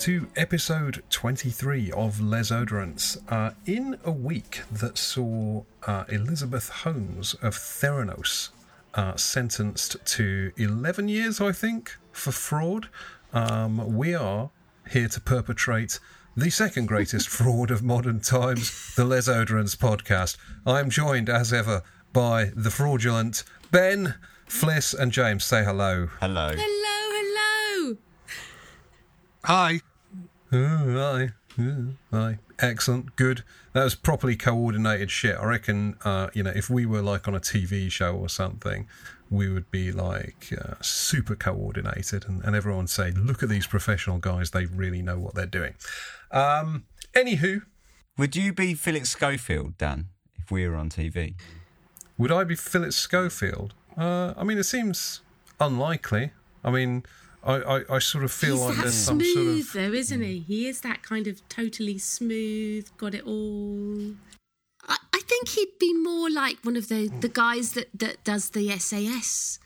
and welcome to episode 23 of Les Odorants. Uh, in a week that saw uh, Elizabeth Holmes of Theranos uh, sentenced to 11 years, I think, for fraud, um, we are here to perpetrate the second greatest fraud of modern times, the Les Odorants podcast. I am joined, as ever, by the fraudulent Ben, Fliss, and James. Say hello. Hello. Hello, hello. Hi. Oh, aye. Aye. Excellent. Good. That was properly coordinated shit. I reckon, uh, you know, if we were like on a TV show or something, we would be like uh, super coordinated and, and everyone say, look at these professional guys. They really know what they're doing. Um, anywho, Would you be Philip Schofield, Dan, if we were on TV? would I be Philip Schofield? Uh, I mean, it seems unlikely. I mean, I, I, I sort of feel He's like that there's some smooth, sort of. though, isn't he? He is that kind of totally smooth, got it all. I, I think he'd be more like one of the, the guys that, that does the SAS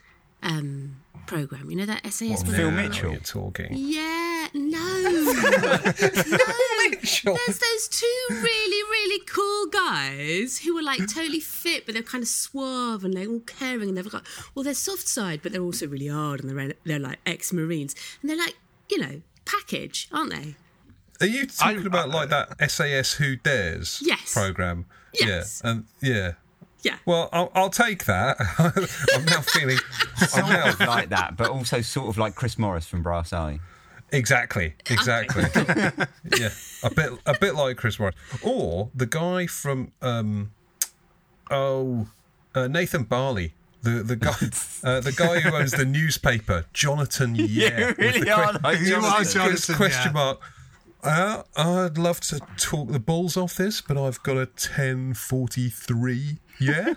um, program. You know that SAS What? Phil Mitchell. You're talking. Yeah, no, no. Mitchell. There's those two really, really cool guys who are like totally fit, but they're kind of suave and they're all caring, and they've got well, they're soft side, but they're also really hard, and they're they're like ex-marines, and they're like you know package, aren't they? Are you talking I- about like that SAS Who Dares Yes. program? Yes. Yeah, and yeah. Yeah. Well, I'll, I'll take that. I'm now feeling. I'm Sort now of like that, but also sort of like Chris Morris from Brass Eye. exactly, exactly. yeah, a bit, a bit like Chris Morris, or the guy from, um, oh, uh, Nathan Barley. The, the guy uh, the guy who owns the newspaper Jonathan Yeah You really are like You Jonathan. are Jonathan, question yeah. mark. Uh, I'd love to talk the balls off this, but I've got a ten forty three. Yeah,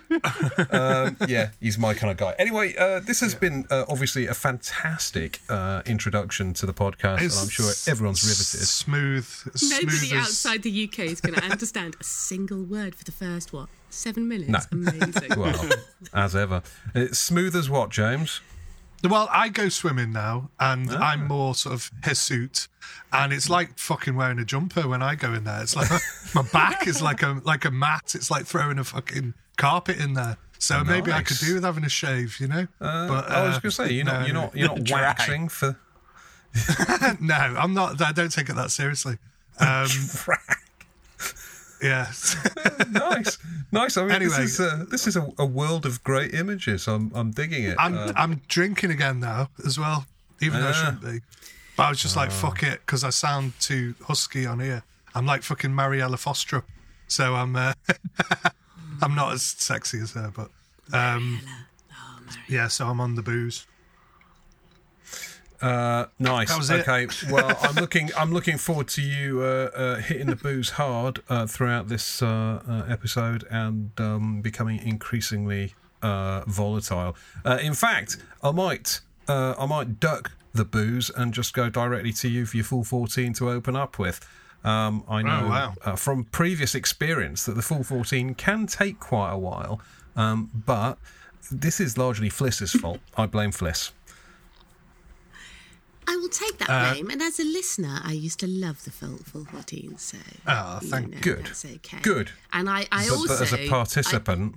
um, yeah, he's my kind of guy. Anyway, uh, this has been uh, obviously a fantastic uh, introduction to the podcast, and I'm sure everyone's riveted. Smooth. Nobody as- outside the UK is going to understand a single word for the first what seven minutes. No. Amazing. Well, as ever, it's smooth as what, James? Well, I go swimming now, and Ah. I'm more sort of hirsute, and it's like fucking wearing a jumper when I go in there. It's like my back is like a like a mat. It's like throwing a fucking carpet in there. So maybe I could do with having a shave, you know. Uh, but I was uh, going to say you're not no, you're not you're not waxing for. no, I'm not. I don't take it that seriously. Um, yeah. nice, nice. I mean, Anyway. this is a, this is a, a world of great images. I'm I'm digging it. I'm Uh, I'm drinking again now as well, even though I shouldn't be. But I was just like, fuck it, because I sound too husky on here. I'm like fucking Mariella Frostrup, so I'm uh, I'm not as sexy as her, but um, yeah. So I'm on the booze. Uh, nice. That was it. okay. Well, I'm looking. I'm looking forward to you uh, uh, hitting the booze hard uh, throughout this uh, uh, episode and um, becoming increasingly uh, volatile. Uh, in fact, I might. Uh, I might duck the booze and just go directly to you for your full 14 to open up with. Um, I know wow. uh, from previous experience that the full 14 can take quite a while, um, but this is largely Fliss's fault. I blame Fliss. I will take that Uh, blame. And as a listener, I used to love the full full 14. So Oh, you thank know, Good. That's okay. Good. And I, I but, also but as a participant,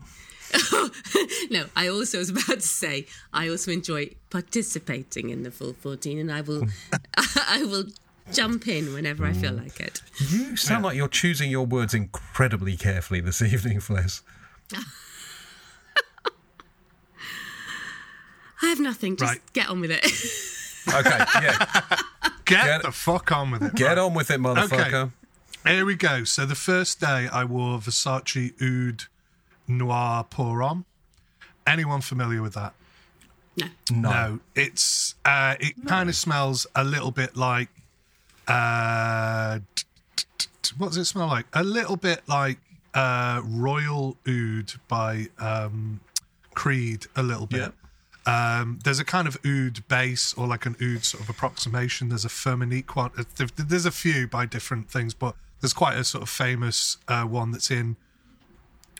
no, I also was about to say I also enjoy participating in the full 14, and I will I will jump in whenever I feel like it. You sound like you're choosing your words incredibly carefully this evening, Fliss. I have nothing. Just Right. get on with it. Okay, yeah. Get, Get- the fuck on with it. Get Right. on with it, motherfucker. Okay. Here we go. So the first day I wore Versace Oud Noir Pour Homme. Anyone familiar with that? no. No, it's uh, it kind of smells a little bit like uh, what does it smell like? A little bit like uh, Royal Oud by um, Creed. A little bit. Um, there's a kind of oud base or like an oud sort of approximation. There's a Firmenich one. There's a few by different things, but there's quite a sort of famous uh, one that's in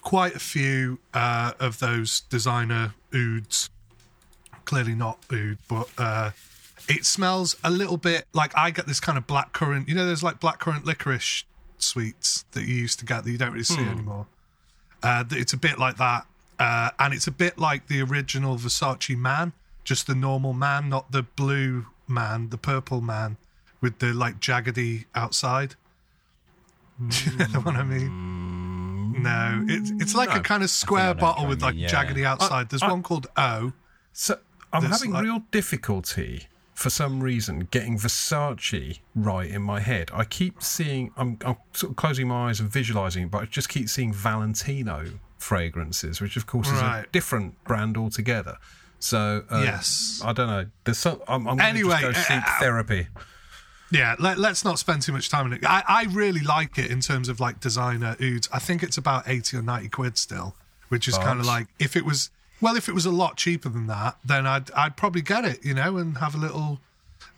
quite a few uh, of those designer ouds. Clearly not oud, but uh, It smells a little bit like I get this kind of black currant. You know, there's like black currant licorice sweets that you used to get that you don't really see anymore. Uh, it's a bit like that, uh, and it's a bit like the original Versace man, just the normal man, not the blue man, the purple man with the like jaggedy outside. Do you know what I mean? No, it's it's like a kind of square bottle with like mean, yeah. jaggedy outside. There's one called O. So I'm having like- real difficulty for some reason getting Versace right in my head. I keep seeing, I'm, I'm sort of closing my eyes and visualizing, but I just keep seeing Valentino fragrances, which of course is a different brand altogether. So uh, Yes. I don't know. There's some. I'm, I'm Anyway, going to go seek uh, therapy. Yeah, let, let's not spend too much time on it. I, I really like it in terms of like designer ouds. I think it's about 80 or 90 quid still, which is kind of like if it was, well, if it was a lot cheaper than that, then I'd, I'd probably get it, you know, and have a little,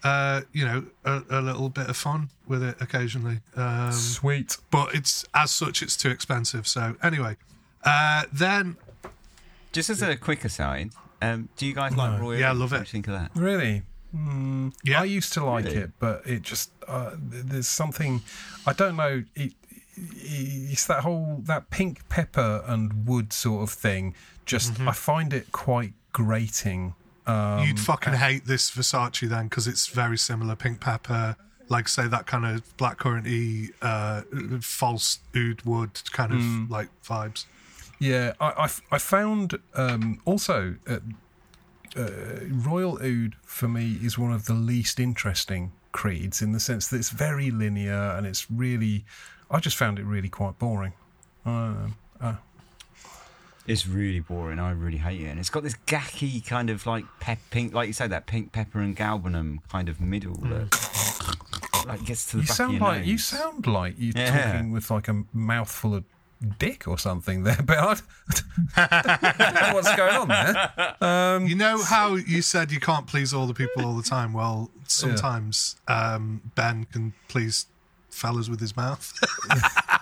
uh, you know, a, a little bit of fun with it occasionally. Um, Sweet. but it's, as such, it's too expensive. So anyway, uh, then, Just as a quick aside, um, do you guys like Royal? Yeah, I love What it. do you think of that? Really? Mm, Yeah. I used to like Really? it, but it just uh, th- there's something I don't know. It, it's that whole that pink pepper and wood sort of thing. Just Mm-hmm. I find it quite grating. Um, you'd fucking hate this Versace then because it's very similar. Pink pepper, like say that kind of blackcurranty, uh, false oud wood kind of Mm. like vibes. Yeah, I, I, I found um, also uh, uh, Royal Oud for me is one of the least interesting creeds in the sense that it's very linear and it's really. I just found it really quite boring. Uh, uh, It's really boring. I really hate it, and it's got this gacky kind of like pep, pink, like you say, that pink pepper and galbanum kind of middle that like gets to the you back sound of your like you sound like you're Yeah. talking with like a mouthful of dick or something there, but I don't know what's going on there. you know how you said you can't please all the people all the time? Well, sometimes um, Ben can please fellas with his mouth,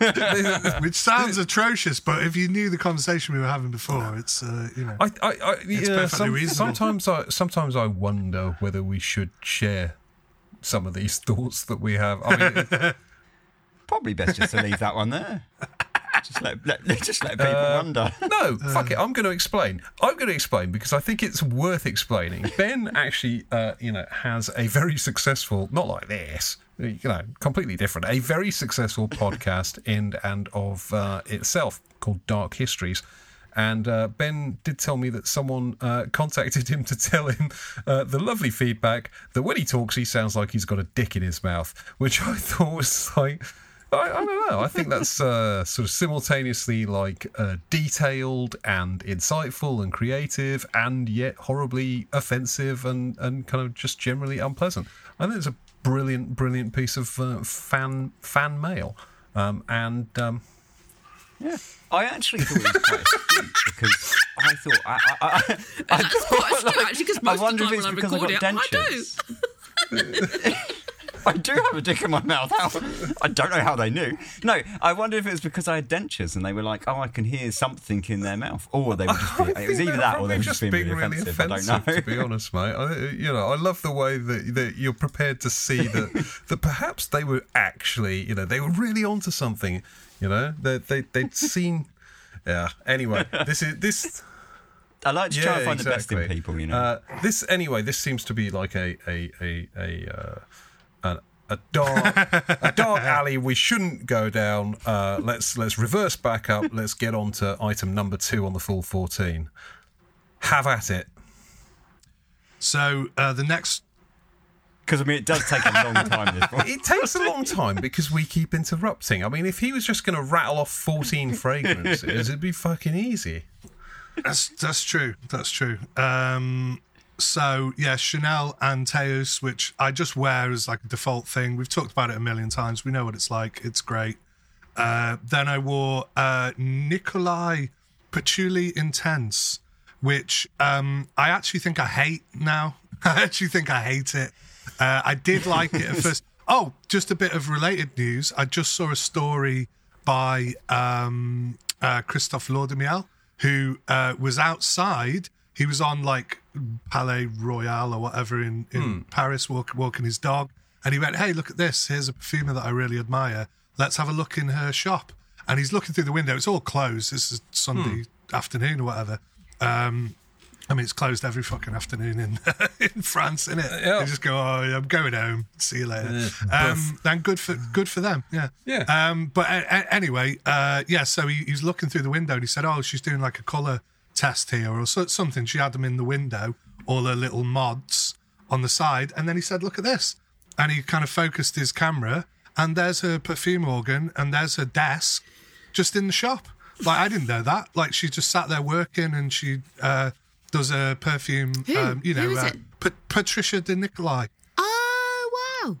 which sounds atrocious. But if you knew the conversation we were having before, it's uh, you know. I, I, I yeah, perfectly some- reasonable. sometimes I sometimes I wonder whether we should share some of these thoughts that we have. I mean, Probably best just to leave that one there. Just let, let just let people Uh, wonder. no, fuck it. I'm going to explain. I'm going to explain because I think it's worth explaining. Ben actually, uh, you know, has a very successful, not like this, you know, completely different, a very successful podcast in and of uh, itself called Dark Histories. And uh, Ben did tell me that someone uh, contacted him to tell him uh, the lovely feedback that when he talks, he sounds like he's got a dick in his mouth, which I thought was like, I, I don't know. I think that's uh, sort of simultaneously like uh, detailed and insightful and creative, and yet horribly offensive and, and kind of just generally unpleasant. I think it's a brilliant, brilliant piece of uh, fan fan mail. Um, and um, Yeah. I actually thought it was quite astute because I thought I, I, I, I That's quite astute, actually, because I most of the wonder time if it's when I because I record got it, I do. I do have a dick in my mouth. How? I don't know how they knew. No, I wonder if it was because I had dentures and they were like, "Oh, I can hear something in their mouth," or they were just. Being, it was either that or they were just being really offensive. I don't know. To be honest, mate, I, you know, I love the way that, that you're prepared to see that that perhaps they were actually, you know, they were really onto something. You know, they they they'd seen. Yeah. Anyway, this is this. I like to try Yeah, and find the best in people. You know. Uh, this anyway. This seems to be like a a a a. Uh, a, a dark, a dark alley we shouldn't go down. Uh, let's let's reverse back up. Let's get on to item number two on the full fourteen. Have at it. So uh, the next Because I mean, it does take a long time. It takes a long time because we keep interrupting. I mean, if he was just going to rattle off 14 fragrances, it'd be fucking easy. That's that's true. That's true. Um, so yeah, Chanel Antaeus, which I just wear as like a default thing. We've talked about it a million times. We know what it's like. It's great. Uh, then I wore uh, Nicolai Patchouli Intense, which um, I actually think I hate now. I actually think I hate it. Uh, I did like it at first. Oh, just a bit of related news. I just saw a story by um, uh, Christophe Laudamiel, who uh, was outside. He was on like Palais Royal or whatever in, in Hmm. Paris, walk, walking his dog. And he went, Hey, look at this. Here's a perfumer that I really admire. Let's have a look in her shop. And he's looking through the window. It's all closed. This is Sunday Hmm. afternoon or whatever. Um, I mean, it's closed every fucking afternoon in in France, isn't it? Yeah. They just go, oh, I'm going home. See you later. um, then good for good for them. Yeah. Yeah. Um, but a- a- anyway, uh, yeah. So he, he was looking through the window and he said, "Oh, she's doing like a color test here or something." She had them in the window, all her little mods on the side, and then he said, "Look at this," and he kind of focused his camera, and there's her perfume organ, and there's her desk, just in the shop. Like I didn't know that. Like she just sat there working, and she uh, does a perfume. Who? Um, you know, uh, Patricia de Nicolai. Oh wow!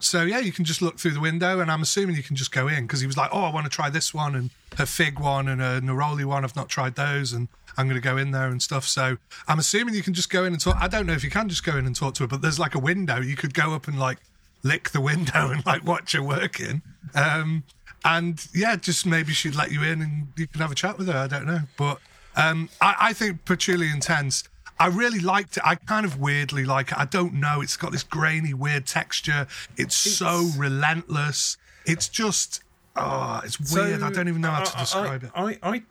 So yeah, you can just look through the window, and I'm assuming you can just go in because he was like, "Oh, I want to try this one and a fig one and a neroli one. I've not tried those, and I'm going to go in there and stuff." So I'm assuming you can just go in and talk. I don't know if you can just go in and talk to her, but there's like a window you could go up and like lick the window and like watch her working. Um, and yeah, just maybe she'd let you in and you can have a chat with her. I don't know, but um, I, I think Patchouli Intense. I really liked it. I kind of weirdly like it. I don't know. It's got this grainy, weird texture. It's, so relentless. It's just, oh, it's weird. I don't even know how to I- describe it. I, I,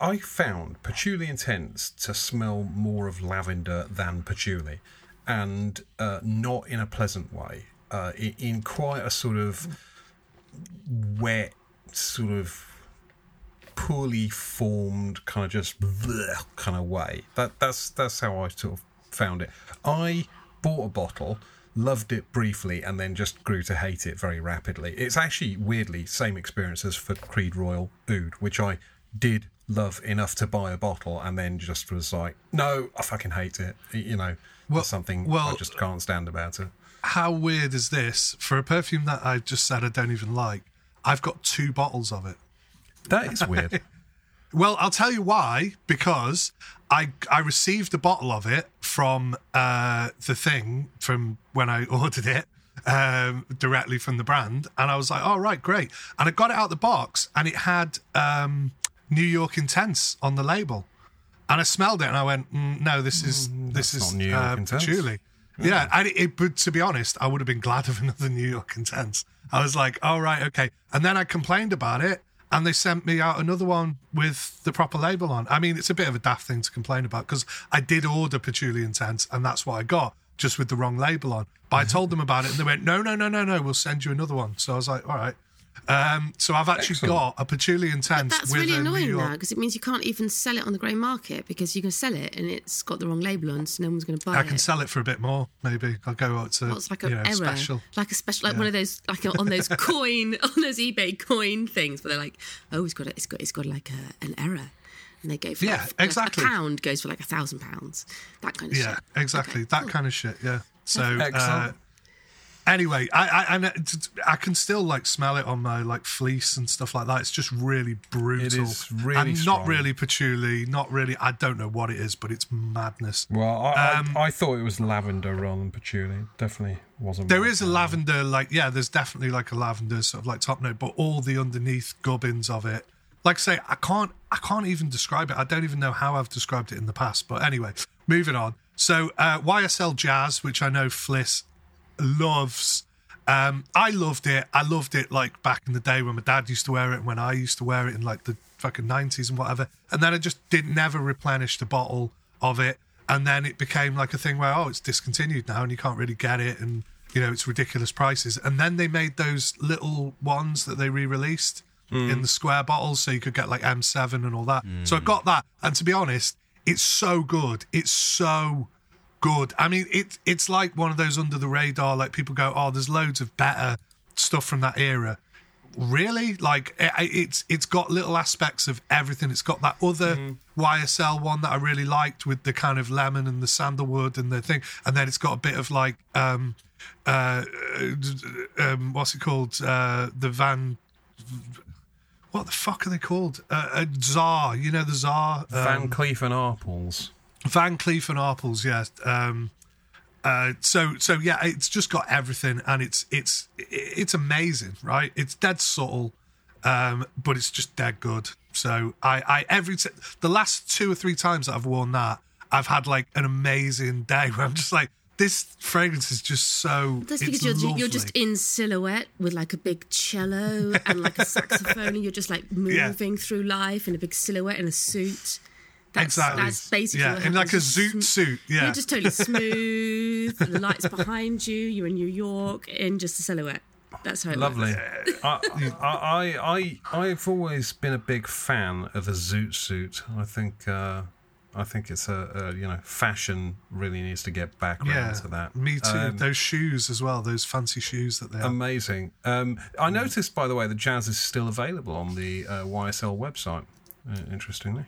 I found patchouli intense to smell more of lavender than patchouli, and uh, not in a pleasant way. Uh, in, quite a sort of wet, sort of poorly formed, kind of just bleh kind of way. That that's that's how I sort of found it. I bought a bottle, loved it briefly, and then just grew to hate it very rapidly. It's actually weirdly same experience as for Creed Royal Oud, which I did love enough to buy a bottle, and then just was like, no, I fucking hate it. You know, Well- something I just can't stand about it. How weird is this? For a perfume that I just said I don't even like, I've got two bottles of it. That is weird. Well, I'll tell you why. Because I I received a bottle of it from uh, the thing from when I ordered it um, directly from the brand, and I was like, "Oh right, great!" And I got it out the box, and it had um, New York Intense on the label, and I smelled it, and I went, mm, "No, this is this is not New York uh, Intense. patchouli." Yeah, and it, it, but to be honest, I would have been glad of another New York Intense. I was like, "Oh right, okay," and then I complained about it, and they sent me out another one with the proper label on. I mean, it's a bit of a daft thing to complain about because I did order Patchouli Intense, and that's what I got, just with the wrong label on. But I told them about it, and they went, "No, no, no, no, no, we'll send you another one." So I was like, "All right." Um, so I've actually Excellent. got a Patchouli Intense That's with really a annoying York. now because it means you can't even sell it on the grey market because you can sell it and it's got the wrong label on, so no one's going to buy it. I it. can sell it for a bit more, maybe. I'll go out to Well, it's like you an know, error, special. like a special, like one of those, like on those coin, on those eBay coin things, where they're like, oh, it's got, a, it's got, it's got like a, an error, and they go for Yeah, like, like exactly. a pound goes for like a thousand pounds, that kind of Yeah, shit. exactly. Okay, that cool. kind of shit. Yeah. So uh, Excellent. Anyway, I, I and I can still like smell it on my like fleece and stuff like that. It's just really brutal. is really and strong. not really patchouli. Not really. I don't know what it is, but it's madness. Well, I, Um, I, I thought it was lavender rather than patchouli. Definitely wasn't. There is a lavender, like yeah, there's definitely like a lavender sort of like top note, but all the underneath gubbins of it, like I say, I can't, I can't even describe it. I don't even know how I've described it in the past. But anyway, moving on. So uh, YSL Jazz, which I know Fliss loves. Um, I loved it. I loved it like back in the day when my dad used to wear it and when I used to wear it in like the fucking nineties and whatever. And then I just didn't never replenish the bottle of it. And then it became like a thing where oh, it's discontinued now and you can't really get it and you know it's ridiculous prices. And then they made those little ones that they re-released in the square bottles, so you could get like M7 and all that. So I got that, and to be honest, it's so good. It's so good. I mean, it it's like one of those under the radar. Like people go, oh, there's loads of better stuff from that era. Really, like it, it's it's got little aspects of everything. It's got that other YSL one that I really liked with the kind of lemon and the sandalwood and the thing, and then it's got a bit of like um uh um what's it called uh the Van. What the fuck are they called? Uh, uh, Tsar, you know the Tsar. Um, Van Cleef and Arpels. Van Cleef and Arpels, yeah. Um, uh, so so yeah, it's just got everything, and it's it's it's amazing, right? It's dead subtle, um, but it's just dead good. So I I every t- the last two or three times that I've worn that, I've had like an amazing day where I'm just like, this fragrance is just so. That's because you're, lovely. you're just in silhouette with like a big cello and like a saxophone, and you're just like moving yeah. through life in a big silhouette in a suit. That's, exactly. That's basically yeah, in like a zoot suit. Yeah, you're just totally smooth. the lights behind you. You're in New York in just a silhouette. That's how lovely. I, I, I, I, have always been a big fan of a zoot suit. I think. Uh, I think it's a, a, you know fashion really needs to get back yeah, to that. Me too. Um, those shoes as well. Those fancy shoes that they have. Amazing. Um, I noticed by the way that Jazz is still available on the uh, YSL website. Uh, interestingly.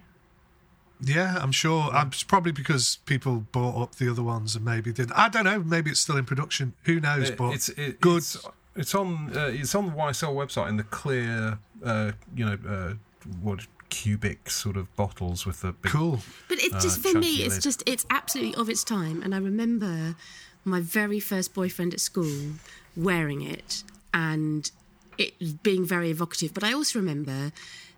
Yeah, I'm sure. I'm probably because people bought up the other ones and maybe didn't. I don't know. Maybe it's still in production. Who knows? It, but it's it, good. It's, it's on. Uh, it's on the YSL website in the clear. Uh, you know uh, what cubic sort of bottles with the big, cool. But it's uh, just for me. It's just it's absolutely of its time. And I remember my very first boyfriend at school wearing it and it being very evocative. But I also remember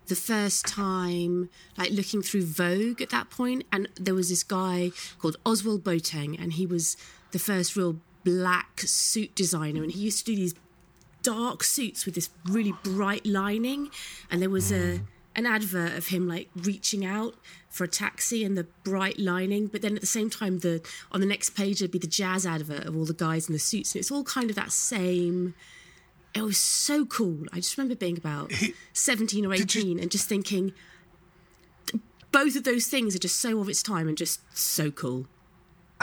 the first time like looking through Vogue at that point, and there was this guy called Ozwald Boateng, and he was the first real black suit designer, and he used to do these dark suits with this really bright lining, and there was a mm. an advert of him like reaching out for a taxi and the bright lining but then at the same time the on the next page there'd be the jazz advert of all the guys in the suits and it's all kind of that same it was so cool i just remember being about 17 or 18 you, and just thinking both of those things are just so of its time and just so cool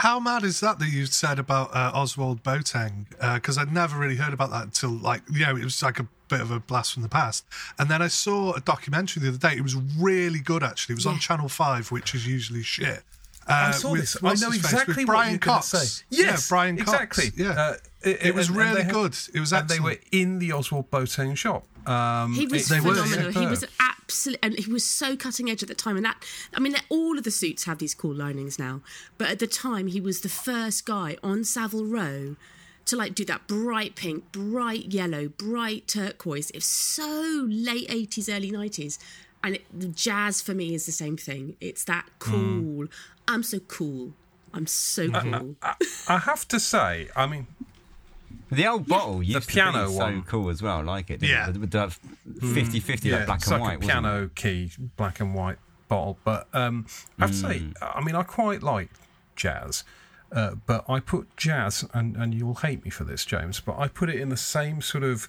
how mad is that that you said about uh, Ozwald Boateng? Because uh, I'd never really heard about that until like you know it was like a bit of a blast from the past. And then I saw a documentary the other day. It was really good actually. It was yeah. on Channel Five, which is usually shit. Uh, I saw with, this. I know exactly what Brian Cox. Say. Yes, yeah, Brian Cox. Exactly. Yeah, uh, it, it, was and, really and good. It was. And they were in the Ozwald Boateng shop. Um, he was phenomenal. He was absolutely, and he was so cutting edge at the time. And that, I mean, all of the suits have these cool linings now, but at the time, he was the first guy on Savile Row to like do that bright pink, bright yellow, bright turquoise. It's so late 80s, early 90s. And it, jazz for me is the same thing. It's that cool. Mm. I'm so cool. I'm so cool. I, I, I, have to say, I mean, the old bottle used the piano to be one. so cool as well. I like it. Yeah, with the 50 50 yeah, black and like white. A piano key, black and white bottle. But um, I have mm. to say, hmm. I mean, I quite like jazz. Uh, but I put jazz, and, and you'll hate me for this, James, but I put it in the same sort of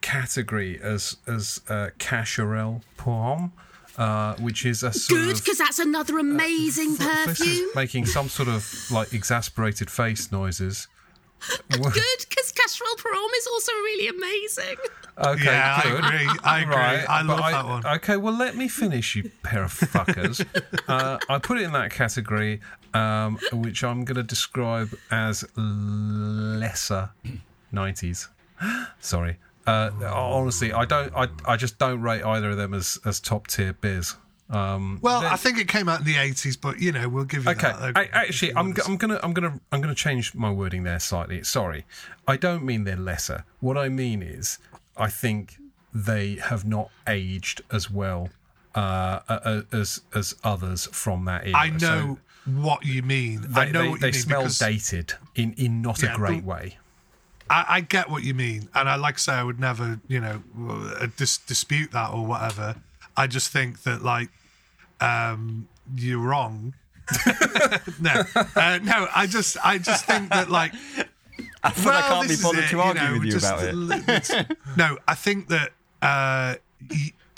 category as as uh, Cacharel Pour uh, which is a good because that's another amazing uh, perfume. Making some sort of like exasperated face noises. good because Cacharel Pour Homme is also really amazing. Okay, yeah, good. I agree. I agree. Right, I love I, that one. Okay, well, let me finish, you pair of fuckers. uh, I put it in that category, um, which I'm going to describe as lesser 90s. Sorry. Uh, honestly, I don't. I, I just don't rate either of them as, as top tier beers. Um, well, I think it came out in the eighties, but you know we'll give you okay. that. I, actually, I'm, I'm gonna I'm gonna I'm gonna change my wording there slightly. Sorry, I don't mean they're lesser. What I mean is, I think they have not aged as well uh, as as others from that era. I know so what you mean. They, I know they, what they mean smell dated in in not yeah, a great way. I, I, get what you mean, and I like to say I would never, you know, uh, dis- dispute that or whatever. I just think that like um, you're wrong. no, uh, no. I just, I just think that like. I well, I can't be bothered it, to argue you know, with you just, about it. no, I think that uh,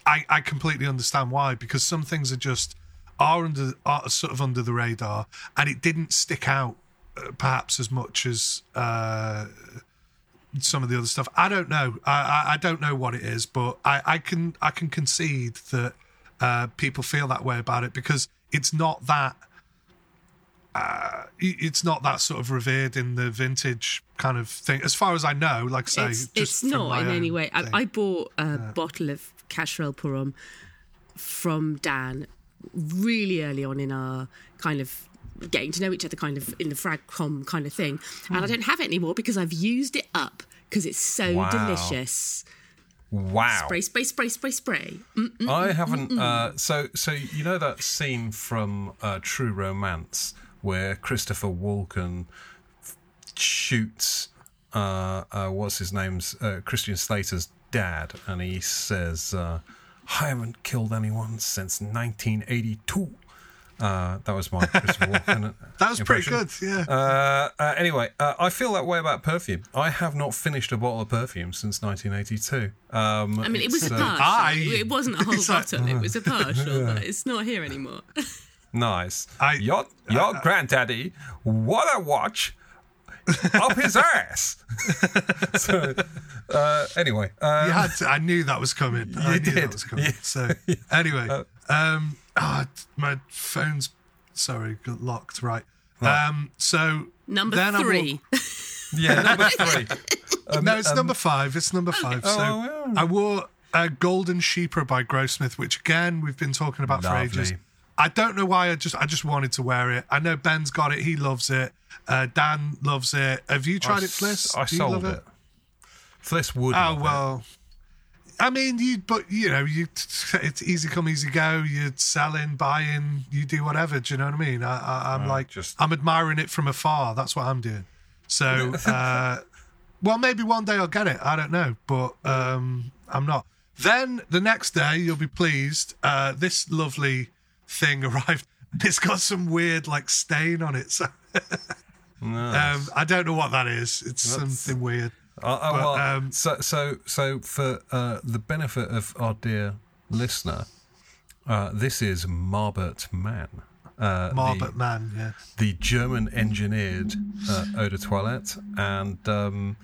I, I completely understand why because some things are just are under are sort of under the radar, and it didn't stick out uh, perhaps as much as uh, some of the other stuff. I don't know. I, I, I don't know what it is, but I, I can I can concede that uh, people feel that way about it because it's not that. Uh, it's not that sort of revered in the vintage kind of thing, as far as I know. Like I say, it's, it's not in any way. I, I, bought a yeah. bottle of Cacharel Pour Homme from Dan really early on in our kind of getting to know each other kind of in the fragcom kind of thing. And I don't have it anymore because I've used it up because it's so wow. delicious. Wow. Spray, spray, spray, spray, spray. Mm-mm. I haven't. Uh, so, so you know that scene from uh, True Romance where Christopher Walken f- shoots uh, uh, what's his name's uh, Christian Slater's dad, and he says, uh, "I haven't killed anyone since 1982." Uh, that was my Christopher Walken. That was pretty good. Yeah. Uh, uh, anyway, uh, I feel that way about perfume. I have not finished a bottle of perfume since 1982. Um, I mean, it was a it's, uh, partial. I- it wasn't a whole It's like- bottle. It was a partial, but it's not here anymore. Nice. I- your your granddaddy, what a watch up his ass. so, uh, anyway, um, you had to, I knew that was coming. I knew did. that was coming. Yeah. So anyway, um, ah, my phone's sorry got locked. Right. Um, so Number then I will- three. yeah, number three. no, it's number five. It's number five. So Oh, yeah. I wore a Golden Chypre by Grossmith, which again we've been talking about for ages. I don't know why. I just I just wanted to wear it. I know Ben's got it. He loves it. Uh, Dan loves it. Have you tried I it, Fliss? s- I Do you sold love it. Fliss would. Oh love it. I mean, you but you know, you it's easy come, easy go. You're selling, buying, you do whatever. Do you know what I mean? I, I, I'm like, just- I'm admiring it from afar. That's what I'm doing. So, uh, well, maybe one day I'll get it. I don't know, but um, I'm not. Then the next day, you'll be pleased. Uh, this lovely thing arrived. It's got some weird like stain on it. So um, I don't know what that is. It's something weird. Uh, uh, But, well, um, so, so, so for uh, the benefit of our dear listener, uh, this is Marbert Mann. Uh, the- Marbert man, yeah. the German engineered uh, eau de toilette, and um,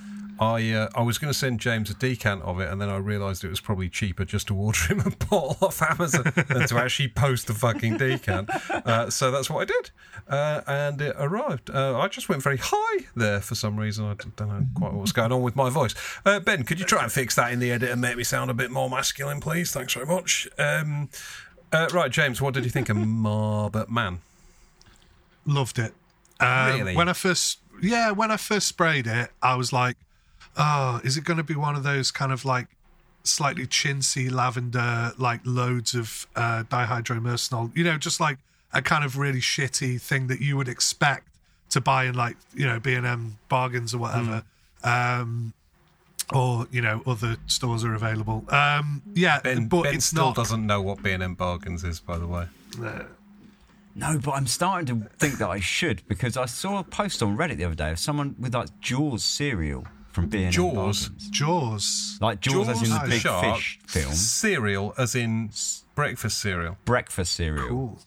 I uh, I was going to send James a decant of it, and then I realised it was probably cheaper just to order him a bottle off Amazon than to actually post the fucking decant. Uh, so that's what I did, uh, and it arrived. Uh, I just went very high there for some reason. I don't know quite what's going on with my voice. Uh, ben, could you try and fix that in the edit and make me sound a bit more masculine, please? Thanks very much. Um, uh, right, James, what did you think of Marbert Man? loved it. Um, Really? When I first, yeah, when I first sprayed it, I was like, "Oh, is it going to be one of those kind of like slightly chintzy lavender, like loads of uh, dihydromyrcenol? You know, just like a kind of really shitty thing that you would expect to buy in like you know B and M bargains or whatever." Hmm. Um, or you know other stores are available. Um, yeah, Ben, but ben it's still not. doesn't know what B&M Bargains is, by the way. No, but I'm starting to think that I should because I saw a post on Reddit the other day of someone with like Jaws cereal from B and Jaws? Jaws. like Jaws, as in the the big shark, fish film, Cereal, as in breakfast cereal. breakfast cereal, Cool.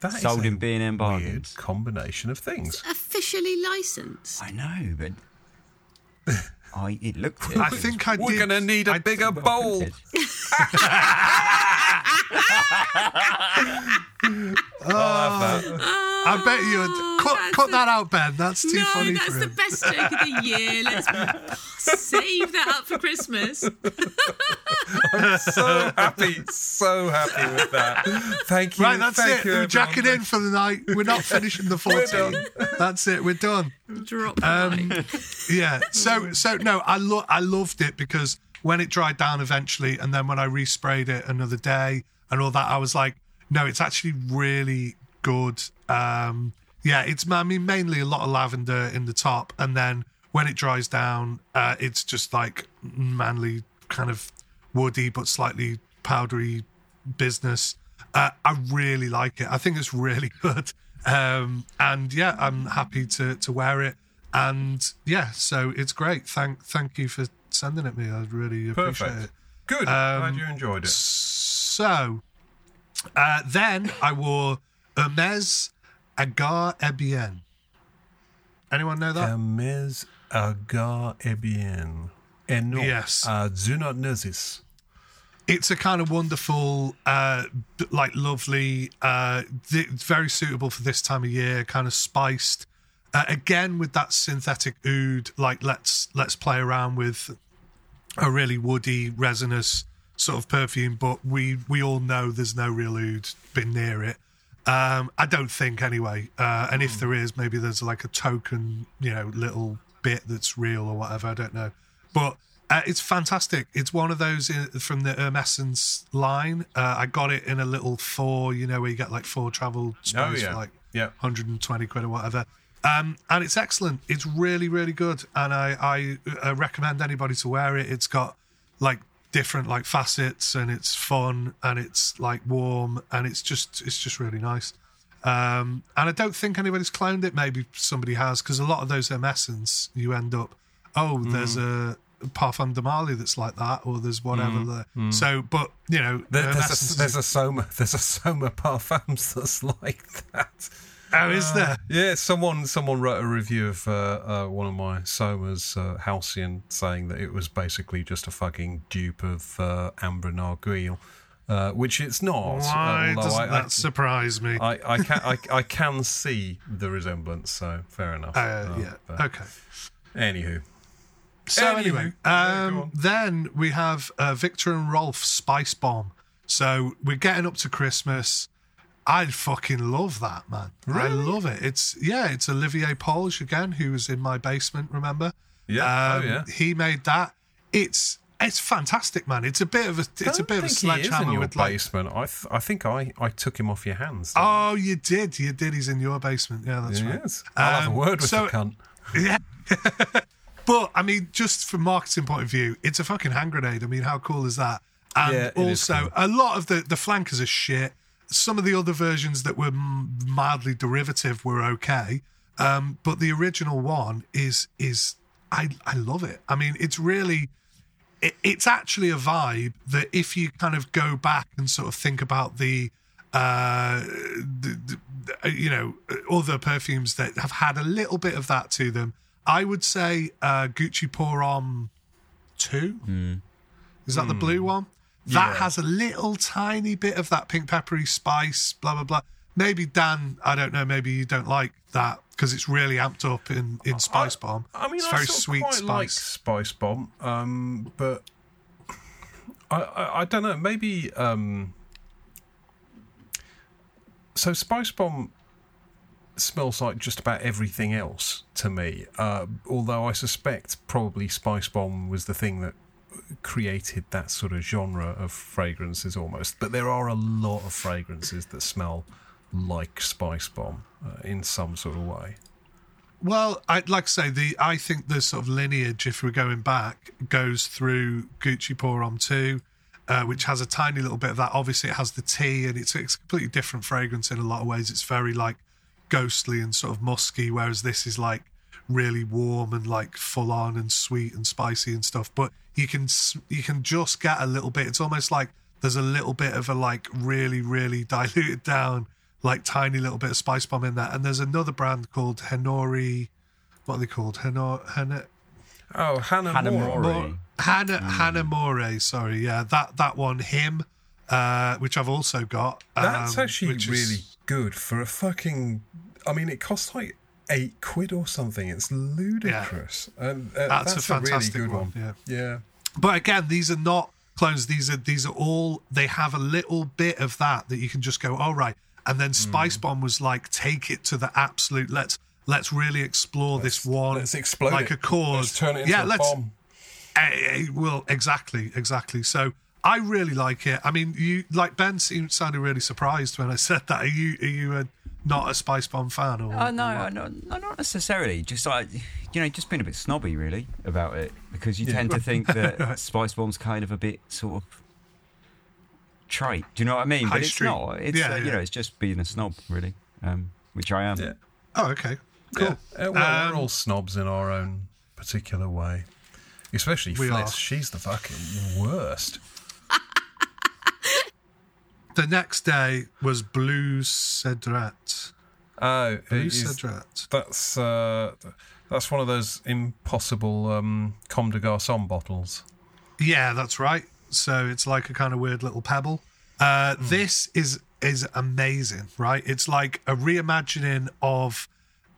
That is sold a in B and M weird bargains. combination of things. Officially licensed. I know, but I it looked. It I think I did. We're did. going to need a I- bigger bowl. printed. Oh, I bet you would cut, cut the- that out, Ben. That's too no, funny that's for the best joke of the year. Let's save that up for Christmas. I'm so happy, so happy with that. Thank you. Right, that's thank it. You, We're jacking in for the night. We're not finishing the 14. that's it. We're done. Drop the Um, mic. Yeah. So so no, I lo- I loved it because when it dried down eventually, and then when I resprayed it another day and all that, I was like, no, it's actually really good. Um, yeah, it's I mean mainly a lot of lavender in the top, and then when it dries down, uh, it's just like manly kind of woody but slightly powdery business. Uh, I really like it. I think it's really good. Um, and yeah, I'm happy to to wear it. And yeah, so it's great. Thank thank you for sending it me. I really appreciate Perfect. it. Good. Um, Glad you enjoyed it. So uh, then I wore Hermes Agar Ébène. Anyone know that? Hermes Agar Ébène. And no, Yes. uh, do not know this. it's a kind of wonderful, uh, like lovely, uh, th- very suitable for this time of year. Kind of spiced, uh, again with that synthetic oud. Like let's let's play around with a really woody, resinous sort of perfume. But we we all know there's no real oud been near it. Um, I don't think anyway. Uh, and if there is, maybe there's like a token, you know, little bit that's real or whatever. I don't know. But Uh, it's fantastic. It's one of those in, from the Hermessence line. Uh, I got it in a little four, you know, where you get like four travel sprays yeah. for like Yeah. 120 quid or whatever. Um, and it's excellent. It's really, really good. And I, I uh, recommend anybody to wear it. It's got like different like facets and it's fun and it's like warm and it's just it's just really nice. Um, and I don't think anybody's cloned it. Maybe somebody has because a lot of those Hermessence you end up, oh, there's mm. a Parfum de Marly that's like that, or there's whatever. Mm. there. Mm. So, but you know, There- there's, a, there's a Soma there's a Soma Parfums that's like that. Oh, is there? Yeah, someone someone wrote a review of uh, uh, one of my Somas, uh, Halcyon, saying that it was basically just a fucking dupe of uh, Ambre Narguilé, uh, which it's not. Why although doesn't I, that surprise me? I, I, I can I, I can see the resemblance, so fair enough. Uh, Uh, yeah. but Okay. Anywho, So Anywho, anyway, um, then we have uh, Viktor and Rolf Spice Bomb. So we're getting up to Christmas. I fucking love that man. I love it. It's yeah, it's Olivier Polge again, who was in my basement. Remember? Yeah. Oh, Um, yeah. He made that. It's it's fantastic, man. It's a bit of a it's a bit of a think in sledgehammer your with like. basement. I th- I think I, I took him off your hands. Oh, you did. You did. He's in your basement. Yeah, that's right. yes. I'll have a Um, word with so- the cunt. Yeah. but I mean, just from marketing point of view, it's a fucking hand grenade. I mean, how cool is that? And Yeah, is also, cool. a lot of the the flankers are shit. Some of the other versions that were mildly derivative were okay, um, but the original one is is I I love it. I mean, it's really it, it's actually a vibe that if you kind of go back and sort of think about the uh the, the, you know other perfumes that have had a little bit of that to them i would say uh gucci pour homme 2 is that the blue one that Yeah. has a little tiny bit of that pink peppery spice blah blah blah maybe dan i don't know maybe you don't like that because it's really amped up in in spice bomb I mean, it's I very sweet quite spice like Spice Bomb, um, but I, I, I don't know. Maybe um, so. Spice Bomb smells like just about everything else to me. Uh, although I suspect probably Spice Bomb was the thing that created that sort of genre of fragrances almost. But there are a lot of fragrances that smell like Spice Bomb uh, in some sort of way. Well, I'd like to say the I think the sort of lineage, if we're going back, goes through Gucci Pour Homme 2, uh, which has a tiny little bit of that. Obviously, it has the tea, and it's, it's a completely different fragrance in a lot of ways. It's very like ghostly and sort of musky, whereas this is like really warm and like full on and sweet and spicy and stuff. But you can you can just get a little bit. It's almost like there's a little bit of a like really really diluted down like tiny little bit of spice bomb in there. And there's another brand called Henori. What are they called? Henor Hana Oh, Hannah, Hannah Moore. Moore. More, Hannah Hannah More. Sorry, yeah, that that one. Him, uh, which I've also got. That's um, actually really is- good for a fucking. I mean, it costs like eight quid or something. It's ludicrous. And uh, That's that's, a a, really fantastic good one, one. yeah. yeah. But again, these are not clones. These are these are all. They have a little bit of that that you can just go, oh right. And then Hmm. Spice Bomb was like, take it to the absolute. Let's let's really explore this one. Let's explode like it. a chord. Let's turn it into yeah, a let's, bomb. Eh, well, exactly, exactly. So I really like it. I mean, you like Ben seemed sounded really surprised when I said that. Are you are you a, not a Spice Bomb fan or? Oh no, no, no, not necessarily. Just like you know, just being a bit snobby really about it because you tend to think that Spice Bomb's kind of a bit sort of trite. Do you know what I mean? High but it's street. not. It's Yeah, uh, you yeah. know, it's just being a snob really, um, which I am. Yeah. Oh, okay, cool. Yeah. Uh, well, Um, we're all snobs in our own particular way. Especially We Fliss. She's the fucking worst. The next day was Blue Cedrat. Oh, Blue Cedrat. that's uh, that's one of those impossible um, Comme de Garçon bottles. Yeah, that's right. So it's like a kind of weird little pebble. Uh, This is is amazing, right? It's like a reimagining of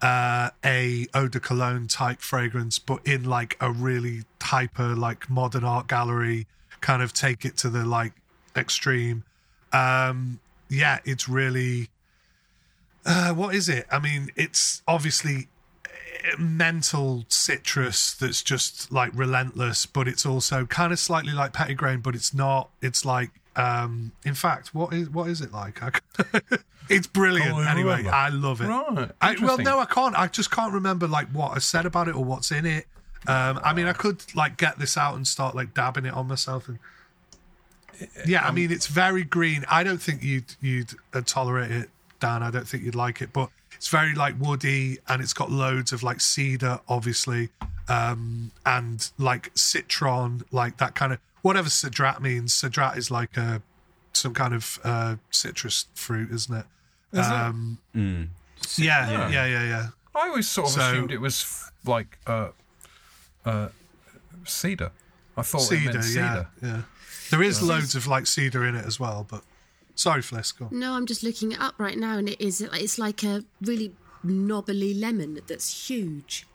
uh, a eau de cologne type fragrance, but in like a really hyper, like modern art gallery kind of take it to the like extreme. Um, yeah, it's really. Uh, what is it? I mean, it's obviously mental citrus that's just like relentless, but it's also kind of slightly like petitgrain, but it's not. It's like, um, in fact, what is what is it like? it's brilliant. Oh, I anyway, remember. I love it. Right, I, well, no, I can't. I just can't remember like what I said about it or what's in it. Um, I mean, I could like get this out and start like dabbing it on myself and. Yeah, I mean it's very green. I don't think you'd you'd uh, tolerate it, Dan. I don't think you'd like it, but it's very like woody, and it's got loads of like cedar, obviously, um, and like citron, like that kind of whatever cedrat means. Cedrat is like a some kind of uh, citrus fruit, isn't it? Is it? um, Yeah, yeah, yeah, yeah, yeah. I always sort of So- assumed it was f- like uh, uh, cedar. I thought it Cedar, yeah, cedar. yeah. There is loads of like cedar in it as well, but sorry, Fliss. No, I'm just looking it up right now, and it is. It's like a really knobbly lemon that's huge.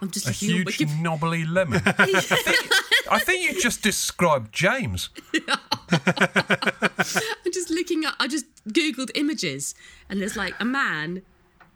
I'm just A looking on huge Wiki- knobbly lemon. I, think, I think you just described James. I'm just looking up. I just googled images, and there's like a man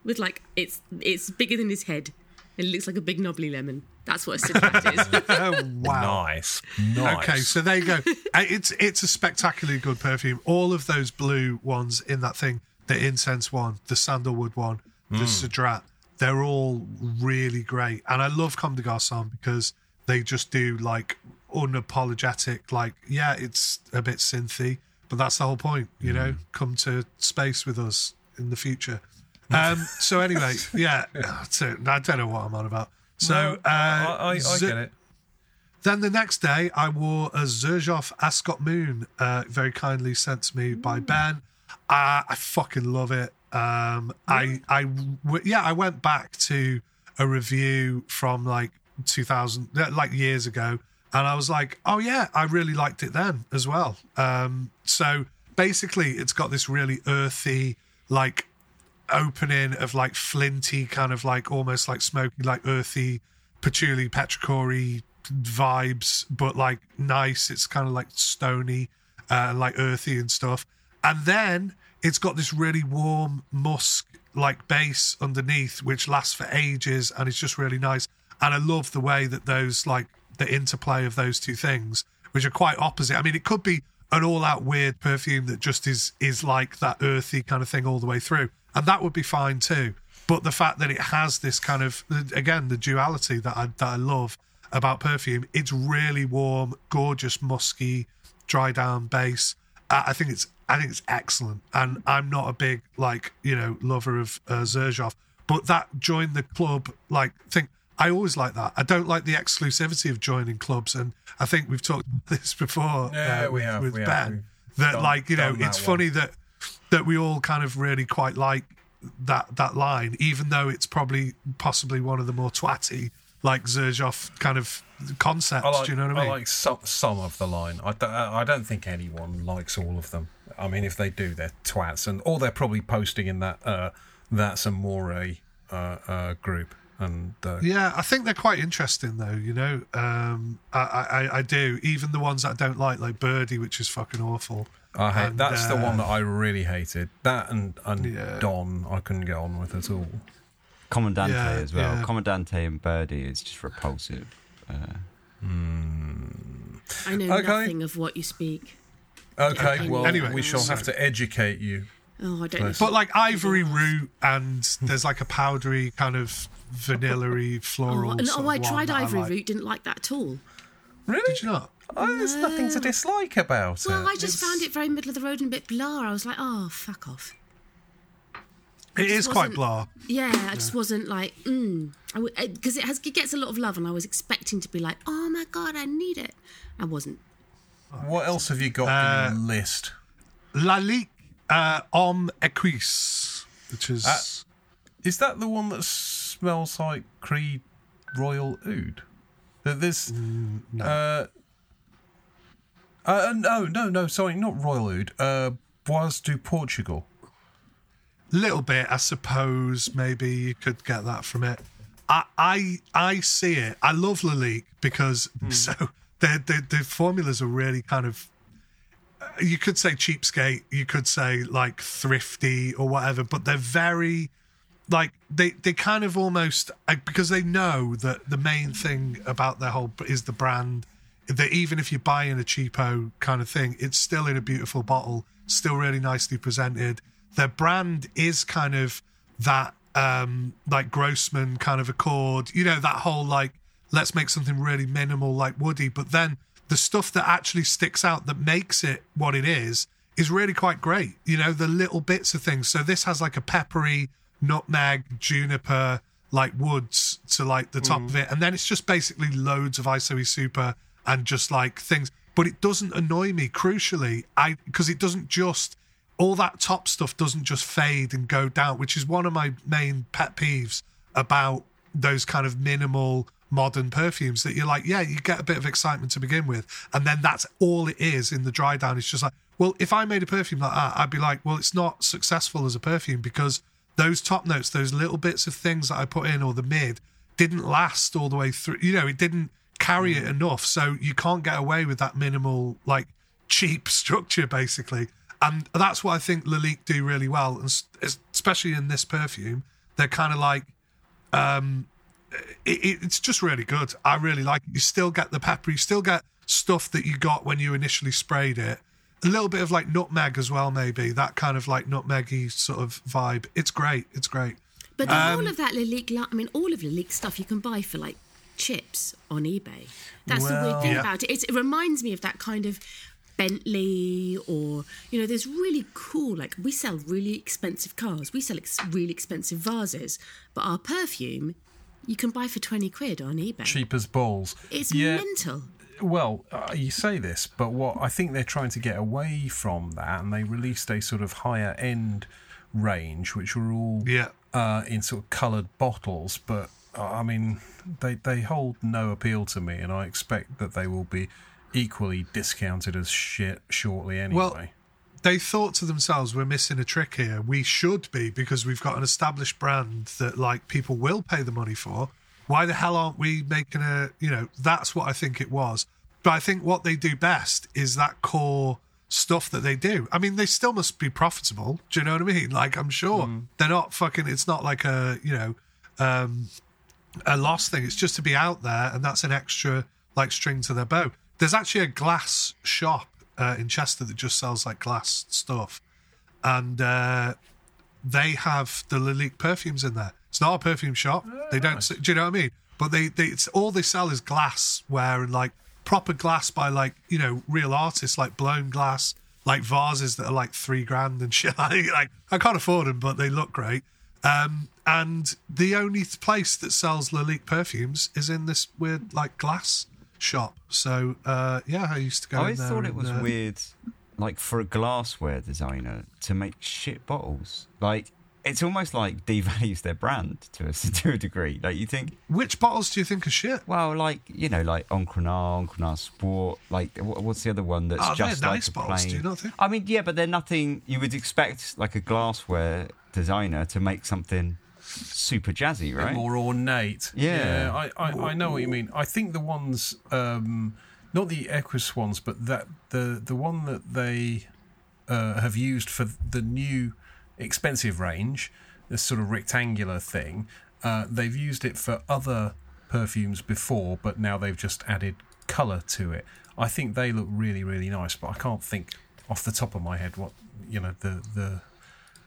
with like it's it's bigger than his head, it looks like a big knobbly lemon. That's what a citrat is. Oh wow! Nice. Nice. Okay, so there you go. Uh, It's it's a spectacularly good perfume. All of those blue ones in that thing, the incense one, the sandalwood one, the cedrat, they're all really great. And I love Comme des Garçons because they just do like unapologetic, like yeah, it's a bit synthy, but that's the whole point. You know, come to space with us in the future. Um, so anyway, yeah, I don't know what I'm on about. So uh, I, I, I Z- get it. then the next day, I wore a Xerjoff Ascot Moon, uh, very kindly sent to me by Ben. Uh, I fucking love it. Um, I, I, w- yeah, I went back to a review from like 2000, uh, like years ago, and I was like, oh yeah, I really liked it then as well. Um, so basically, it's got this really earthy, like opening of like flinty kind of like almost like smoky like earthy patchouli petrichor vibes but like nice. It's kind of like stony uh like earthy and stuff. And then it's got this really warm musk like base underneath which lasts for ages and it's just really nice. And i love the way that those like the interplay of those two things which are quite opposite. I mean it could be an all-out weird perfume that just is is like that earthy kind of thing all the way through and that would be fine too. But the fact that it has this kind of again the duality that I that I love about perfume it's really warm gorgeous musky dry down base. Uh, I think it's I think it's excellent. And I'm not a big like you know lover of uh, Xerjoff. But that join the club like thing I always like that. I don't like the exclusivity of joining clubs. And I think we've talked about this before Yeah, uh, we with, have, with we. Ben We've that like you know it's one. funny that that we all kind of really quite like that that line, even though it's probably possibly one of the more twatty like Xerjoff kind of concepts. Like, do you know what I mean? I like some, some of the line. I don't, I don't think anyone likes all of them. I mean, if they do, they're twats, and or they're probably posting in that uh, that's a more uh, uh, group. And uh, yeah, I think they're quite interesting though. You know, um, I, I I do. Even the ones that I don't like, like Birdie, which is fucking awful. I hate And, that's the uh, one that I really hated. That and and Yeah. Don, I couldn't get on with at all. Comandante Yeah, as well. yeah. Comandante and Birdie is just repulsive. Uh, I know Okay. nothing of what you speak. Okay, well, Anyway, we shall so- have to educate you. Oh, I don't know. But like Ivory Route, and there's like a powdery kind of vanilla-y floral. Oh, and, sort oh of I one tried that I ivory like. root, didn't like that at all. Really? Did you not? Oh, there's nothing to dislike about Well, it. Well, I just found it very middle of the road and a bit blah. I was like, oh, fuck off. It just quite blah. Yeah, I just wasn't like, mm. Because it has it gets a lot of love, and I was expecting to be like, oh my god, I need it. I wasn't. What else have you got Uh, in your list? Lalique uh, Homme Equus, which is Uh, Is that the one that smells like Creed Royal Oud? That This, no. uh, uh, no, no, no, sorry, not Royal Oud. Uh, Bois du Portugal. little bit, I suppose. Maybe you could get that from it. I I, I see it. I love Lalique because so the, the the formulas are really kind of. uh, You could say cheapskate. You could say like thrifty or whatever, but they're very like they they kind of almost because they know that the main thing about their whole is the brand. That even if you're buying a cheapo kind of thing, it's still in a beautiful bottle, still really nicely presented. Their brand is kind of that um like Grossman kind of accord, you know, that whole like let's make something really minimal like Woody, but then the stuff that actually sticks out that makes it what it is is really quite great. You know, the little bits of things. So this has like a peppery nutmeg, juniper, like woods to like the top mm. of it. And then it's just basically loads of ISOE super and just like things. But it doesn't annoy me, crucially, I because it doesn't just all that top stuff doesn't just fade and go down, which is one of my main pet peeves about those kind of minimal modern perfumes that you're like, yeah, you get a bit of excitement to begin with, and then that's all it is in the dry down. It's just like, well, if I made a perfume like that, I'd be like, well, it's not successful as a perfume because those top notes, those little bits of things that I put in or the mid didn't last all the way through. You know, it didn't carry it enough, so you can't get away with that minimal, like cheap structure, basically. And that's what I think Lalique do really well, and especially in this perfume, they're kind of like um, it, it's just really good. I really like it. You still get the pepper, you still get stuff that you got when you initially sprayed it. A little bit of like nutmeg as well, maybe that kind of like nutmeggy sort of vibe. It's great. It's great. But um, all of that Lalique, I mean, all of Lalique stuff you can buy for like chips on eBay. That's well, the weird thing yeah. about it. It's, it reminds me of that kind of Bentley or you know there's really cool like we sell really expensive cars we sell ex- really expensive vases but our perfume you can buy for 20 quid on eBay. Cheap as balls. It's yeah. mental. Well, uh, you say this, but what I think they're trying to get away from that, and they released a sort of higher end range, which were all yeah. uh, in sort of coloured bottles. But uh, I mean, they they hold no appeal to me, and I expect that they will be equally discounted as shit shortly anyway. Well, they thought to themselves, we're missing a trick here. We should be because we've got an established brand that like people will pay the money for. Why the hell aren't we making a, you know, that's what I think it was. But I think what they do best is that core stuff that they do. I mean, they still must be profitable. Do you know what I mean? Like, I'm sure mm. they're not fucking, it's not like a, you know, um, a lost thing. It's just to be out there and that's an extra like string to their bow. There's actually a glass shop uh, in Chester that just sells like glass stuff, and uh, they have the Lalique perfumes in there. It's not a perfume shop. Oh, they don't. Nice. Do you know what I mean? But they, they, it's all they sell is glassware and like proper glass by like you know real artists, like blown glass, like vases that are like three grand and shit. like I can't afford them, but they look great. Um, and the only place that sells Lalique perfumes is in this weird like glass shop. So uh, yeah, I used to go. I always thought it was uh, weird, like for a glassware designer to make shit bottles. Like it's almost like devalues their brand to a to a degree. Like you think, which bottles do you think are shit? Well, like you know, like Encre Noire, Encrenard Sport. Like what's the other one that's oh, just like nice a bottles, plain? Do you not think? I mean, yeah, but they're nothing. You would expect like a glassware designer to make something super jazzy, right? More ornate. Yeah, yeah I, I, I, know what you mean. I think the ones, um, not the Equus ones, but that the the one that they uh, have used for the new expensive range, this sort of rectangular thing. Uh, they've used it for other perfumes before, but now they've just added colour to it. I think they look really, really nice, but I can't think off the top of my head what you know the the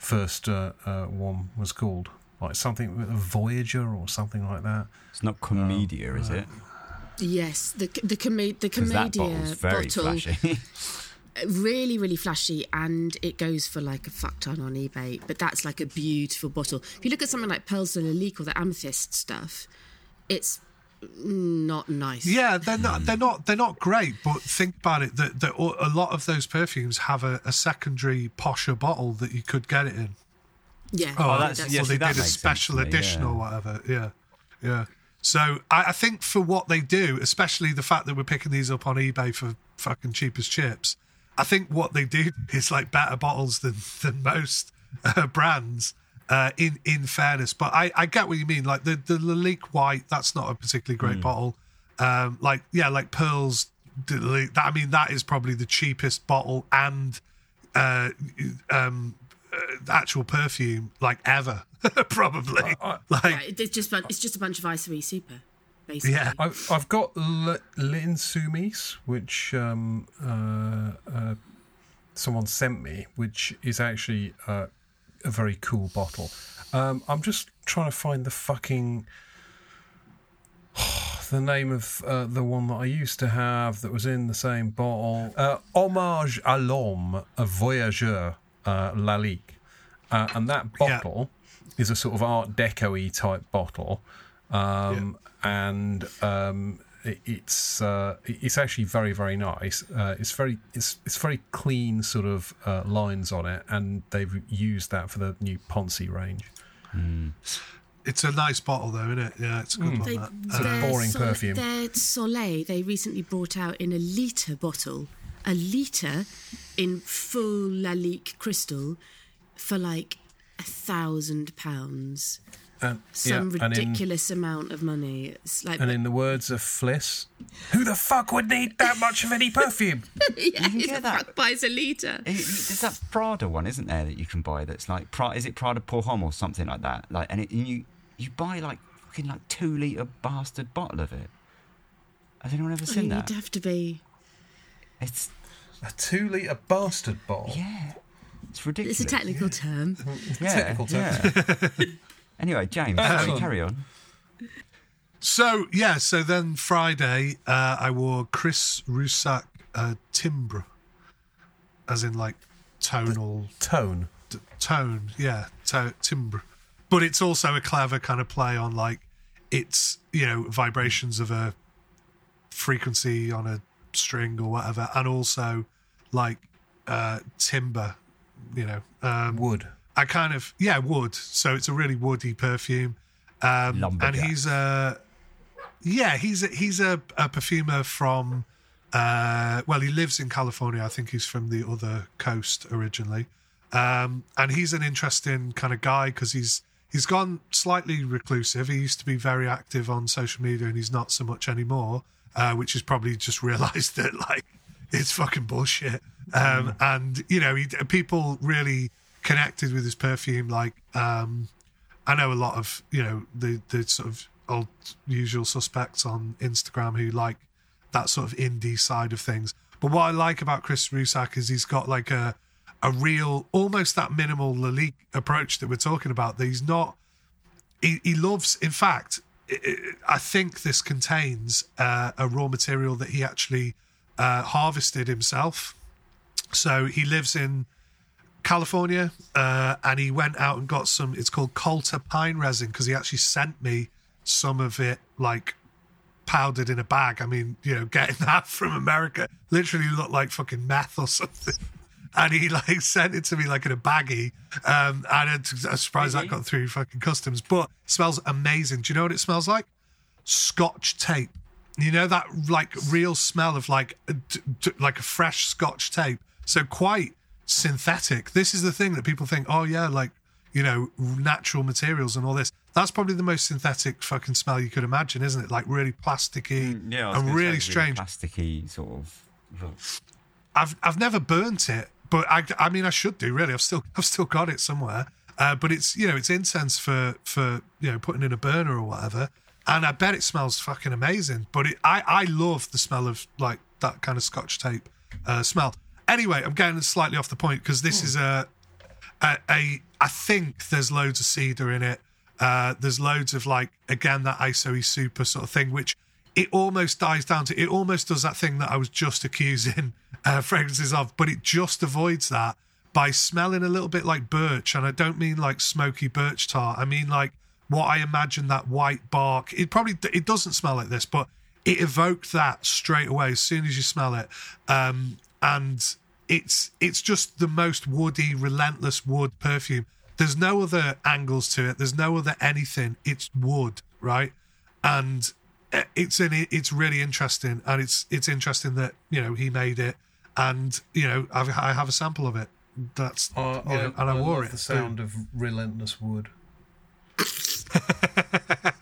first uh, uh, one was called like something with a Voyager or something like that. It's not Comedia, is it? Yes, the the, com- the Comedia bottle. really, really flashy, and it goes for like a fuck ton on eBay. But that's like a beautiful bottle. If you look at something like Perles de Lalique or the Amethyst stuff, it's not nice. Yeah, they're not. They're not. They're not great. But think about it. That, that a lot of those perfumes have a, a secondary posher bottle that you could get it in. Yeah. Oh, oh that's, that's yeah, they did a special edition yeah. or whatever. Yeah, yeah. So I, I, think for what they do, especially the fact that we're picking these up on eBay for fucking cheap as chips, I think what they do is like better bottles than than most uh, brands. Uh, in in fairness, but I, I get what you mean. Like the the Lalique White, that's not a particularly great mm. bottle. Um, like yeah, like Pearls. That, I mean, that is probably the cheapest bottle and uh, um, actual perfume like ever, probably. like Yeah, it's just it's just a bunch of Isoe Super, basically. Yeah. I've, I've got L- L'Insoumis, which um, uh, uh, someone sent me, which is actually uh, a very cool bottle. Um, I'm just trying to find the fucking the name of uh, the one that I used to have that was in the same bottle. Uh, Hommage à l'homme, a voyageur, uh, Lalique. Uh, and that Yeah. bottle is a sort of Art Deco-y type bottle. Um, And um, it's uh, it's actually very very nice. Uh, it's very it's it's very clean sort of uh, lines on it, and they've used that for the new Ponzi range. it's a nice bottle, though, isn't it? Yeah, it's a good They, one. a That. their boring Sol- perfume. Their Soleil, they recently brought out in a litre bottle, a litre in full Lalique crystal for like a thousand pounds. Uh, and, Some yeah, and in- ridiculous amount of money. It's like, And in the words of Fliss, who the fuck would need that much of any perfume? yeah, can who get that. buys a litre? It- There's that Prada one, isn't there, that you can buy? That's like, Pra- is it Prada Pour Homme or something like that? Like, and, it, and you you buy like fucking like two liter bastard bottle of it. Has anyone ever I seen oh, mean, that? you'd have to be. It's A two litre bastard bottle. yeah, it's ridiculous. It's a technical term. yeah, technical term. yeah. anyway, James, sorry, Excellent. carry on. So yeah, so then Friday, uh, I wore Chris Rusak uh, timbre, as in like tonal Tone. t- tone, yeah, to- timbre. But it's also a clever kind of play on like it's you know vibrations of a frequency on a string or whatever, and also like uh, timber, you know. Um, Wood. I kind of yeah wood, so it's a really woody perfume. Um, and he's a yeah he's a, he's a, a perfumer from uh, well he lives in California. I think he's from the other coast originally, um, and he's an interesting kind of guy because he's he's gone slightly reclusive. He used to be very active on social media, and he's not so much anymore. Uh, which is probably just realised that like it's fucking bullshit. Um, and you know, he, people really connected with his perfume. Like, um, I know a lot of you know the the sort of old usual suspects on Instagram who like that sort of indie side of things. But what I like about Chris Rusak is he's got like a a real, almost that minimal Lalique approach that we're talking about. That he's not. He, he loves. In fact, I- I I think this contains uh, a raw material that he actually uh, harvested himself. So he lives in California, uh, and he went out and got some. It's called Coulter pine resin because he actually sent me some of it, like powdered in a bag. I mean, you know, getting that from America literally looked like fucking meth or something. And he like sent it to me like in a baggie, um, and I'm surprised that got through fucking customs. But it smells amazing. Do you know what it smells like? Scotch tape. You know that like real smell of like d- d- like a fresh Scotch tape. So quite synthetic. This is the thing that people think, oh yeah, like you know natural materials and all this. That's probably the most synthetic fucking smell you could imagine, isn't it? Like really plasticky Mm, Yeah, and really strange. plasticky sort of. I've I've never burnt it, but I I mean I should do really. I've still I've still got it somewhere. Uh, but it's you know it's incense for for you know putting in a burner or whatever, and I bet it smells fucking amazing. But it, I I love the smell of like that kind of Scotch tape uh, smell. Anyway, I'm getting slightly off the point because this is a, a a I think there's loads of cedar in it. Uh, there's loads of like again that ISO super sort of thing, which it almost dies down to. It almost does that thing that I was just accusing uh, fragrances of, but it just avoids that by smelling a little bit like birch, and I don't mean like smoky birch tar. I mean like what I imagine that white bark. It probably it doesn't smell like this, but it evoked that straight away as soon as you smell it. Um, and it's it's just the most woody, relentless wood perfume. There's no other angles to it. There's no other anything. It's wood, right? And uh, it's in it's really interesting, and it's it's interesting that you know he made it, and you know I've, I have a sample of it. That's I, you know, and I, wore love it. the sound of relentless wood.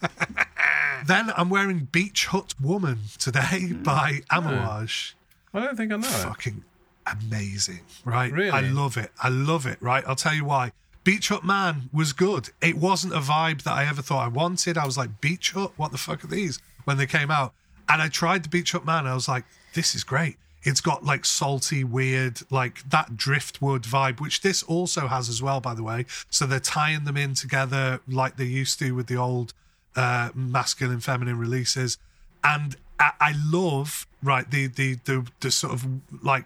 Then I'm wearing Beach Hut Woman today by Amouage. I don't think I know it. Fucking amazing, right? Really? I love it. I love it, right? I'll tell you why. Beach Hut Man was good. It wasn't a vibe that I ever thought I wanted. I was like, Beach Hut? What the fuck are these? When they came out. And I tried the Beach Hut Man. I was like, this is great. It's got like salty, weird, like that driftwood vibe, which this also has as well, by the way. So they're tying them in together like they used to with the old uh, masculine, feminine releases. And I, I love, right, the, the, the, the sort of like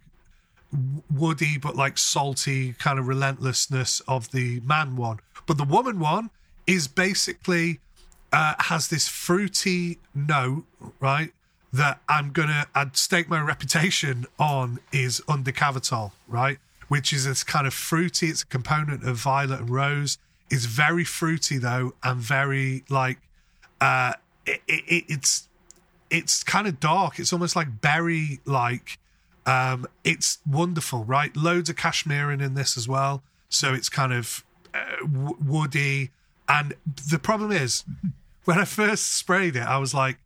woody but like salty kind of relentlessness of the man one. But the woman one is basically uh, has this fruity note, right? That I'm gonna I'd stake my reputation on is under Undecavertol, right? Which is this kind of fruity. It's a component of violet and rose. It's very fruity though, and very like uh, it, it, it's it's kind of dark. It's almost like berry like um, it's wonderful, right? Loads of cashmere in this as well, so it's kind of uh, w- woody. And the problem is, when I first sprayed it, I was like,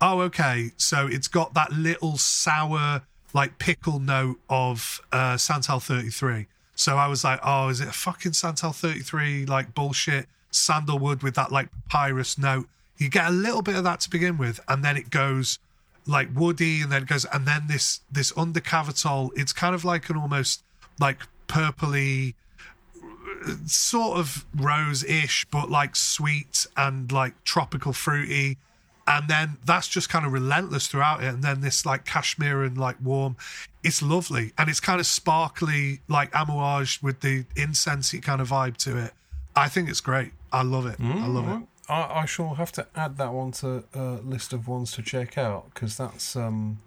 "Oh, okay." So it's got that little sour, like pickle note of uh, Santal 33. So I was like, "Oh, is it a fucking Santal 33 like bullshit sandalwood with that like papyrus note?" You get a little bit of that to begin with, and then it goes like woody and then goes and then this this undecavertol it's kind of like an almost like purpley sort of rose-ish but like sweet and like tropical fruity. And then that's just kind of relentless throughout it. And then this like cashmere and like warm it's lovely. And it's kind of sparkly like amouage with the incensey kind of vibe to it. I think it's great. I love it. I love it mm-hmm. I, I shall have to add that one to a list of ones to check out because that's um,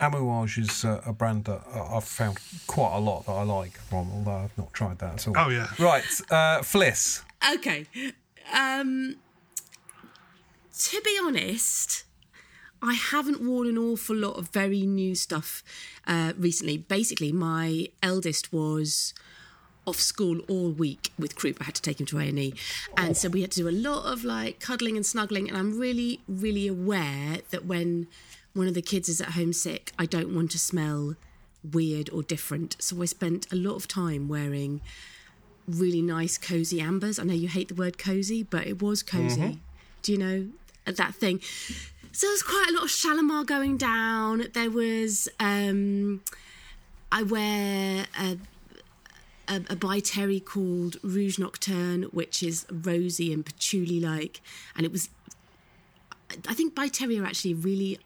Amouage is uh, a brand that I- I've found quite a lot that I like from, although I've not tried that at all. Oh, yeah. Right, uh, Fliss. Okay. Um, to be honest, I haven't worn an awful lot of very new stuff uh, recently. Basically, my eldest was off school all week with croup. I had to take him to A and E, and so we had to do a lot of like cuddling and snuggling. And I'm really, really aware that when one of the kids is at home sick, I don't want to smell weird or different. So I spent a lot of time wearing really nice cozy ambers. I know you hate the word cozy, but it was cozy. Do you know that thing? So there was quite a lot of Shalimar going down. There was um I wear a a, a by Terry called Rouge Nocturne, which is rosy and patchouli like, and it was. I think by Terry are actually a really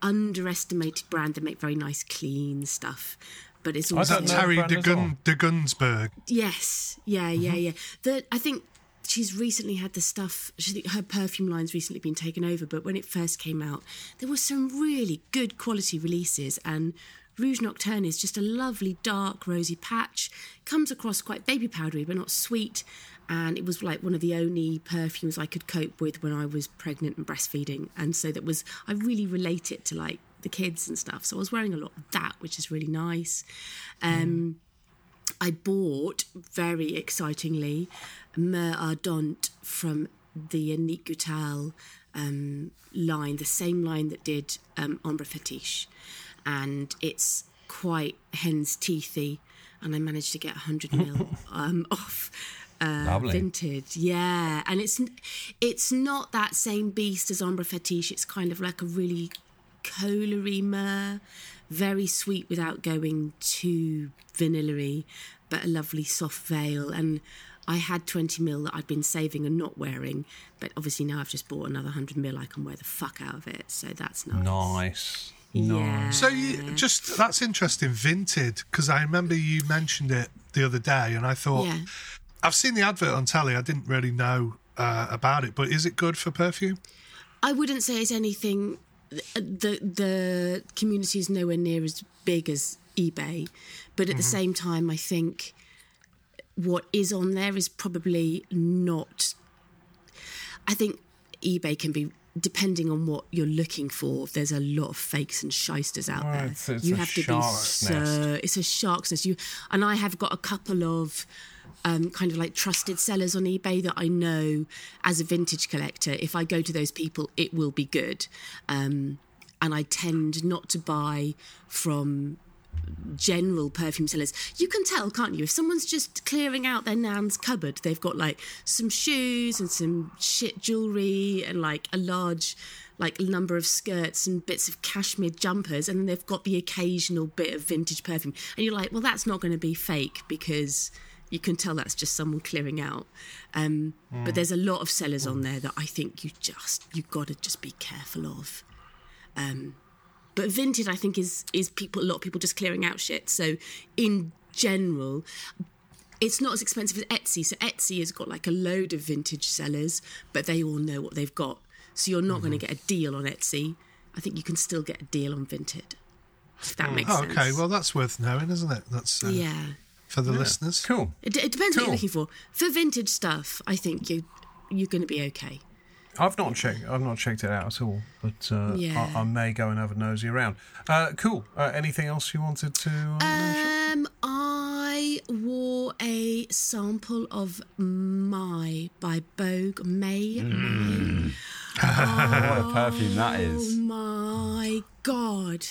underestimated brand. They make very nice, clean stuff, but it's I also don't terry brand de, as well. Gun, de Gunzburg Yes, yeah, yeah, mm-hmm. yeah. The I think she's recently had the stuff. She, her perfume line's recently been taken over, but when it first came out, there were some really good quality releases, and Rouge Nocturne is just a lovely dark rosy patch. Comes across quite baby powdery, but not sweet. And it was like one of the only perfumes I could cope with when I was pregnant and breastfeeding, and so that was I really relate it to like the kids and stuff. So I was wearing a lot of that, which is really nice. Um, I bought very excitingly Myrrhe Ardente from the Annick Goutal um, line, the same line that did um, Ambre Fétiche, and it's quite hen's teethy. And I managed to get 100 mil um, off uh, Vinted. Yeah, and it's it's not that same beast as Ambre Fétiche. It's kind of like a really cola myrrh, very sweet without going too vanilla but a lovely soft veil. And I had 20 mil that I'd been saving and not wearing, but obviously now I've just bought another 100 mil. I can wear the fuck out of it, so that's nice. Nice. Yeah. So you just that's interesting, vinted, because I remember you mentioned it the other day, and I thought Yeah. I've seen the advert on telly. I didn't really know uh, about it, but is it good for perfume? I wouldn't say it's anything. The the community is nowhere near as big as eBay, but at the same time, I think what is on there is probably not. I think eBay can be depending on what you're looking for. There's a lot of fakes and shysters out Well, there. it's- it's you have to be so. nest. It's a shark's nest. You and I have got a couple of. Um, kind of like trusted sellers on eBay that I know as a vintage collector, if I go to those people, it will be good. Um, and I tend not to buy from general perfume sellers, you can tell, can't you? If someone's just clearing out their nan's cupboard, they've got like some shoes and some shit jewelry and like a large like number of skirts and bits of cashmere jumpers and then they've got the occasional bit of vintage perfume. And you're like well that's not going to be fake because you can tell that's just someone clearing out. Um, mm. but there's a lot of sellers on there that i think you just you've got to just be careful of. Um, but vintage, I think, is is people a lot of people just clearing out shit. So in general, it's not as expensive as Etsy. So Etsy has got like a load of vintage sellers, but they all know what they've got. So you're not mm-hmm. going to get a deal on Etsy. I think you can still get a deal on Vinted. If that mm. makes oh, sense. Okay, well that's worth knowing, isn't it? That's uh, yeah for the yeah. listeners. Cool. It, it depends cool. what you're looking for. For vintage stuff, I think you you're going to be okay. I've not checked. I've not checked it out at all, but uh, yeah. I, I, may go and have a nosy around. Uh, cool. Uh, anything else you wanted to? Uh, um, I wore a sample of MAAI by Bogue May. Mm. Oh, what a perfume that is! Oh my god!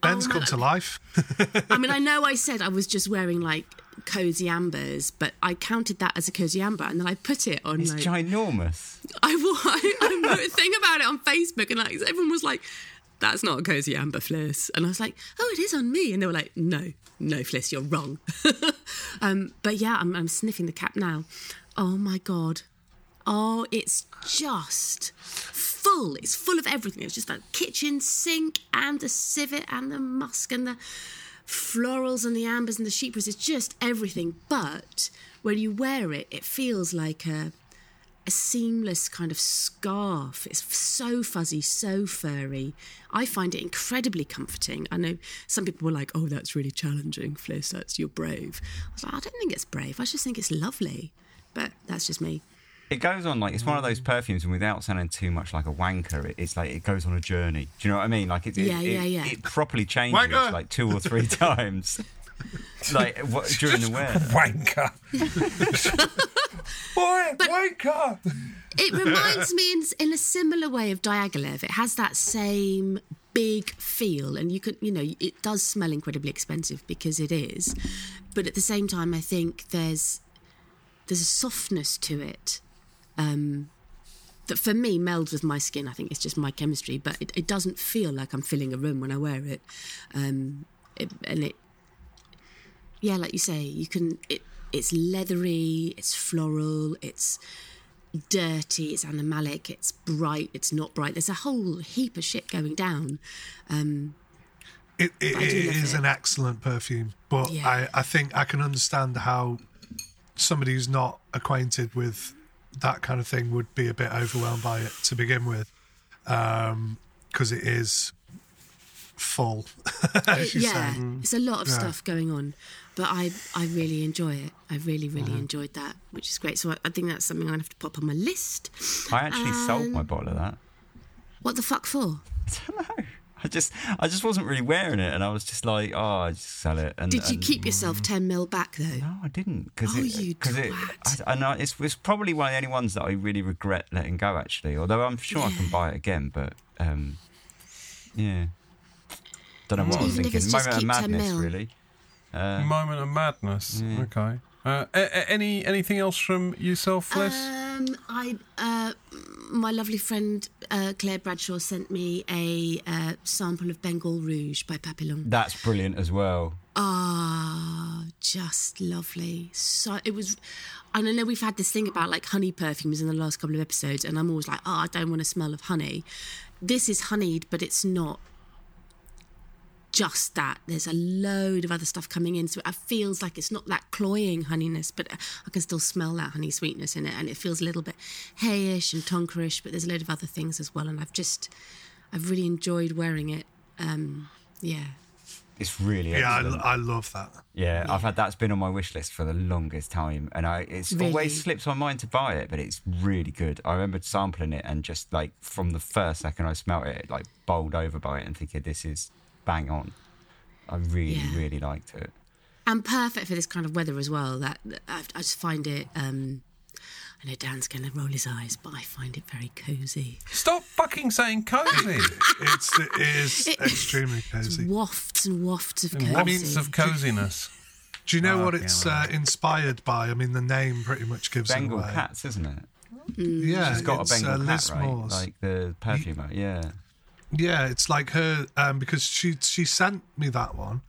Ben's oh, come to life. I mean, I know I said I was just wearing like cozy ambers, but I counted that as a cozy amber, and then I put it on. It's like, ginormous. I, I, I wrote a thing about it on Facebook, and like everyone was like, "That's not a cozy amber, Fliss," and I was like, "Oh, it is on me," and they were like, "No, no, Fliss, you're wrong." um, but yeah, I'm, I'm sniffing the cap now. Oh my god. Oh, it's just full. It's full of everything. It's just that kitchen sink and the civet and the musk and the florals and the ambers and the chypres. It's just everything. But when you wear it, it feels like a a seamless kind of scarf. It's so fuzzy, so furry. I find it incredibly comforting. I know some people were like, "Oh, that's really challenging, Fliss. That's you're brave." I was like, "I don't think it's brave. I just think it's lovely." But that's just me it goes on like it's one of those mm. perfumes, and without sounding too much like a wanker, it, it's like it goes on a journey. Do you know what I mean? Like it, yeah, it, yeah, yeah. it properly changes wanker! like two or three times, like what, during the wear. Wanker, boy, but wanker. It reminds me in, in a similar way of Diaghilev. It has that same big feel and you can you know it does smell incredibly expensive because it is but at the same time i think there's there's a softness to it um, that for me melds with my skin. I think it's just my chemistry, but it, it doesn't feel like I'm filling a room when I wear it. Um, it and it, yeah, like you say, you can. It it's leathery, it's floral, it's dirty, it's animalic, it's bright, it's not bright. There's a whole heap of shit going down. Um, it, it, it is it. an excellent perfume, but yeah. I, I think I can understand how somebody who's not acquainted with that kind of thing would be a bit overwhelmed by it to begin with, because um, it is full. it, yeah, it's a lot of yeah. stuff going on, but I I really enjoy it. I really really mm-hmm. enjoyed that, which is great. So I, I, think that's something I'm gonna have to pop on my list. I actually sold my bottle of that. What the fuck for? I don't know. I just I just wasn't really wearing it, and I was just like, oh, I just sell it. And did you and, keep yourself ten mil back though? No, I didn't. Cause oh, it, you cause it, I, I know it's, it's probably one of the only ones that I really regret letting go. Actually, although I'm sure yeah. I can buy it again, but um, yeah, don't know what Even I was thinking. Moment of madness, really. Uh, Moment of madness. Yeah. Okay. Uh, a- a- any anything else from yourself, Fliss? Um, I uh, my lovely friend uh, Claire Bradshaw sent me a uh, sample of Bengal Rouge by Papillon. That's brilliant as well. Ah, just lovely. So it was. And I know we've had this thing about like honey perfumes in the last couple of episodes, and I'm always like, oh, I don't want to smell of honey. This is honeyed, but it's not just that. There's a load of other stuff coming in, so it feels like it's not that cloying honeyness, but I can still smell that honey sweetness in it, and it feels a little bit hayish and tonkerish, but there's a load of other things as well, and I've just, I've really enjoyed wearing it. Um, yeah. It's really yeah, I, I, love that. Yeah, yeah, I've had that's been on my wish list for the longest time, and I it's really? always slips my mind to buy it, but it's really good. I remember sampling it and just like from the first second I smelt it, like bowled over by it and thinking this is bang on. I really, yeah. really liked it. And perfect for this kind of weather as well. That I, I just find it. Um, I know Dan's going to roll his eyes, but I find it very cosy. Stop fucking saying cozy. it's it is it, extremely cozy. Wafts and wafts of cozy. Wafts of coziness. Do you know oh, what it's uh, inspired by? I mean, the name pretty much gives Bengal it away. cats, isn't it? Mm. Yeah, she's got a Bengal uh, cat, right? Like the perfumer, yeah. Yeah, it's like her um, because she she sent me that one,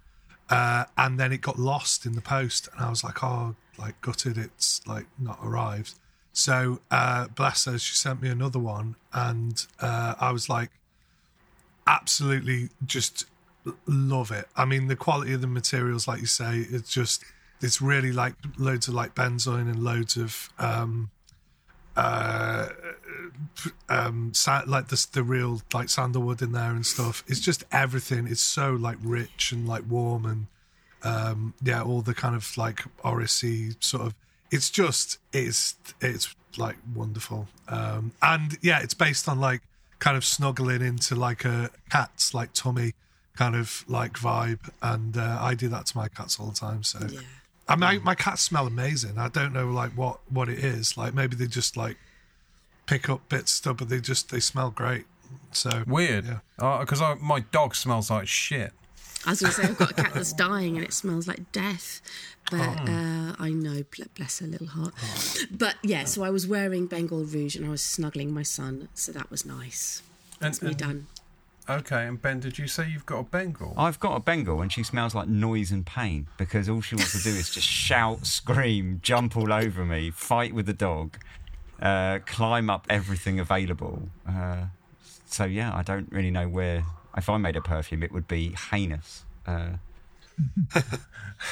uh, and then it got lost in the post, and I was like, oh, like gutted, it's like not arrived. So uh, bless her, she sent me another one, and uh, I was like, absolutely just love it. I mean, the quality of the materials, like you say, it's just it's really like loads of like benzoin and loads of um, uh, um, like the the real like sandalwood in there and stuff. It's just everything. It's so like rich and like warm and um, yeah, all the kind of like Orisi sort of. It's just it's it's like wonderful. Um, and yeah, it's based on like kind of snuggling into like a cat's like tummy kind of like vibe, and uh, I do that to my cats all the time. So. Yeah. I mean, my cats smell amazing. I don't know like what what it is. Like maybe they just like pick up bits of stuff, but they just they smell great. So weird. Because yeah. uh, my dog smells like shit. I was going to say I've got a cat that's dying and it smells like death, but oh. uh, I know, bless her little heart. Oh. But yeah, so I was wearing Bengal rouge and I was snuggling my son, so that was nice. That's and, me and, done. Okay, and Ben, did you say you've got a Bengal? I've got a Bengal, and she smells like noise and pain because all she wants to do is just shout, scream, jump all over me, fight with the dog, uh, climb up everything available. Uh, so yeah, I don't really know where. If I made a perfume, it would be heinous. Uh,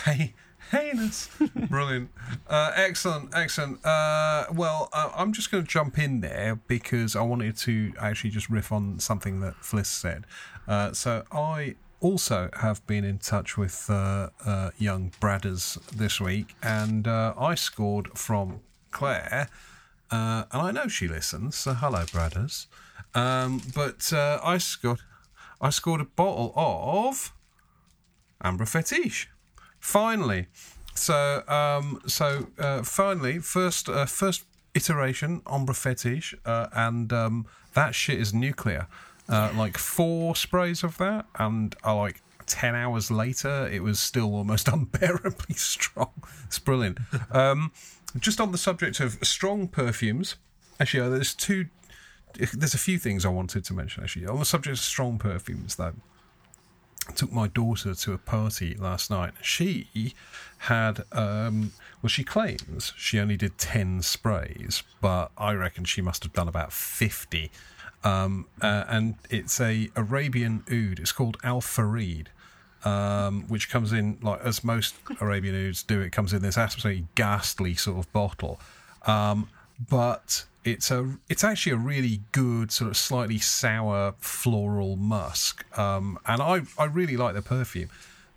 hey, heinous. Brilliant. Uh, excellent, excellent. Uh, well, uh, I'm just going to jump in there because I wanted to actually just riff on something that Fliss said. Uh, so I also have been in touch with uh, uh, young Bradders this week, and I scored from Claire. And I know she listens, so hello, Bradders. Um, but I scored, I scored a bottle of Ambre Fétiche. Finally, so um, so uh, finally, first uh, first iteration Ambre Fétiche, uh, and um, that shit is nuclear. Uh, like four sprays of that, and uh, like ten hours later, it was still almost unbearably strong. It's brilliant. Um, just on the subject of strong perfumes, actually, uh, there's two. There's a few things I wanted to mention. Actually, on the subject of strong perfumes, though, took my daughter to a party last night. She had, um, well, she claims she only did 10 sprays, but I reckon she must have done about 50. Um, uh, and it's a Arabian oud. It's called Al Farid. Um, which comes in like as most Arabian ouds do. It comes in this absolutely ghastly sort of bottle, um, but it's a it's actually a really good sort of slightly sour floral musk, um, and I I really like the perfume.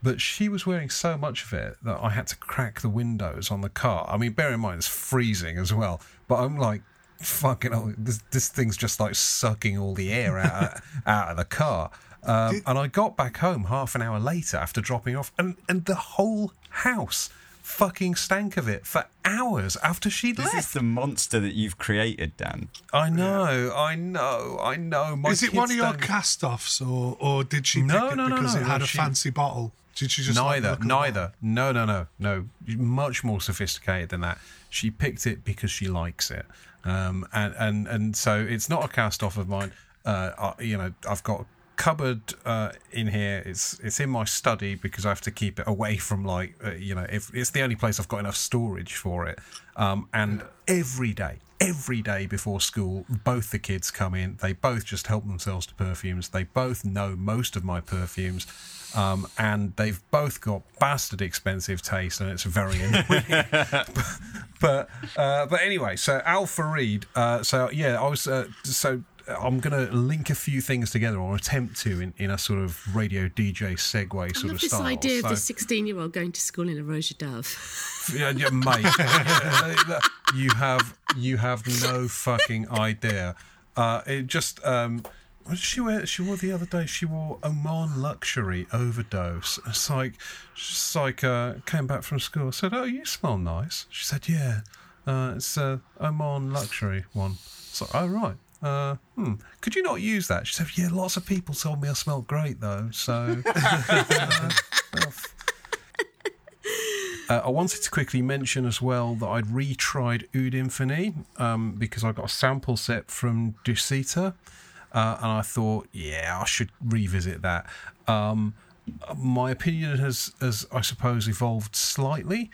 But she was wearing so much of it that I had to crack the windows on the car. I mean, bear in mind it's freezing as well. But I'm like, fucking, this, this thing's just like sucking all the air out out of the car. Um, and I got back home half an hour later after dropping off, and, and the whole house fucking stank of it for hours after she'd this left. This is the monster that you've created, Dan. I know, yeah. I know, I know. My is it one of your cast-offs, or or did she no, pick no, it no, because no, it had a she... fancy bottle? Did she just neither, like neither? No, no, no, no. Much more sophisticated than that. She picked it because she likes it, um, and and and so it's not a cast-off of mine. Uh, I, you know, I've got cupboard uh, in here. It's it's in my study because I have to keep it away from like uh, you know if it's the only place I've got enough storage for it. Um, and every day, every day before school, both the kids come in. They both just help themselves to perfumes. They both know most of my perfumes. Um, and they've both got bastard expensive taste, and it's very annoying. but uh, but anyway, so Al Farid. Uh, so yeah, I was uh, so I'm going to link a few things together, or attempt to, in, in a sort of radio DJ segue sort of this style. Idea so, of the 16 year old going to school in a Roja Dove. Yeah, yeah mate, you have you have no fucking idea. Uh, it just. Um, what did she wear? She wore the other day. She wore Oman Luxury Overdose. It's like, she's like, uh, came back from school. I said, "Oh, you smell nice." She said, "Yeah." Uh, it's a Oman luxury one. So, oh right. Uh, hmm. Could you not use that? She said, yeah, lots of people told me I smelled great though. So, uh, uh, I wanted to quickly mention as well that I'd retried Oud Infini um, because I got a sample set from Dusita, uh, and I thought, yeah, I should revisit that. Um, my opinion has, has, I suppose, evolved slightly.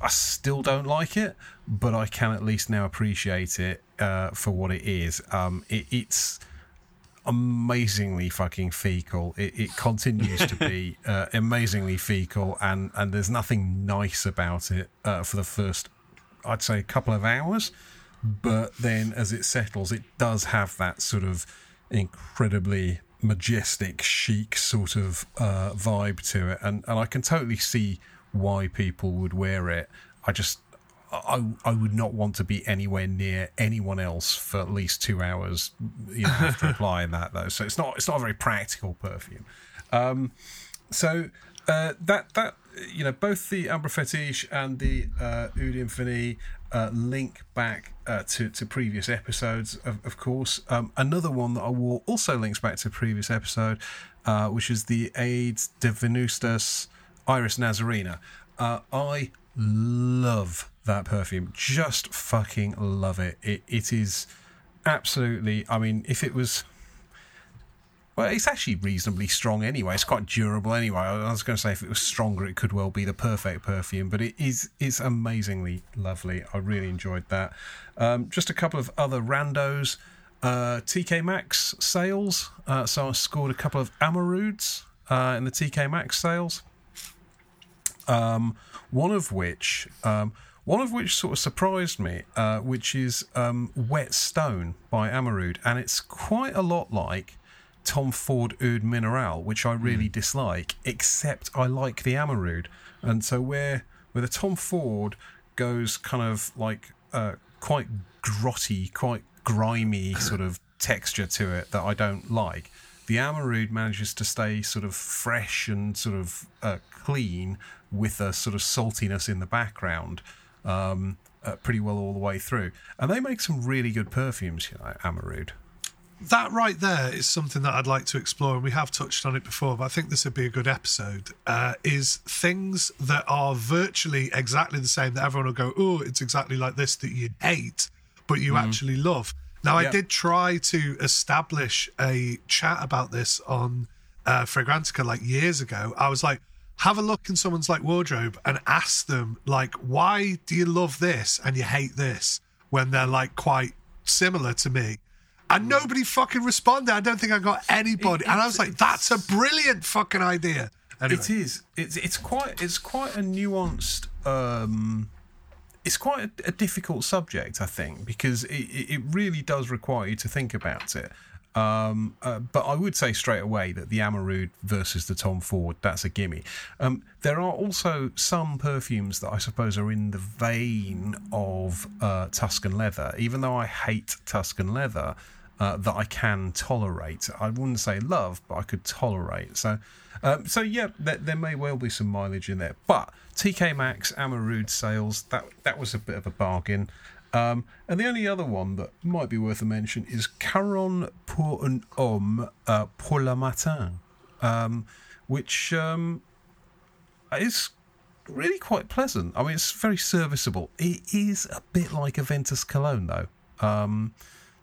I still don't like it, but I can at least now appreciate it uh, for what it is. Um, it, it's amazingly fucking fecal. It, it continues to be uh, amazingly fecal, and, and there's nothing nice about it uh, for the first, I'd say, couple of hours. But then as it settles, it does have that sort of incredibly majestic, chic sort of uh, vibe to it, and and I can totally see why people would wear it. I just I, I would not want to be anywhere near anyone else for at least two hours, you know, after applying that though. So it's not it's not a very practical perfume. Um, so uh, that that you know both the Ambre Fetiche and the uh, Oud Infini uh, link back uh, to to previous episodes, of, of course. Um, another one that I wore also links back to a previous episode, uh, which is the Aedes de Venustas Iris Nazarena. Uh, I love that perfume. Just fucking love it. It it is absolutely. I mean, if it was. Well, it's actually reasonably strong anyway. It's quite durable anyway. I was going to say if it was stronger, it could well be the perfect perfume, but it is it's amazingly lovely. I really enjoyed that. Um, just a couple of other randos. Uh, TK Maxx sales. Uh, so I scored a couple of Amourouds uh, in the TK Maxx sales. Um, one of which um, one of which sort of surprised me, uh, which is um, Wet Stone by Amouroud, and it's quite a lot like Tom Ford Oud Mineral, which I really mm. dislike, except I like the Amouroud. And so where where the Tom Ford goes kind of like uh, quite grotty, quite grimy sort of texture to it that I don't like. The Amouroud manages to stay sort of fresh and sort of uh, clean with a sort of saltiness in the background um, uh, pretty well all the way through. And they make some really good perfumes, you know, Amouroud. That right there is something that I'd like to explore, and we have touched on it before, but I think this would be a good episode. Uh, is things that are virtually exactly the same that everyone will go, oh, it's exactly like this that you hate, but you mm. actually love. Now, yep. I did try to establish a chat about this on uh, Fragrantica like years ago. I was like, have a look in someone's like wardrobe and ask them like why do you love this and you hate this? when they're like quite similar to me. And nobody fucking responded. I don't think i got anybody. It, and i was like that's a brilliant fucking idea. Anyway. it is. It's it's quite it's quite a nuanced um it's quite a, a difficult subject i think because it, it really does require you to think about it um, uh, but I would say straight away that the Amouroud versus the Tom Ford, that's a gimme. Um, there are also some perfumes that I suppose are in the vein of uh, Tuscan leather, even though I hate Tuscan leather, uh, that I can tolerate. I wouldn't say love, but I could tolerate. So, um, so yeah, there, there, may well be some mileage in there. But TK Maxx Amouroud sales, that that was a bit of a bargain. Um, and the only other one that might be worth a mention is Caron pour un homme uh, pour le matin, um, which um, is really quite pleasant. I mean, it's very serviceable. It is a bit like Aventus Cologne, though. Um,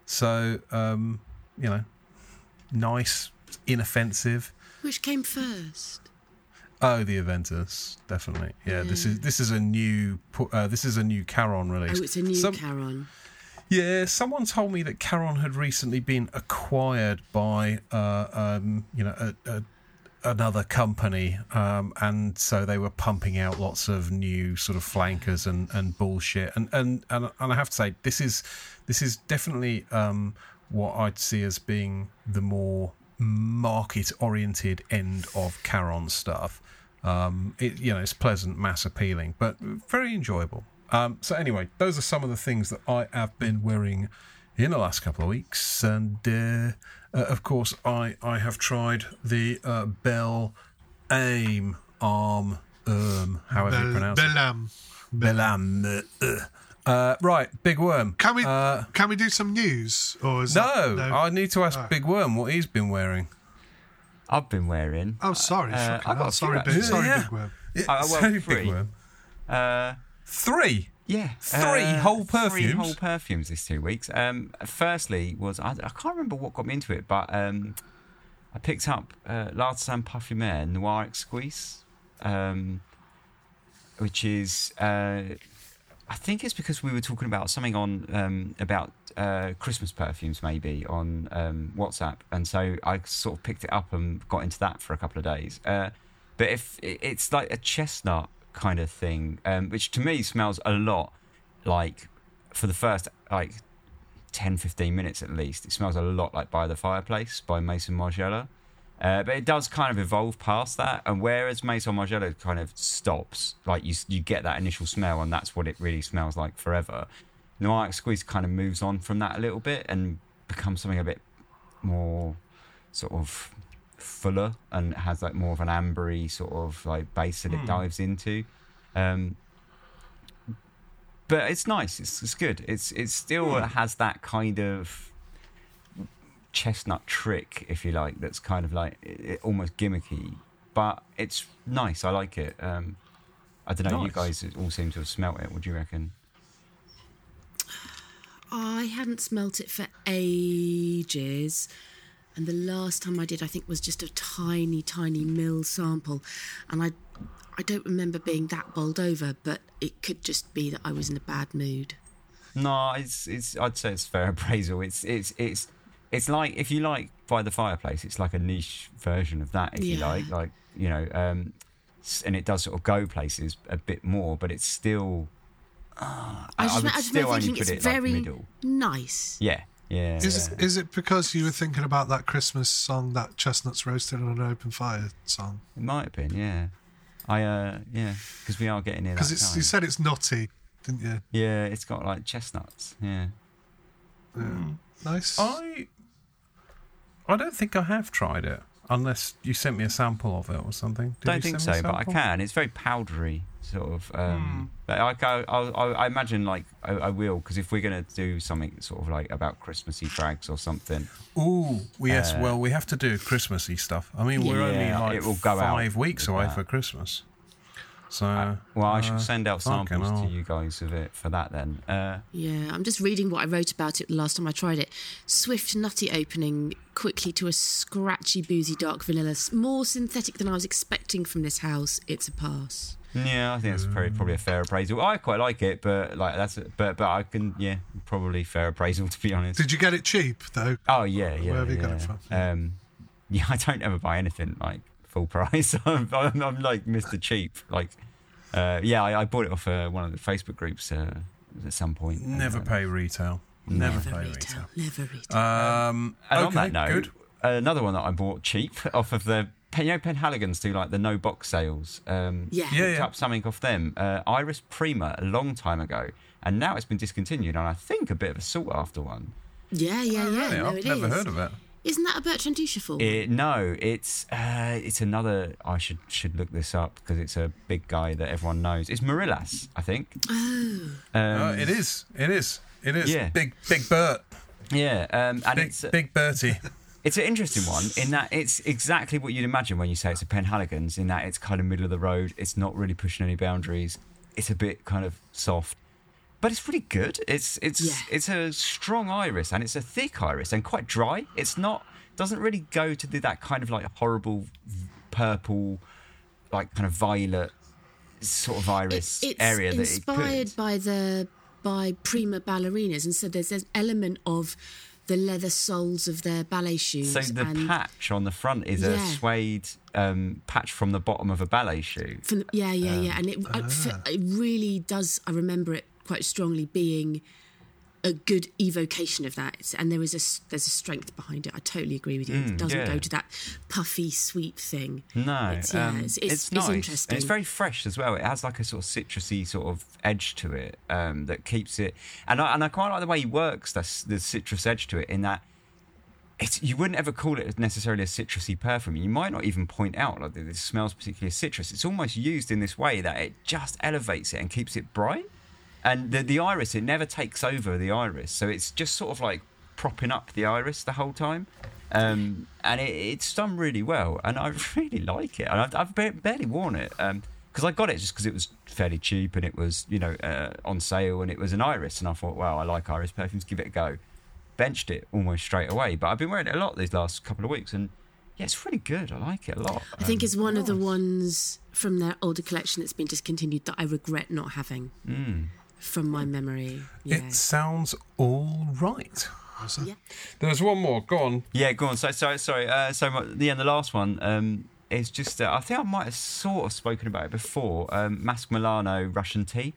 so, um, you know, nice, inoffensive. Which came first? Oh, the Aventus, definitely. Yeah, yeah, this is this is a new uh, this is a new Caron release. Oh, it's a new Some, Caron. Yeah, someone told me that Caron had recently been acquired by uh, um, you know a, a, another company, um, and so they were pumping out lots of new sort of flankers and, and bullshit. And, and and and I have to say, this is this is definitely um, what I'd see as being the more market oriented end of Caron stuff. Um, it, you know, it's pleasant, mass appealing, but very enjoyable. Um, so anyway, those are some of the things that I have been wearing in the last couple of weeks, and uh, uh, of course, I I have tried the uh, Bell Aim Arm um, however Bel- you pronounce Bellam. it. Bellam. Uh, Uh, right, Big Worm. Can we Uh, can we do some news or is no, that, I need to ask Oh. Big Worm what he's been wearing. I've been wearing. Oh, sorry. Uh, I've got sorry, big, sorry, Yeah. big worm. Yeah, sorry, three. Big Worm. Uh, Three. yeah, Three uh, whole Three perfumes? whole perfumes this two weeks. Um, firstly was I, I can't remember what got me into it, but um, I picked up uh, L'Artisan Parfumeur Noir Exquis, um, which is uh, I think it's because we were talking about something on um, about uh, Christmas perfumes maybe on um, WhatsApp, and so I sort of picked it up and got into that for a couple of days. Uh, but if it's like a chestnut kind of thing, um, which to me smells a lot like for the first like 10, 15 minutes at least, it smells a lot like By the Fireplace by Maison Margiela. Uh, but it does kind of evolve past that, and whereas Maison Margiela kind of stops, like you you get that initial smell, and that's what it really smells like forever. Noir Exquis kind of moves on from that a little bit and becomes something a bit more sort of fuller and has like more of an ambery sort of like base that it dives into. Um, but it's nice. It's, it's good. It's it still has that kind of chestnut trick, if you like. That's kind of like it, it- almost gimmicky, but it's nice. I like it. Um, I don't know. You guys all seem to have smelt it. What do you reckon? I hadn't smelt it for ages. And the last time I did, I think, was just a tiny, tiny mill sample. And I, I don't remember being that bowled over, but it could just be that I was in a bad mood. No, it's it's. I'd say it's fair appraisal. It's it's it's it's like if you like by the fireplace, it's like a niche version of that. If you like, like you know, um, and it does sort of go places a bit more, but it's still. Uh, I just, would I just still remember only put it's it very like middle. nice. Yeah, yeah. Is yeah. is it because you were thinking about that Christmas song, that chestnuts roasted on an open fire song? It might have been, yeah. I uh, yeah, because we are getting near that Because it's time. you said it's nutty, didn't you? yeah, it's got like chestnuts. Yeah. Nice. I I don't think I have tried it, unless you sent me a sample of it or something. Did Don't you think so, but I can. It's very powdery, sort of. Um, But I, I, I, I imagine like I, I will because if we're gonna do something sort of like about Christmassy frags or something, Ooh, yes. Uh, well, we have to do Christmassy stuff. I mean, we're only like it will go out five weeks away that. for Christmas. So, well, I uh, shall send out samples to you guys of it for that then. Uh, Yeah, I'm just reading what I wrote about it the last time I tried it. Swift, nutty opening, quickly to a scratchy, boozy, dark vanilla. S- More synthetic than I was expecting from this house. It's a pass. yeah, I think that's very, probably a fair appraisal. I quite like it, but like that's but but I can yeah probably fair appraisal to be honest. Did you get it cheap though? Oh yeah, yeah. Where have you yeah. got it from? Um, yeah, I don't ever buy anything like full price. I'm, I'm, I'm like Mr. Cheap. Like, uh, yeah, I, I bought it off uh, one of the Facebook groups uh, at some point. never Uh, pay retail. Never, Never pay retail. retail. Never retail. Um, And okay, on that note, good. another one that I bought cheap off of the. You know, Penhaligon's do like the no box sales. Um, Yeah. Yeah, picked yeah. up something off them. Uh, Iris Prima a long time ago, and now it's been discontinued. And I think a bit of a sought after one. yeah, yeah, yeah. Really? no, I've it never is. heard of it. Isn't that a Bertrand Duchaufour? It, no, it's uh, it's another. I should should look this up because it's a big guy that everyone knows. It's Morillas, I think. Oh. Um, Uh, it is. It is. It is. Yeah. Big, big Bert. Yeah, um, and Big, it's big Bertie. it's an interesting one in that it's exactly what you'd imagine when you say it's a Penhaligon's. In that it's kind of middle of the road. It's not really pushing any boundaries. It's a bit kind of soft, but it's pretty good. It's it's Yeah. it's a strong iris and it's a thick iris and quite dry. It's not doesn't really go to the, that kind of like horrible purple, like kind of violet sort of iris it's area that it inspired could. by the by prima ballerinas, and so there's an element of the leather soles of their ballet shoes. So the and patch on the front is a suede um, patch from the bottom of a ballet shoe. from the, yeah, yeah, Um, yeah, and it ah. it really does. I remember it quite strongly being a good evocation of that, and there is a there's a strength behind it. I totally agree with you. it doesn't Mm, yeah. go to that puffy, sweet thing. No, it's, yeah, um, it's, it's, it's nice. And interesting. it's very fresh as well. It has like a sort of citrusy sort of edge to it um, that keeps it. And I, and I quite like the way he works the, the citrus edge to it in that it's you wouldn't ever call it necessarily a citrusy perfume. You might not even point out like that this smells particularly citrus. It's almost used in this way that it just elevates it and keeps it bright. And the the iris it never takes over the iris, so it's just sort of like propping up the iris the whole time. Um, and it, it's done really well, and I really like it. And I've, I've barely worn it because um, I got it just because it was fairly cheap and it was you know uh, on sale and it was an iris, and I thought, wow, I like iris perfumes, give it a go. Benched it almost straight away, but I've been wearing it a lot these last couple of weeks, and yeah, it's really good. I like it a lot. I think um, it's one of the ones from their older collection that's been discontinued that I regret not having. Mm. From my memory, yeah. it sounds all right. Yeah. There's one more. Go on. Yeah, go on. So, sorry, sorry. Uh, so, my, yeah, the last one um, is just. Uh, I think I might have sort of spoken about it before. Um, Masque Milano Russian tea.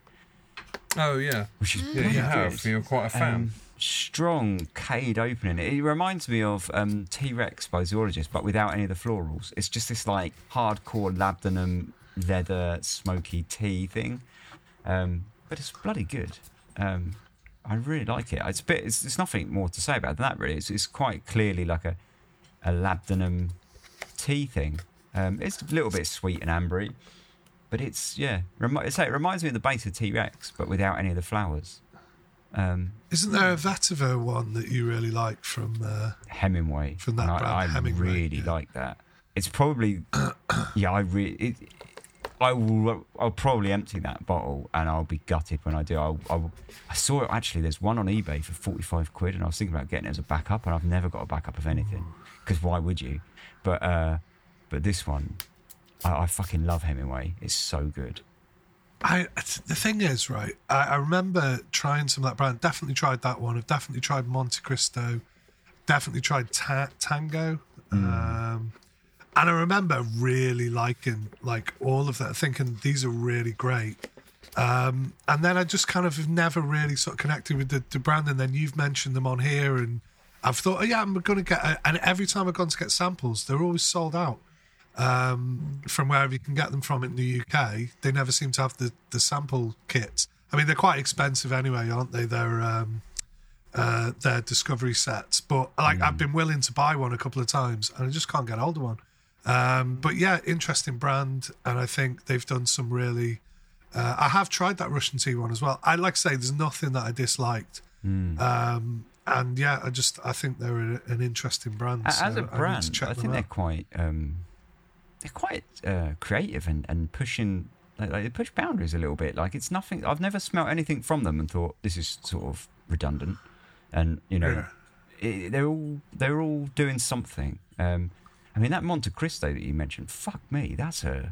Oh yeah, which is yeah, you have. You're quite a fan. Um, strong cade opening. It reminds me of um, T Rex by Zoologist, but without any of the florals. It's just this like hardcore labdanum leather smoky tea thing. Um, but it's bloody good. Um, I really like it. It's a bit. It's, it's nothing more to say about that really. It's, it's quite clearly like a a labdanum tea thing. Um, it's a little bit sweet and ambery, but it's yeah. Remi- it reminds me of the base of T Rex, but without any of the flowers. Um, Isn't there a vetiver one that you really like from uh, Hemingway? From that brand, I, I Hemingway, really yeah. like that. It's probably yeah. I really. I will. I'll probably empty that bottle, and I'll be gutted when I do. I'll, I'll, i saw it actually. There's one on eBay for forty-five quid, and I was thinking about getting it as a backup, and I've never got a backup of anything because why would you? But uh, but this one, I, I fucking love Hemingway. It's so good. I the thing is, right? I, I remember trying some of that brand. Definitely tried that one. I've definitely tried Monte Cristo. Definitely tried ta- Tango. Mm. Um, and I remember really liking like all of that, thinking these are really great. Um, and then I just kind of have never really sort of connected with the, the brand. And then you've mentioned them on here, and I've thought, oh, yeah, I'm going to get. A, and every time I've gone to get samples, they're always sold out um, from wherever you can get them from in the UK. They never seem to have the the sample kits. I mean, they're quite expensive anyway, aren't they? They're um, uh, their discovery sets, but like mm. I've been willing to buy one a couple of times, and I just can't get hold of one. Um, but yeah, interesting brand, and I think they've done some really. Uh, I have tried that Russian tea one as well. I like to say there's nothing that I disliked, mm. um, and yeah, I just I think they're a, an interesting brand. As so a brand, I, I think they're quite um, they're quite uh, creative and, and pushing like, like, they push boundaries a little bit. Like it's nothing. I've never smelt anything from them and thought this is sort of redundant, and you know. Yeah. It, they're all they're all doing something. Um, I mean, that Monte Cristo that you mentioned, fuck me, that's a.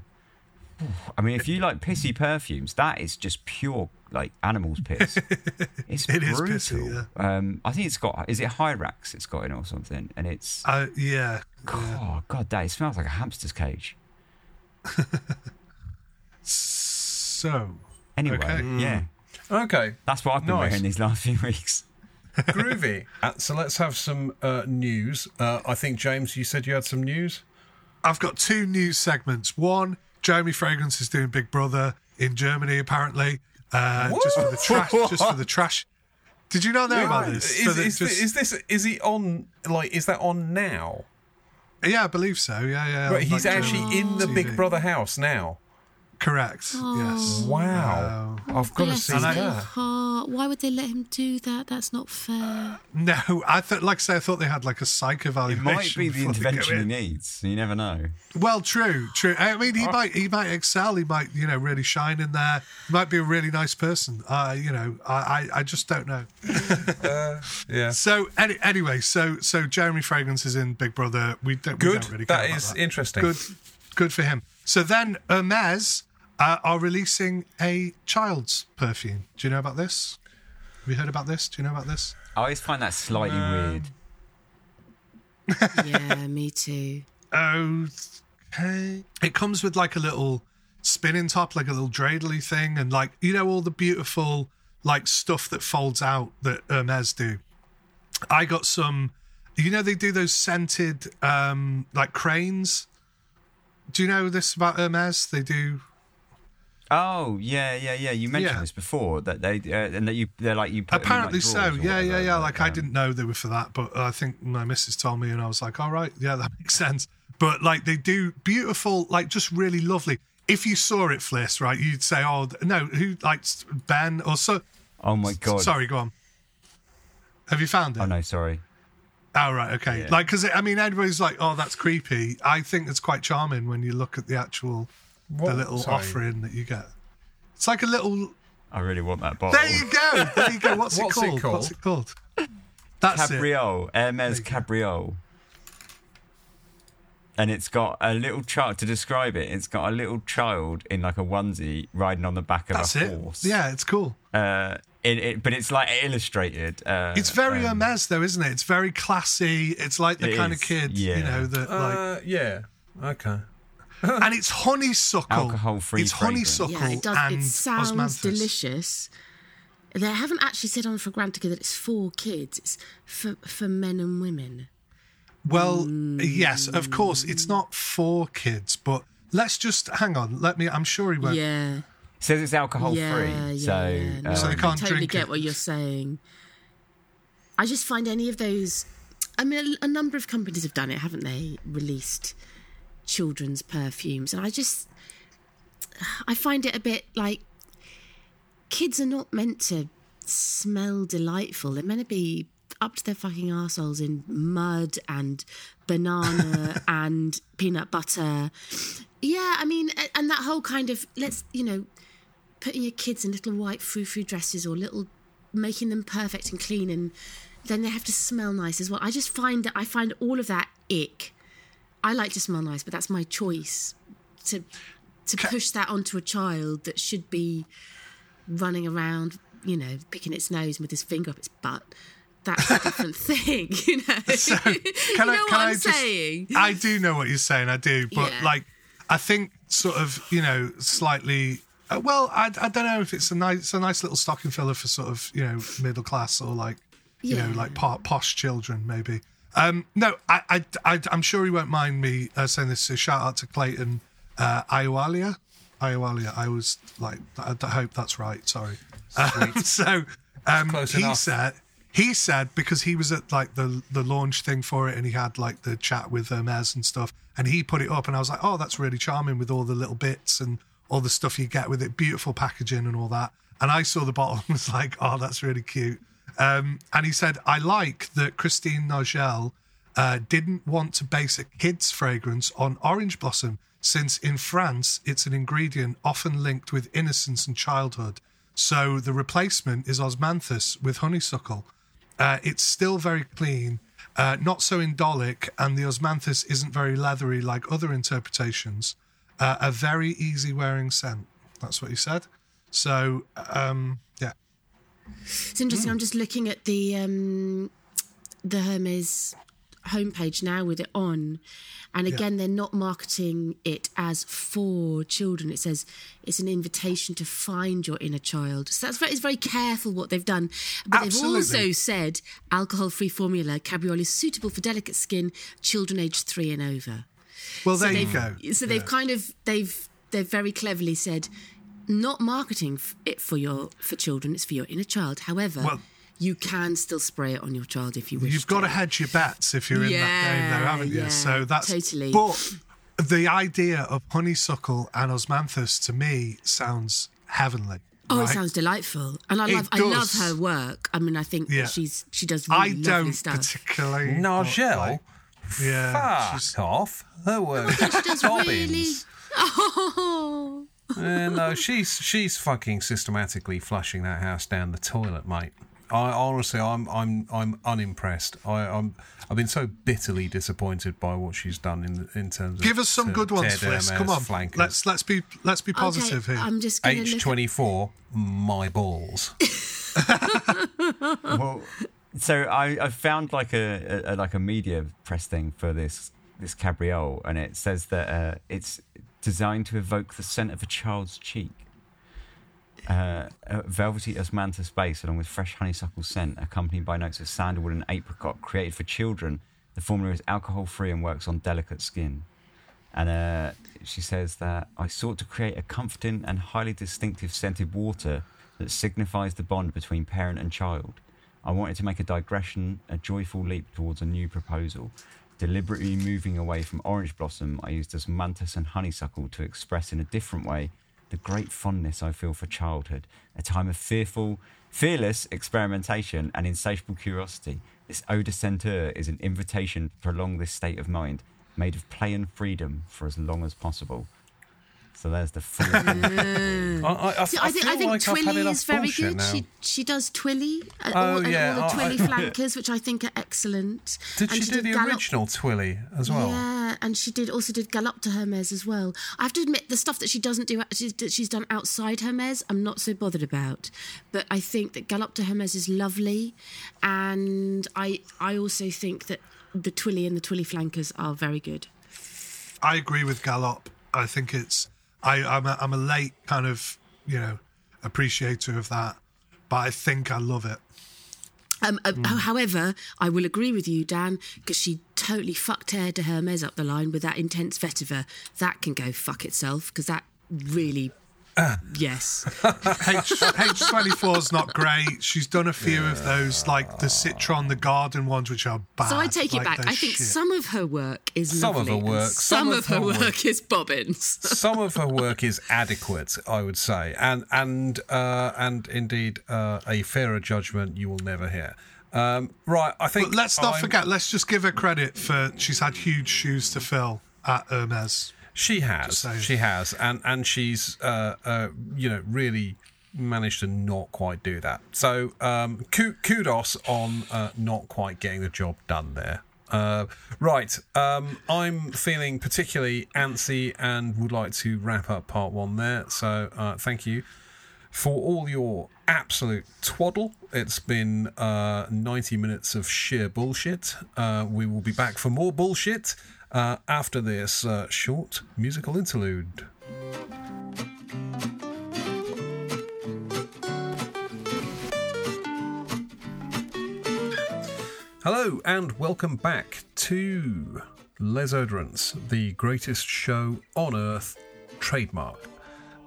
I mean, if you like pissy perfumes, that is just pure like animal's piss. It's it brutal. Pissy, yeah. um, I think it's got. Is it Hyrax? It's got in or something, and it's. Uh, yeah. God, yeah. God, that it smells like a hamster's cage. so. Anyway, okay. yeah. Okay. That's what I've been nice. wearing these last few weeks. Groovy. Uh, so let's have some uh, news. Uh, I think, James, you said you had some news? I've got two news segments. One, Jeremy Fragrance is doing Big Brother in Germany, apparently. Uh, just for the trash. Just for the trash. Did you not know yeah, about this? Is, the, is, just... is, this is he on like is that on now? Yeah, I believe so. Yeah, yeah. But he's like actually in the TV. Big Brother house now. Correct. Oh. Yes. Wow. Oh, I've got to see that. Heart. Why would they let him do that? That's not fair. No, I thought, like I say, I thought they had like a psych evaluation. It might be the intervention he needs. You never know. Well, true, true. I mean, he oh. might, he might excel. He might, you know, really shine in there. He might be a really nice person. Uh, you know, I, I, I just don't know. uh, yeah. So any, anyway, so so Jeremy Fragrance is in Big Brother. We don't. Good. We don't really that is that. interesting. Good. Good for him. So then Hermes uh, are releasing a child's perfume. Do you know about this? Have you heard about this? Do you know about this? I always find that slightly um, weird. yeah, me too. Okay. It comes with like a little spinning top, like a little dreidely thing, and like you know all the beautiful like stuff that folds out that Hermes do. I got some. You know they do those scented um like cranes. Do you know this about Hermes? They do Oh yeah, yeah, yeah. You mentioned yeah. this before that they uh, and that you they're like you. Apparently like so. Yeah, yeah, yeah. Like I didn't know they were for that, but I think my missus told me, and I was like, all right, yeah, that makes sense. But like they do beautiful, like just really lovely. if you saw it, Fliss, right, you'd say, "Oh no, who likes Ben or so." Oh my god! Sorry, go on. Have you found it? Oh no, sorry. Oh right, okay. Yeah. Like, because I mean, everybody's like, "Oh, that's creepy." I think it's quite charming when you look at the actual, What? the little Sorry. offering that you get. It's like a little. I really want that bottle. There you go. There you go. What's, What's it, it called? called? What's it called? That's it. Cabriole, Hermes Cabriole. And it's got a little child to describe it. It's got a little child in like a onesie riding on the back of That's a it. horse. Yeah, it's cool. Uh, it, it, but it's like illustrated. Uh, It's very um, Hermes, though, isn't it? It's very classy. It's like the It kind is, of kid, you know, that like, Uh, yeah. Okay. and it's honeysuckle. Alcohol-free It's fragrance. honeysuckle Yeah, it does. and It sounds osmanthus. delicious. They haven't actually said on Fragrantica that it's for kids. It's for for men and women. Well, Mm. yes, of course, it's not for kids, but let's just hang on. Let me. I'm sure he won't. Yeah. It says it's alcohol yeah, free. yeah, so, yeah. No, um, So they I can't totally drink get it. what you're saying. I just find any of those. I mean, a, a number of companies have done it, haven't they? Released children's perfumes, and I just, I find it a bit like kids are not meant to smell delightful. They're meant to be up to their fucking arseholes in mud and banana and peanut butter. Yeah, I mean, and that whole kind of let's you know putting your kids in little white frou-frou dresses or little making them perfect and clean and then they have to smell nice as well i just find that i find all of that ick i like to smell nice but that's my choice to to push that onto a child that should be running around you know picking its nose with his finger up its butt that's a different thing you know So, you can know I? what i'm I just? saying I do know what you're saying. I do, but Yeah. like, I think sort of, you know, slightly. Uh, well, I, I don't know if it's a nice, it's a nice little stocking filler for sort of, you know, middle class or like, you know, like po- posh children maybe. Um, no, I, I, I, I'm sure he won't mind me uh, saying this. So shout out to Clayton uh, Iowalia. Iowalia. I was like, I, I hope that's right. Sorry. Um, so um, he enough. said he said because he was at like the the launch thing for it and he had like the chat with Hermes and stuff and he put it up and I was like oh that's really charming with all the little bits and all the stuff you get with it beautiful packaging and all that. And I saw the bottle and was like oh that's really cute. Um, and he said I like that Christine Nagel uh, didn't want to base a kids fragrance on orange blossom since in France it's an ingredient often linked with innocence and childhood. So the replacement is osmanthus with honeysuckle. Uh, it's still very clean, uh, not so indolic, and the osmanthus isn't very leathery like other interpretations. Uh, a very easy wearing scent. That's what he said. So, um, yeah. It's interesting. I'm just looking at the um, the Hermes homepage now with it on, and again, they're not marketing it as for children. It says it's an invitation to find your inner child. So that's very, it's very careful what they've done. But Absolutely. they've also said alcohol-free formula Cabriole is suitable for delicate skin, children aged three and over. Well, there you they've- go. So they've kind of they've they've very cleverly said, not marketing it for your for children. It's for your inner child. However, Well- you can still spray it on your child if you wish. You've got to to hedge your bets if you're in that game, though, haven't you? yeah, so that's totally. But the idea of honeysuckle and osmanthus to me sounds heavenly. Oh, right? it sounds delightful, and I It love I love her work. I mean, I think Yeah. she's she does really I lovely don't stuff. particularly. but, Nigel? like, yeah, Fuck she's- off. Her work. does really. Oh, Uh, no, she's she's fucking systematically flushing that house down the toilet, mate. I honestly, I'm I'm I'm unimpressed. I, I'm I've been so bitterly disappointed by what she's done in in terms of. Give us some good ones, Ted Fliss. Come on, flankers. let's let's be let's be positive okay, here. I'm just H twenty four. My balls. well, so I, I found like a, a like a media press thing for this this cabriole, and it says that uh, it's designed to evoke the scent of a child's cheek. Uh, a velvety osmanthus base, along with fresh honeysuckle scent, accompanied by notes of sandalwood and apricot, created for children. The formula is alcohol-free and works on delicate skin. And uh, she says that I sought to create a comforting and highly distinctive scented water that signifies the bond between parent and child. I wanted to make a digression, a joyful leap towards a new proposal. Deliberately moving away from orange blossom, I used osmanthus and honeysuckle to express in a different way the great fondness I feel for childhood, a time of fearful, fearless experimentation and insatiable curiosity. This eau de senteur is an invitation to prolong this state of mind, made of play and freedom for as long as possible. So there's the full. Mm. I, I, I, See, I think I think like Twilly is very good. now. She she does Twilly and, Oh, all, and yeah, all the oh, I- Twilly I- flankers, which I think are excellent. Did And she do did the Gallop- original Twilly as well? Yeah, and she did also did Galop d'Hermes as well. I have to admit, the stuff that she doesn't do, she's, that she's done outside Hermes, I'm not so bothered about. But I think that Galop d'Hermes is lovely, and I I also think that the Twilly and the Twilly flankers are very good. I agree with Galop. I think it's I I'm a, I'm a late kind of you know appreciator of that, but I think I love it. Um, uh, Hmm. However, I will agree with you, Dan, because she totally fucked Terre d'Hermes up the line with that intense vetiver. That can go fuck itself, because that really. Ah. yes. H H twenty four is not great. She's done a few of those, like the Citron, the Garden ones, which are bad. So I take it back. I think shit. some of her work is Some of lovely, her work- Some, of her work, work- is bobbins. Some of her work is adequate, I would say, and and uh, and indeed uh, a fairer judgment you will never hear. Um, right, I think. But let's not I'm- forget. Let's just give her credit for she's had huge shoes to fill at Hermes. She has, she has, and and she's uh, uh, you know really managed to not quite do that. So um, kudos on uh, not quite getting the job done there. Uh, right, um, I'm feeling particularly antsy and would like to wrap up part one there. So uh, thank you for all your absolute twaddle. It's been uh, 90 minutes of sheer bullshit. Uh, we will be back for more bullshit uh, after this uh, short musical interlude. Hello and welcome back to Les Oderants, the greatest show on earth, trademark.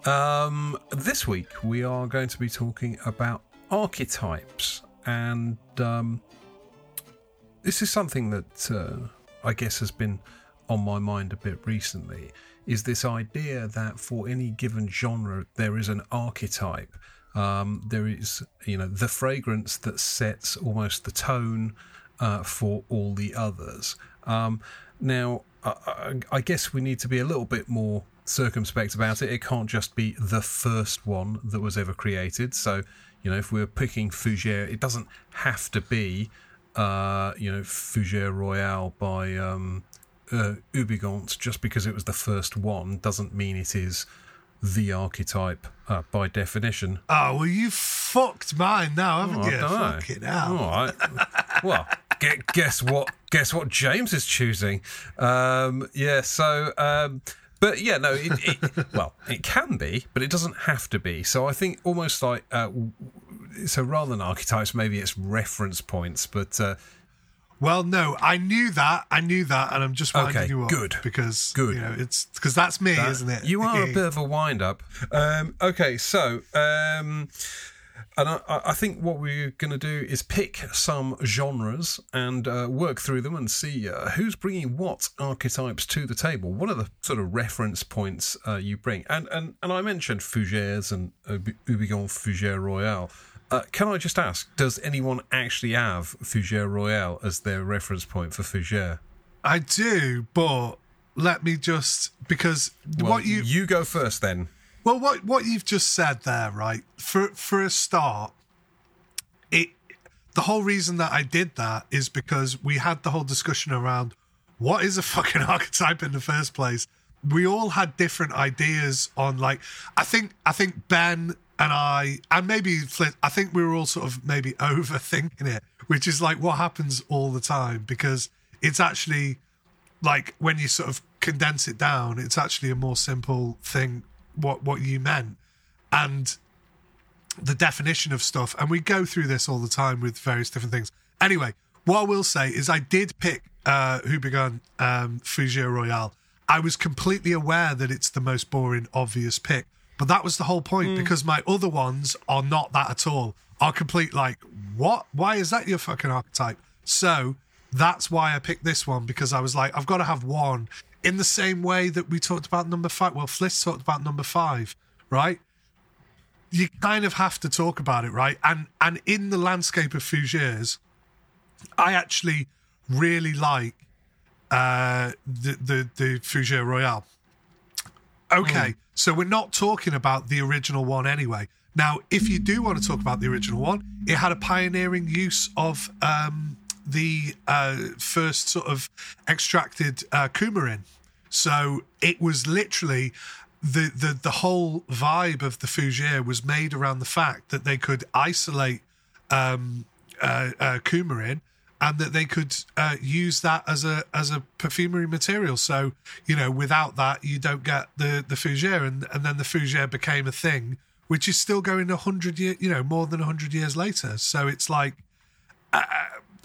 Um, this week we are going to be talking about archetypes, and um, this is something that uh, I guess has been on my mind a bit recently. Is this idea that for any given genre there is an archetype? Um, there is, you know, the fragrance that sets almost the tone uh, for all the others. Um, now, I, I, guess we need to be a little bit more circumspect about it. It can't just be the first one that was ever created. So, you know, if we're picking Fougere, it doesn't have to be, uh, you know, Fougere Royale by um, uh, Houbigant. Just because it was the first one doesn't mean it is the archetype uh, by definition. Oh well, you fucked mine now, haven't Oh, you? know. Fucking hell. All right. well, gue- guess what? Guess what? James is choosing. Um, yeah. So, um, but yeah, no. It, it, well, it can be, but it doesn't have to be. So I think almost like uh, so rather than archetypes, maybe it's reference points. But uh, Well, no, I knew that. I knew that, and I'm just winding Okay, you up. good, because good. You know, it's because that's me, isn't it? You are a bit of a wind up. Um, okay, so. Um, and I, I think what we're going to do is pick some genres and uh, work through them and see uh, who's bringing what archetypes to the table. What are the sort of reference points uh, you bring? And and and I mentioned Fougères and Houbigant Fougère Royale. Uh, can I just ask, does anyone actually have Fougère Royale as their reference point for Fougère? I do, but let me just because Well, what you you go first then. Well, what what you've just said there, right? For for a start, it the whole reason that I did that is because we had the whole discussion around what is a fucking archetype in the first place. We all had different ideas on like I think I think Ben and I and maybe Flint, I think we were all sort of maybe overthinking it, which is like what happens all the time because it's actually like when you sort of condense it down, it's actually a more simple thing what what you meant and the definition of stuff. And we go through this all the time with various different things. Anyway, what I will say is I did pick uh who um Fougere Royale. I was completely aware that it's the most boring, obvious pick. But that was the whole point because my other ones are not that at all. Are complete like, what? Why is that your fucking archetype? So That's why I picked this one because I was like, I've got to have one in the same way that we talked about number five. Well, Fliss talked about number five, right? You kind of have to talk about it, right? And and in the landscape of Fougères, I actually really like uh, the the the Fougère Royale. Okay, mm. So we're not talking about the original one anyway. Now, if you do want to talk about the original one, it had a pioneering use of um, the uh, first sort of extracted uh, coumarin. So it was literally the, the the whole vibe of the fougere was made around the fact that they could isolate um, uh, uh, coumarin and that they could uh, use that as a as a perfumery material. So you know, without that, you don't get the the fougere, and and then the fougere became a thing, which is still going a hundred year, you know, more than a hundred years later. So it's like uh,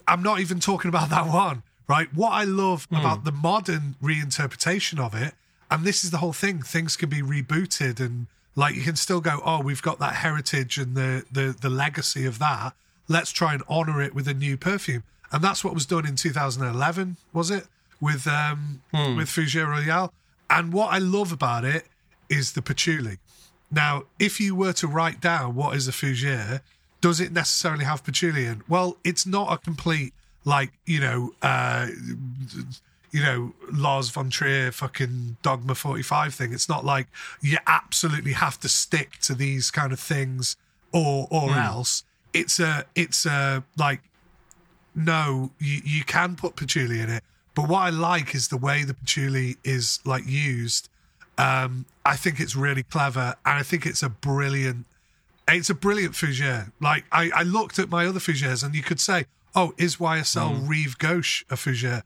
I'm not even talking about that one, right? What I love mm. about the modern reinterpretation of it, and this is the whole thing, things can be rebooted and like you can still go, oh, we've got that heritage and the the the legacy of that. Let's try and honor it with a new perfume. And that's what was done in 2011, was it? With um mm. with Fougère Royale. And what I love about it is the patchouli. Now, if you were to write down what is a fougere, does it necessarily have patchouli in? Well, it's not a complete like you know, uh, you know, Lars von Trier fucking Dogma forty five thing. It's not like you absolutely have to stick to these kind of things or or mm. else. It's a it's a like no, you you can put patchouli in it, but what I like is the way the patchouli is like used. Um, I think it's really clever, and I think it's a brilliant it's a brilliant fougere. Like I, I looked at my other fougères, and you could say, "Oh, is YSL mm. Rive Gauche a fougere?"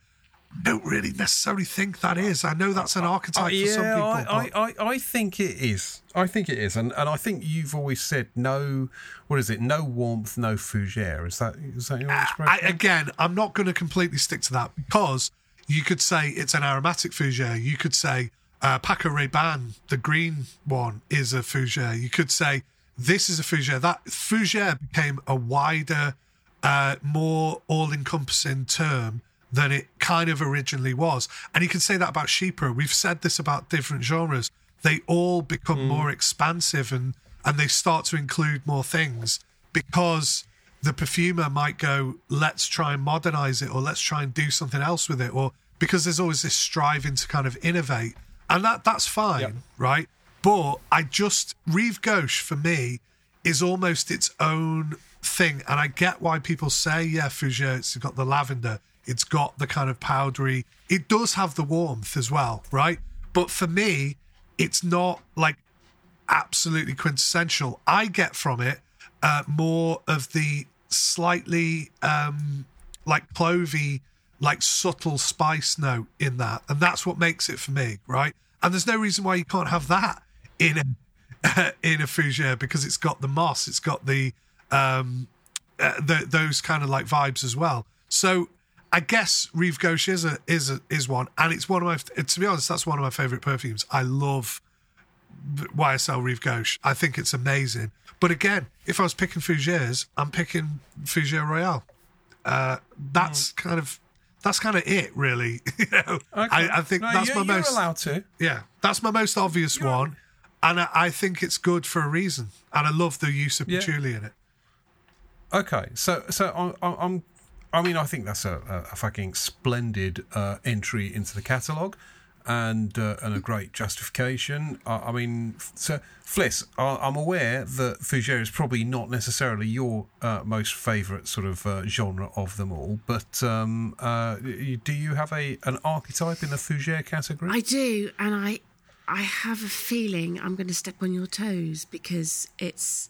Don't really necessarily think that is. I know that's an archetype uh, yeah, for some people. I, I, I, think it is. I think it is, and and I think you've always said no. What is it? No warmth, no fougere. Is that is that your uh, expression? I, again, I'm not going to completely stick to that because you could say it's an aromatic fougere. You could say uh, Paco Rabanne, the green one, is a fougere. You could say this is a fougere. That fougere became a wider, uh, more all-encompassing term than it kind of originally was. And you can say that about Chypre. We've said this about different genres. They all become mm. more expansive and and they start to include more things because the perfumer might go, let's try and modernize it or let's try and do something else with it or because there's always this striving to kind of innovate. And that that's fine, yep. right? But I just Rive Gauche for me is almost its own thing, and I get why people say, yeah, Fougere, it's got the lavender, it's got the kind of powdery, it does have the warmth as well, right? But for me, it's not like absolutely quintessential. I get from it uh, more of the slightly um, like clovey, like subtle spice note in that, and that's what makes it for me, right? And there's no reason why you can't have that in a, in a fougere because it's got the moss, it's got the um, uh, the, those kind of like vibes as well. So I guess Rive Gauche is a, is a, is one, and it's one of my to be honest, that's one of my favorite perfumes. I love YSL Rive Gauche. I think it's amazing. But again, if I was picking fougères, I'm picking Fougère Royale. Uh, that's mm. kind of that's kind of it, really. you know, okay. I, I, think no, that's my most allowed to. Yeah, that's my most obvious you're one and I, I, think it's good for a reason, and I love the use of patchouli in it. Okay, so so I, I'm, I mean, I think that's a, a fucking splendid uh, entry into the catalogue, and uh, and a great justification. I, I mean, so Fliss, I, am aware that Fougere is probably not necessarily your uh, most favourite sort of uh, genre of them all, but um, uh, do you have a an archetype in the Fougere category? I do, and I I have a feeling I'm going to step on your toes because it's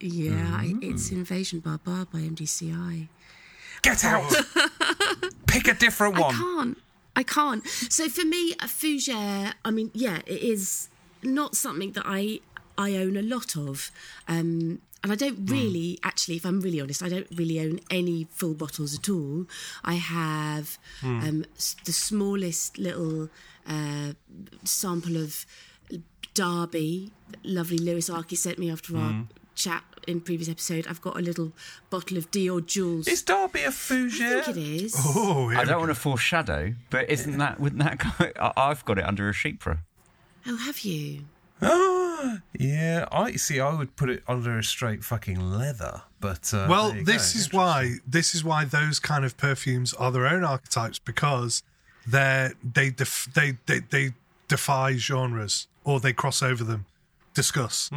yeah, mm. it's Invasion Barbare by MDCI. Get out! Pick a different one. I can't. I can't. So for me, a fougere, I mean, yeah, it is not something that I I own a lot of. Um, and I don't mm. really, mm. actually, if I'm really honest, I don't really own any full bottles at all. I have mm. um, the smallest little uh, sample of Derby, lovely Lewis Arky sent me after our mm. Chat in previous episode, I've got a little bottle of Dior Jules. Is Derby a fougere? I think it is. Oh, I don't want to foreshadow, but isn't that wouldn't that go? I- I've got it under a chypre. Oh, have you? Ah, yeah, I see. I would put it under a straight fucking leather, but uh, Well, this go. is why this is why those kind of perfumes are their own archetypes because they're they def, they, they they defy genres or they cross over them. Discuss.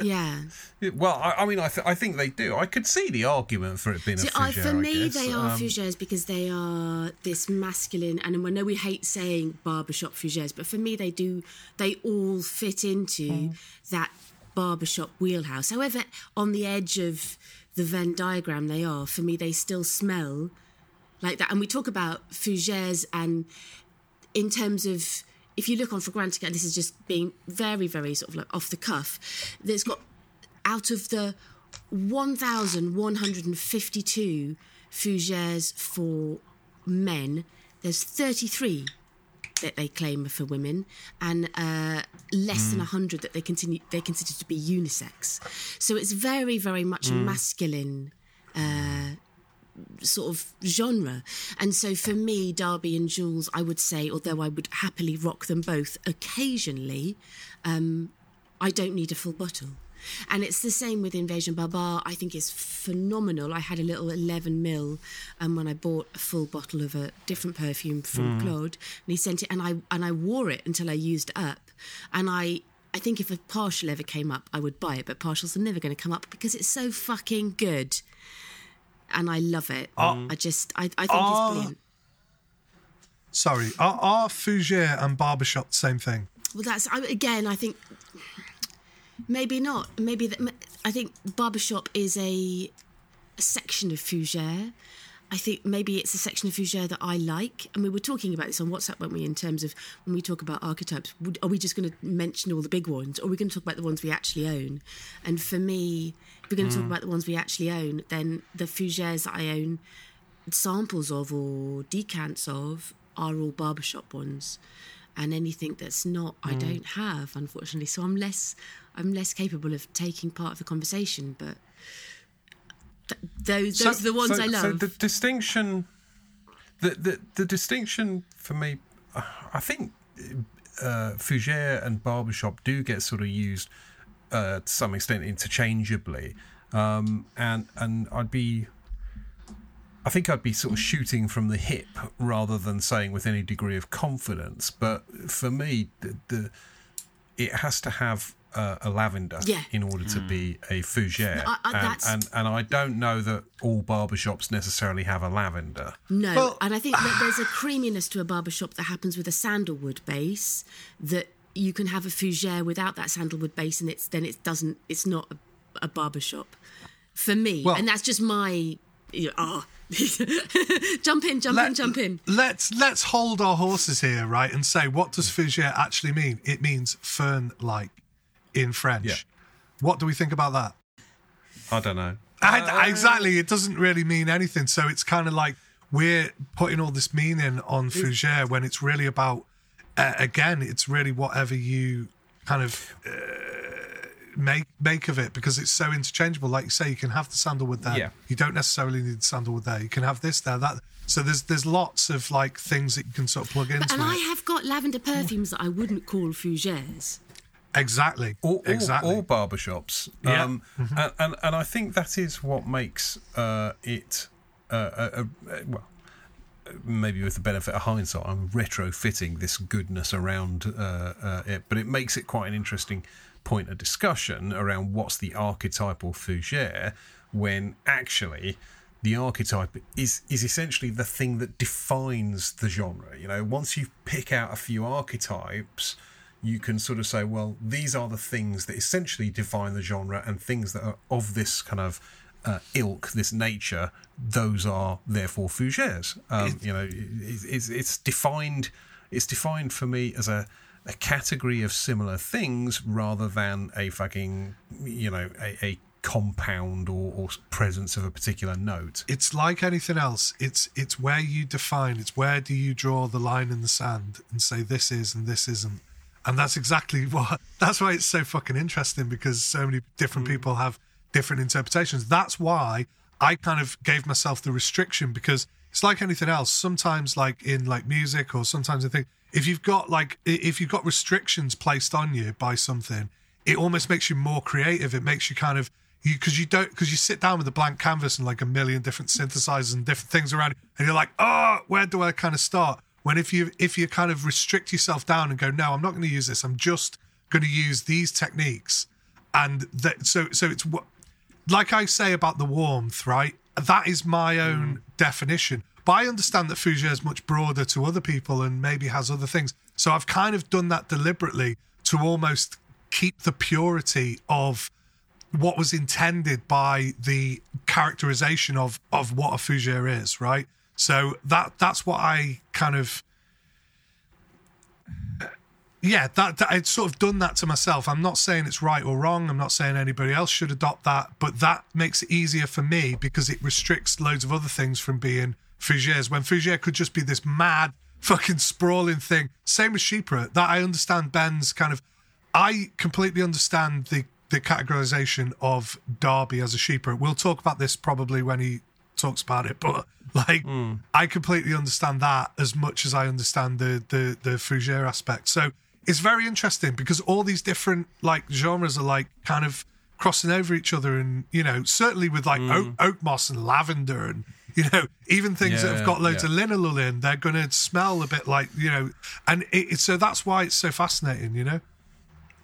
Yeah. Yeah, Well, I, I mean, I, th- I think they do. I could see the argument for it being See, a I, fougere. for I me, guess. they are Um, fougères because they are this masculine, and I know we hate saying barbershop fougères, but for me, they do. They all fit into that barbershop wheelhouse. However, on the edge of the Venn diagram they are, for me, they still smell like that. And we talk about fougères, and in terms of if you look on for Fragrantica, this is just being very, very sort of like off the cuff. There's got out of the 1,152 fougères for men, there's 33 that they claim are for women, and uh, less than 100 that they continue they consider to be unisex. So it's very, very much masculine uh, sort of genre. And so for me, Derby and Jules, I would say, although I would happily rock them both occasionally, um, I don't need a full bottle. And it's the same with Invasion Barbare. I think it's phenomenal. I had a little 11 mil um, when I bought a full bottle of a different perfume from Claude, and he sent it, and I and I wore it until I used it up. And I I think if a partial ever came up, I would buy it, but partials are never going to come up because it's so fucking good and I love it. I just, I, I think Ah. it's brilliant. Sorry, are, are fougere and barbershop the same thing? Well, that's I, again. I think maybe not. Maybe that. I think barbershop is a, a section of fougere. I think maybe it's a section of fougere that I like. And we were talking about this on WhatsApp, weren't we? In terms of when we talk about archetypes, are we just going to mention all the big ones, or are we going to talk about the ones we actually own? And for me, if we're going to talk mm. about the ones we actually own, then the fougères that I own samples of or decants of are all barbershop ones and anything that's not I mm. don't have unfortunately so I'm less I'm less capable of taking part of the conversation but th- those those are the ones so, I love So the distinction, the, the the distinction for me, I think uh, fougere and barbershop do get sort of used uh, to some extent interchangeably, um, and and I'd be. I think I'd be sort of shooting from the hip rather than saying with any degree of confidence. But for me, the, the it has to have uh, a lavender Yeah. in order to be a fougere, I- I- and, and and I don't know that all barbershops necessarily have a lavender. no Well- and I think that there's a creaminess to a barbershop that happens with a sandalwood base that you can have a fougere without that sandalwood base and it's then it doesn't it's not a, a barbershop for me Well- and that's just my you know, ah jump in jump in jump in Let's let's hold our horses here, right, and say what does fougere actually mean? It means fern-like in French. Yeah. What do we think about that? I don't know. I, exactly. It doesn't really mean anything. So it's kind of like we're putting all this meaning on fougere when it's really about, uh, again, it's really whatever you kind of uh, make make of it because it's so interchangeable. Like you say, you can have the sandalwood there. Yeah. You don't necessarily need the sandalwood there. You can have this there, that. So there's there's lots of like things that you can sort of plug into and I have got lavender perfumes that I wouldn't call fougères Exactly. All, all, exactly. all barbershops. Yeah. Um, and, and, and I think that is what makes uh, it, uh, a, a, a- well, maybe with the benefit of hindsight, I'm retrofitting this goodness around uh, uh, it, but it makes it quite an interesting point of discussion around what's the archetypal fougere when actually the archetype is is essentially the thing that defines the genre. You know, once you pick out a few archetypes, you can sort of say, well, these are the things that essentially define the genre, and things that are of this kind of uh, ilk, this nature, those are therefore fougères. Um, you know, it, it's, it's defined. It's defined for me as a a category of similar things rather than a fucking you know a, a compound or, or presence of a particular note. it's like anything else. It's it's where you define. It's where do you draw the line in the sand and say this is and this isn't. And that's exactly what. That's why it's so fucking interesting because so many different hmm. people have different interpretations. That's why I kind of gave myself the restriction because it's like anything else. Sometimes, like in like music, or sometimes I think if you've got like if you've got restrictions placed on you by something, it almost makes you more creative. It makes you kind of you because you don't because you sit down with a blank canvas and like a million different synthesizers and different things around, and you're like, oh, where do I kind of start? When if you if you kind of restrict yourself down and go, no, I'm not going to use this. I'm just going to use these techniques, and that so so it's what like I say about the warmth, right? That is my own mm. definition. But I understand that Fougere is much broader to other people and maybe has other things. So I've kind of done that deliberately to almost keep the purity of what was intended by the characterization of of what a fougere is, right? So that that's what I kind of yeah, that, that I'd sort of done that to myself. I'm not saying it's right or wrong. I'm not saying anybody else should adopt that, but that makes it easier for me because it restricts loads of other things from being Fougères. When Fougere could just be this mad, fucking sprawling thing. Same with Chypre. That I understand Ben's kind of. I completely understand the the categorization of Derby as a Chypre. We'll talk about this probably when he talks about it, but like mm. I completely understand that as much as I understand the the the Fougere aspect. So it's very interesting because all these different like genres are like kind of crossing over each other, and you know certainly with like mm. oak, oak, moss and lavender and you know even things yeah, that have got loads yeah. of linalool in, they're going to smell a bit like you know, and it, so that's why it's so fascinating, you know.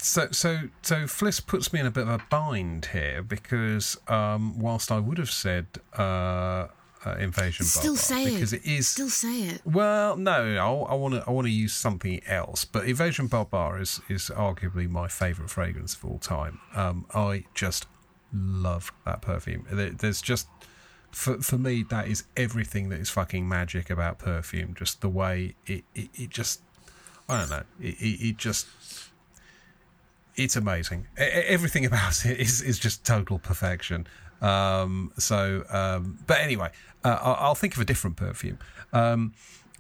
So, so, so Fliss puts me in a bit of a bind here because um, whilst I would have said uh, uh, invasion still Barbare, say because it. it is still say it. Well, no, I want to I want to use something else, but Invasion Barbare is is arguably my favourite fragrance of all time. Um, I just love that perfume. There's just for for me that is everything that is fucking magic about perfume. Just the way it it, it just I don't know it, it, it just it's amazing. Everything about it is is just total perfection. Um, so, um, but anyway, uh, I'll think of a different perfume, um,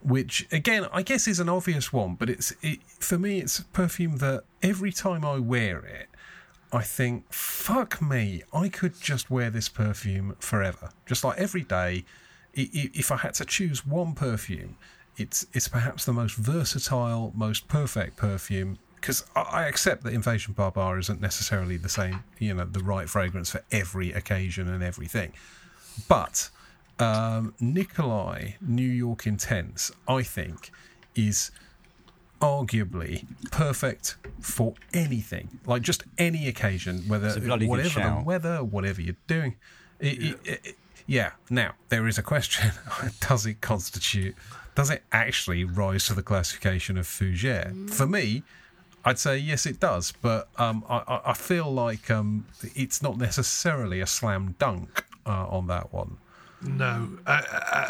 which again I guess is an obvious one, but it's it, for me it's a perfume that every time I wear it, I think, fuck me, I could just wear this perfume forever, just like every day. If I had to choose one perfume, it's it's perhaps the most versatile, most perfect perfume because I accept that Invasion Barbare isn't necessarily the same, you know, the right fragrance for every occasion and everything. But um, Nicolai New York Intense, I think, is arguably perfect for anything, like just any occasion, whether whatever the weather, whatever you're doing. It, yeah. It, it, yeah. Now there is a question: Does it constitute? Does it actually rise to the classification of fougere? For me, I'd say yes, it does, but um, I, I, feel like um, it's not necessarily a slam dunk uh, on that one. No, uh,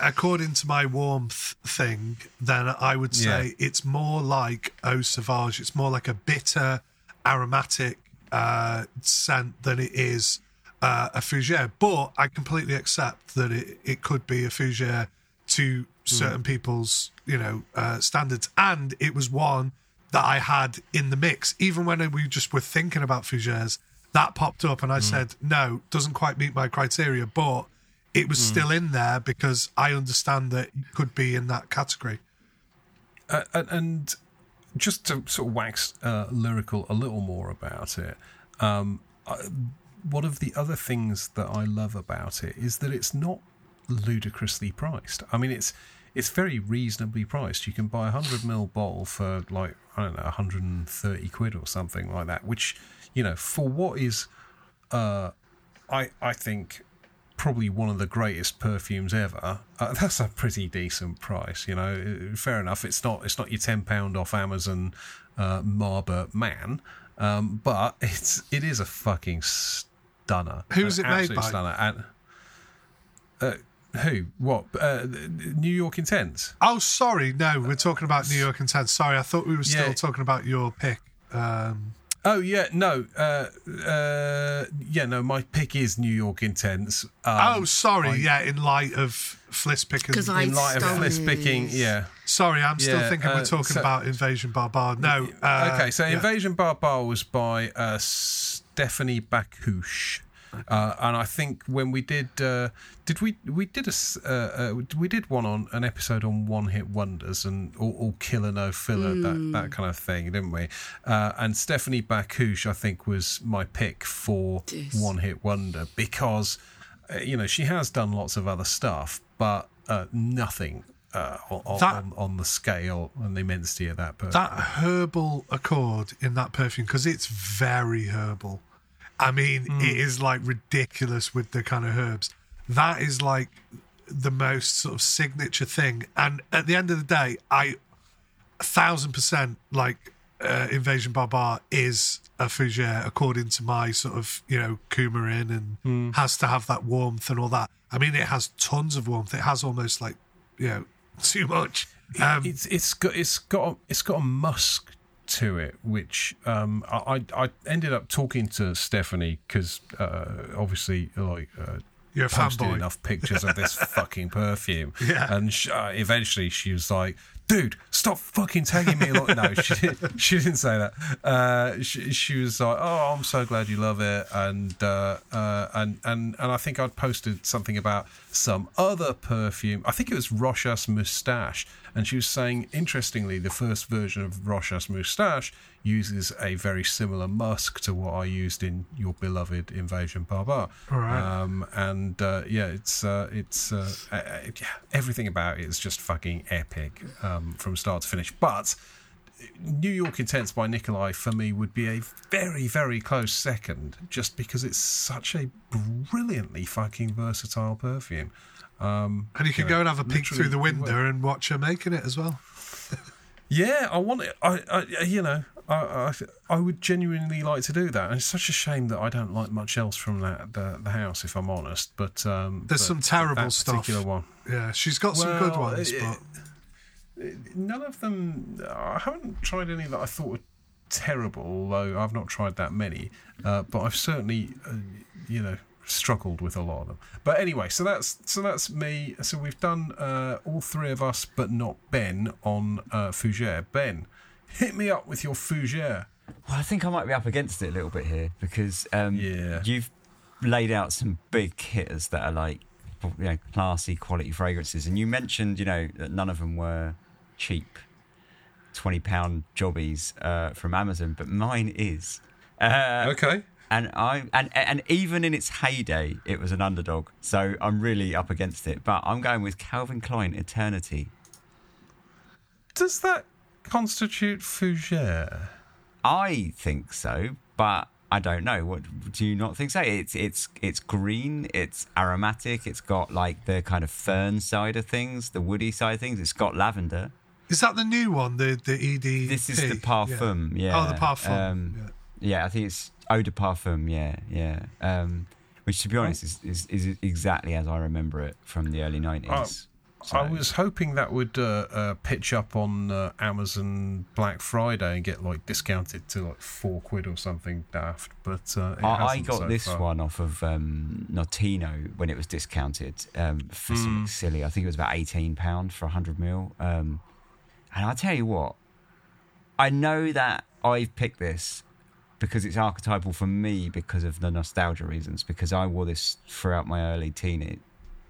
according to my warmth thing, then I would say yeah. it's more like Eau Sauvage. It's more like a bitter, aromatic uh, scent than it is uh, a fougere. But I completely accept that it, it could be a fougere to certain mm. people's you know uh, standards, and it was one that I had in the mix. Even when we just were thinking about fougères, that popped up, and I mm. said, no, doesn't quite meet my criteria, but it was mm. still in there because I understand that it could be in that category. Uh, and just to sort of wax uh, lyrical a little more about it, um, I, one of the other things that I love about it is that it's not ludicrously priced. I mean, it's it's very reasonably priced. You can buy a hundred ml bottle for like I don't know, 130 quid or something like that, which, you know, for what is, uh, I, I think, probably one of the greatest perfumes ever. Uh, that's a pretty decent price, you know. Fair enough. It's not it's not your ten pound off Amazon uh, Marbert man, um, but it's it is a fucking stunner. Who's it made by? Stunner. And, uh, who? What? Uh, New York Intense? Oh, sorry. No, we're talking about New York Intense. Sorry, I thought we were still yeah. talking about your pick. Um, oh yeah, no, uh, uh, yeah, no. My pick is New York Intense. Um, oh, sorry. I, yeah, in light of Fliss picking. In light of Fliss picking, yeah. Sorry, I'm still yeah, thinking we're uh, talking so, about Invasion Barbare. No. Uh, okay, so yeah. Invasion Barbare was by uh, Stephanie Bakouche. Uh, and I think when we did, uh, did we we did a uh, uh, we did one on an episode on one hit wonders and all, all killer no filler mm. that hmm. that kind of thing, didn't we? Uh, and Stephanie Bakouche, I think, was my pick for one hit wonder because uh, you know she has done lots of other stuff, but nothing uh, on, that, on, on, the scale and the immensity of that perfume. That herbal accord in that perfume, because it's very herbal. I mean, mm. it is like ridiculous with the kind of herbs. That is like the most sort of signature thing. And at the end of the day, I a thousand percent like uh, Invasion Barbare is a fougere according to my sort of you know coumarin and mm. has to have that warmth and all that. I mean, it has tons of warmth. It has almost like you know too much. Um, it's it's got it's got a, it's got a musk to it, which um, I I ended up talking to Stephanie because uh, obviously like. Uh, You're posted enough pictures of this fucking perfume, yeah. and sh- uh, eventually she was like, dude, stop fucking tagging me. Like, no, she, she didn't say that. Uh, she, she, was like, oh, I'm so glad you love it. And, uh, uh, and, and, and I think I'd posted something about some other perfume. I think it was Rochas Moustache. And she was saying, interestingly, the first version of Rochas Moustache uses a very similar musk to what I used in your beloved Invasion Barbare. All right. Um, and uh, yeah, it's uh, it's uh, everything about it is just fucking epic um, from start to finish. But New York Intense by Nicolai for me would be a very, very close second, just because it's such a brilliantly fucking versatile perfume. Um, and you can go and have a peek through the window and watch her making it as well. yeah, I want it. I, I you know, I, I, I would genuinely like to do that. And it's such a shame that I don't like much else from that the, the house, if I'm honest. But um, there's but some terrible stuff. Particular one. Yeah, she's got some good ones, it, but it, none of them. I haven't tried any that I thought were terrible, although I've not tried that many. Uh, but I've certainly, uh, you know, struggled with a lot of them. But anyway, so that's so that's me. So we've done uh, all three of us, but not Ben on uh, Fougere. Ben, hit me up with your Fougere. Well, I think I might be up against it a little bit here because um, yeah. you've laid out some big hitters that are like you know classy quality fragrances, and you mentioned you know that none of them were cheap, twenty pound jobbies uh, from Amazon, but mine is. Uh, okay and I and and even in its heyday, it was an underdog. So I'm really up against it. But I'm going with Calvin Klein Eternity. Does that constitute fougere? I think so, but I don't know. What do you not think so? It's it's it's green. It's aromatic. It's got like the kind of fern side of things, the woody side of things. It's got lavender. Is that the new one? The the ED. This is the parfum. Yeah. yeah. Oh, the parfum. Um, yeah. yeah, I think it's eau de parfum, yeah, yeah. Um, which, to be honest, is, is, is exactly as I remember it from the early nineties. So. I was hoping that would uh, uh, pitch up on uh, Amazon Black Friday and get like discounted to like four quid or something daft, but uh, I, I, got so this far. one off of um, Notino when it was discounted um, for mm. something silly. I think it was about eighteen pound for hundred mil. Um, and I tell you what, I know that I've picked this because it's archetypal for me because of the nostalgia reasons. Because I wore this throughout my early teen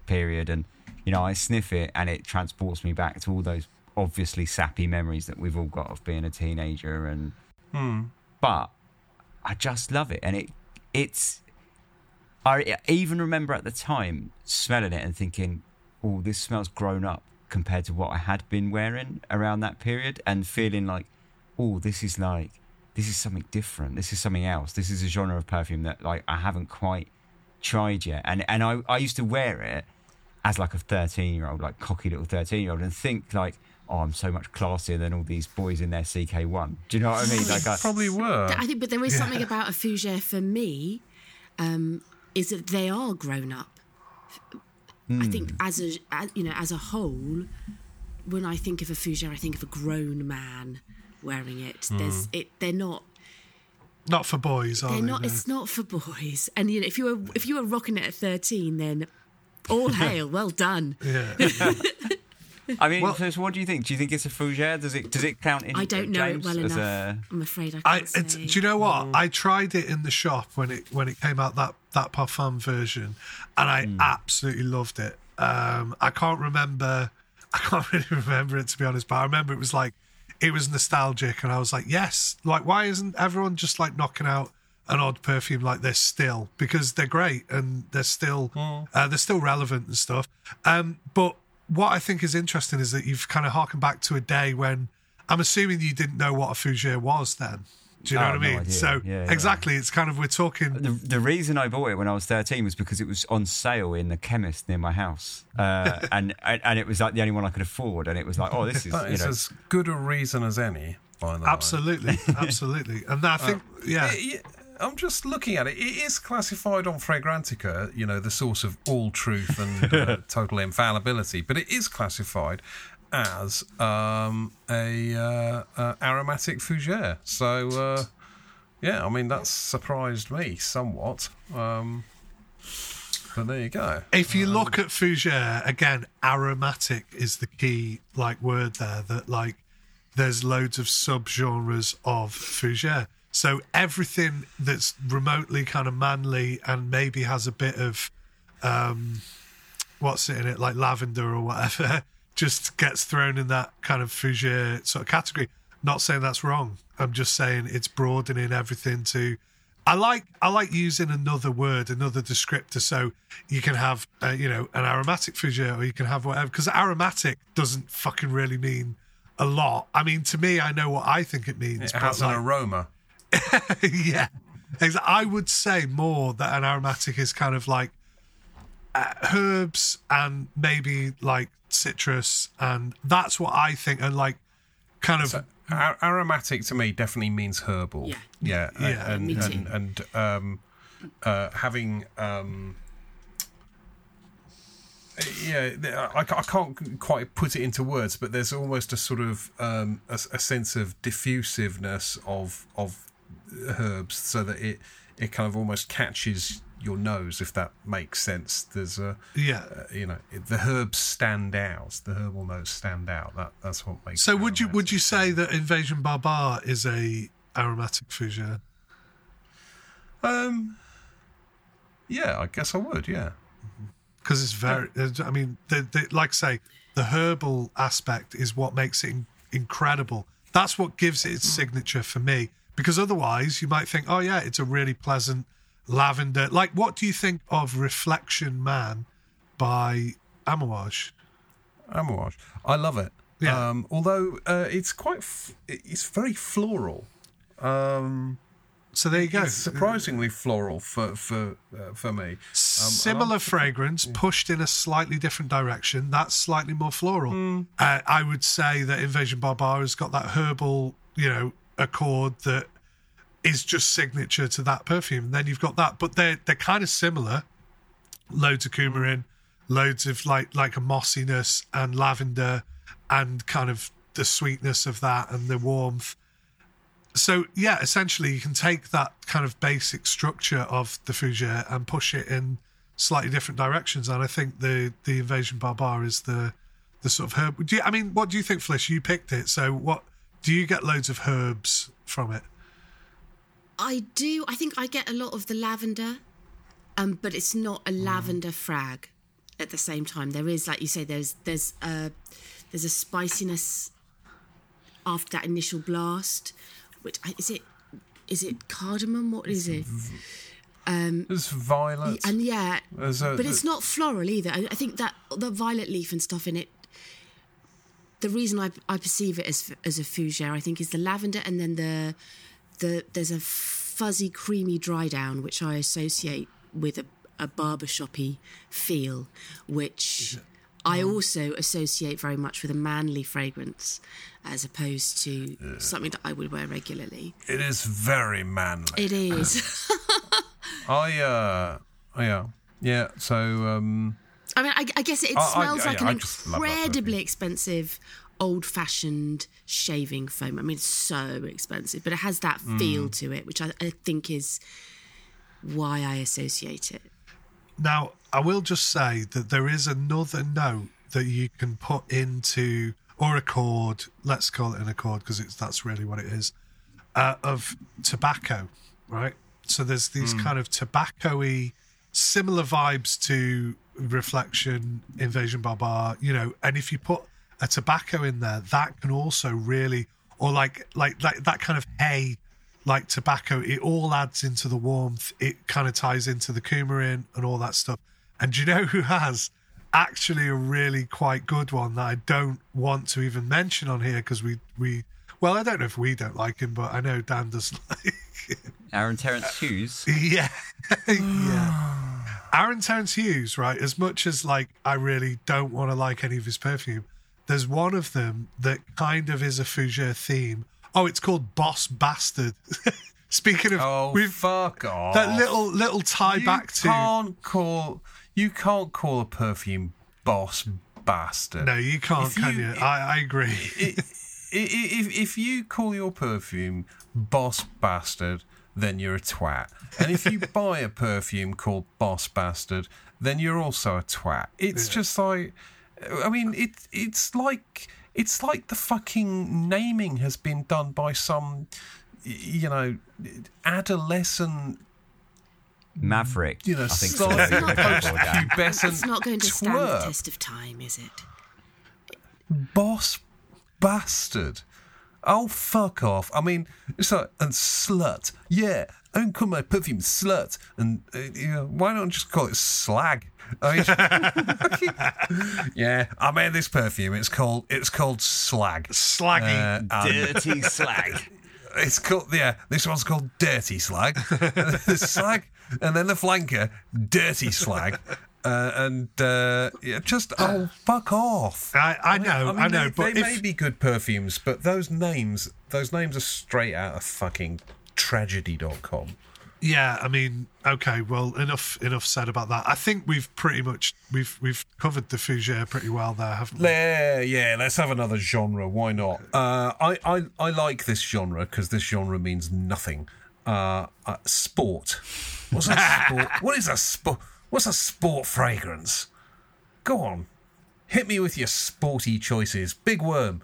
period, and you know I sniff it and it transports me back to all those obviously sappy memories that we've all got of being a teenager. And hmm. but I just love it, and it it's. I even remember at the time smelling it and thinking, "Oh, this smells grown up." compared to what I had been wearing around that period and feeling like, oh, this is like this is something different. This is something else. This is a genre of perfume that like I haven't quite tried yet. And and I, I used to wear it as like a 13 year old, like cocky little 13 year old, and think like, oh, I'm so much classier than all these boys in their CK1. Do you know what I mean? Like, I, probably were. I think, but there is yeah. something about a fougere for me, um, is that they are grown up. Mm. I hmm. think as a as, you know as a whole, when I think of a fougere, I think of a grown man wearing it. Mm. There's it. They're not. Not for boys, are they're they? Not. No. It's not for boys. And you know, if you were if you were rocking it at thirteen, then all hail, well done. Yeah. I mean, well, so what do you think? Do you think it's a fougere? Does it does it count in? I don't know James, it well enough. A... I'm afraid I can't I, Do you know what? Mm. I tried it in the shop when it when it came out that that parfum version, and I mm. absolutely loved it. Um, I can't remember. I can't really remember it to be honest, but I remember it was like it was nostalgic, and I was like, yes, like why isn't everyone just like knocking out an odd perfume like this still? Because they're great and they're still mm. uh, they're still relevant and stuff. Um, but what I think is interesting is that you've kind of harkened back to a day when I'm assuming you didn't know what a fougere was then. Do you know oh, what I mean? No so yeah, exactly, it's kind of we're talking. The, the, reason I bought it when I was 13 was because it was on sale in the chemist near my house, uh, and, and, and it was like the only one I could afford, and it was like, oh, this is that is know, as good a reason as any. absolutely, absolutely, and I think uh, yeah. It, I'm just looking at it. It is classified on Fragrantica, you know, the source of all truth and uh, total infallibility, but it is classified as um, a uh, uh, aromatic fougere. So, uh, yeah, I mean that's surprised me somewhat. Um, but there you go. If you um, look at fougere again, aromatic is the key like word there. That like there's loads of subgenres of fougere. So everything that's remotely kind of manly and maybe has a bit of um, what's it in it, like lavender or whatever, just gets thrown in that kind of fougere sort of category. Not saying that's wrong. I'm just saying it's broadening everything to. I like I like using another word, another descriptor, so you can have uh, you know an aromatic fougere, or you can have whatever. Because aromatic doesn't fucking really mean a lot. I mean, to me, I know what I think it means. It has an aroma. yeah, I would say more that an aromatic is kind of like uh, herbs and maybe like citrus, and that's what I think. And like kind of so, aromatic to me definitely means herbal. Yeah, yeah, yeah. And and, and, and um, uh, having um, yeah, I, I, can't quite put it into words, but there's almost a sort of um, a, a, sense of diffusiveness of of herbs so that it it kind of almost catches your nose if that makes sense. There's a yeah. uh, you know the herbs stand out. The herbal notes stand out. That that's what makes so would you would you say that invasion barbare is a aromatic fougere um yeah i guess i would yeah. Because it's very i mean the, the, like say the herbal aspect is what makes it in, incredible. That's what gives it its signature for me because otherwise you might think, oh yeah, it's a really pleasant lavender. Like, what do you think of Reflection Man by Amouage? Amouage, I love it. Yeah. Um, although uh, it's quite, f- it's very floral. Um, so there you go. It's surprisingly floral for for uh, for me. Um, Similar fragrance pushed in a slightly different direction. That's slightly more floral. Mm. Uh, I would say that Invasion Barbare has got that herbal, you know, accord that is just signature to that perfume. And then you've got that, but they're they're kind of similar. Loads of coumarin, loads of like like a mossiness and lavender, and kind of the sweetness of that and the warmth. So yeah, essentially you can take that kind of basic structure of the fougere and push it in slightly different directions. And I think the the invasion barbare is the the sort of herb. Do you, I mean, what do you think, Flish? You picked it, so what do you get loads of herbs from it? I do. I think I get a lot of the lavender, um, but it's not a lavender frag. At the same time, there is, like you say, there's there's a there's a spiciness after that initial blast. Which is it? Is it cardamom? What is it? Um, There's violet, and yeah, a, but it's not floral either. I, I think that the violet leaf and stuff in it the reason I, I perceive it as as a fougere, I think, is the lavender, and then the the there's a fuzzy, creamy dry down which I associate with a, a barbershoppy feel, which I also associate very much with a manly fragrance, as opposed to yeah. something that I would wear regularly. It is very manly. It is. I uh, yeah, yeah. So um, I mean, I, I guess it, smells I, I, like an incredibly expensive old-fashioned shaving foam. I mean, it's so expensive, but it has that mm. feel to it, which I, I think is why I associate it. Now, I will just say that there is another note that you can put into or a cord. Let's call it an accord because that's really what it is uh, of tobacco, right? So there's these mm. kind of tobacco-y, similar vibes to Reflection, Invasion Barbare, you know. And if you put a tobacco in there, that can also really, or like like like that kind of hay like tobacco, it all adds into the warmth. It kind of ties into the coumarin and all that stuff. And do you know who has actually a really quite good one that I don't want to even mention on here because we we well I don't know if we don't like him, but I know Dan doesn't. like. Aaron Terence Hughes. Yeah, yeah. Aaron Terence Hughes, right? As much as like I really don't want to like any of his perfume, there's one of them that kind of is a Fougere theme Oh, it's called Boss Bastard. Speaking of, oh, we've fuck off. That little little tie you back to. Can't call you can't call a perfume Boss Bastard. No, you can't, can you? I, I agree. If if you call your perfume Boss Bastard, then you're a twat. And if you buy a perfume called Boss Bastard, then you're also a twat. It's yeah. just like, I mean, it it's like it's like the fucking naming has been done by some, you know, adolescent Maverick. You know, I think so. pubescent. It's not going to stand the test of time, is it? Boss bastard. Oh, fuck off. I mean, it's like, and slut. Yeah, I don't call my perfume slut. And, uh, you know, why not just call it slag? I mean, yeah, I made this perfume. It's called it's called Slag. Slaggy, uh, dirty slag. It's called yeah. This one's called Dirty Slag. the slag, and then the flanker, Dirty Slag. Uh, and uh, yeah, just oh fuck off! I, I know, I, mean, I know, they, but they if... may be good perfumes, but those names, those names are straight out of fucking tragedy.com. Yeah, I mean, okay, well, enough enough said about that. I think we've pretty much we've we've covered the fougere pretty well there, haven't we? Yeah, yeah. Let's have another genre. Why not? Uh, I, I I like this genre because this genre means nothing. Uh, uh, sport. What's a sport? what is a sport? What's a sport fragrance? Go on, hit me with your sporty choices. Big Worm.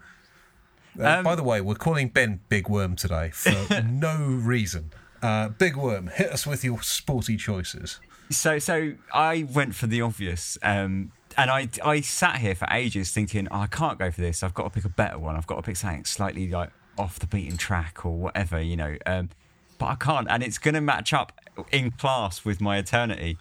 Uh, um, by the way, we're calling Ben Big Worm today for no reason. Uh, Big Worm, hit us with your sporty choices. So, so I went for the obvious, um, and I I sat here for ages thinking, oh, I can't go for this. I've got to pick a better one. I've got to pick something slightly like off the beaten track or whatever, you know. Um, but I can't, and it's going to match up in class with my eternity.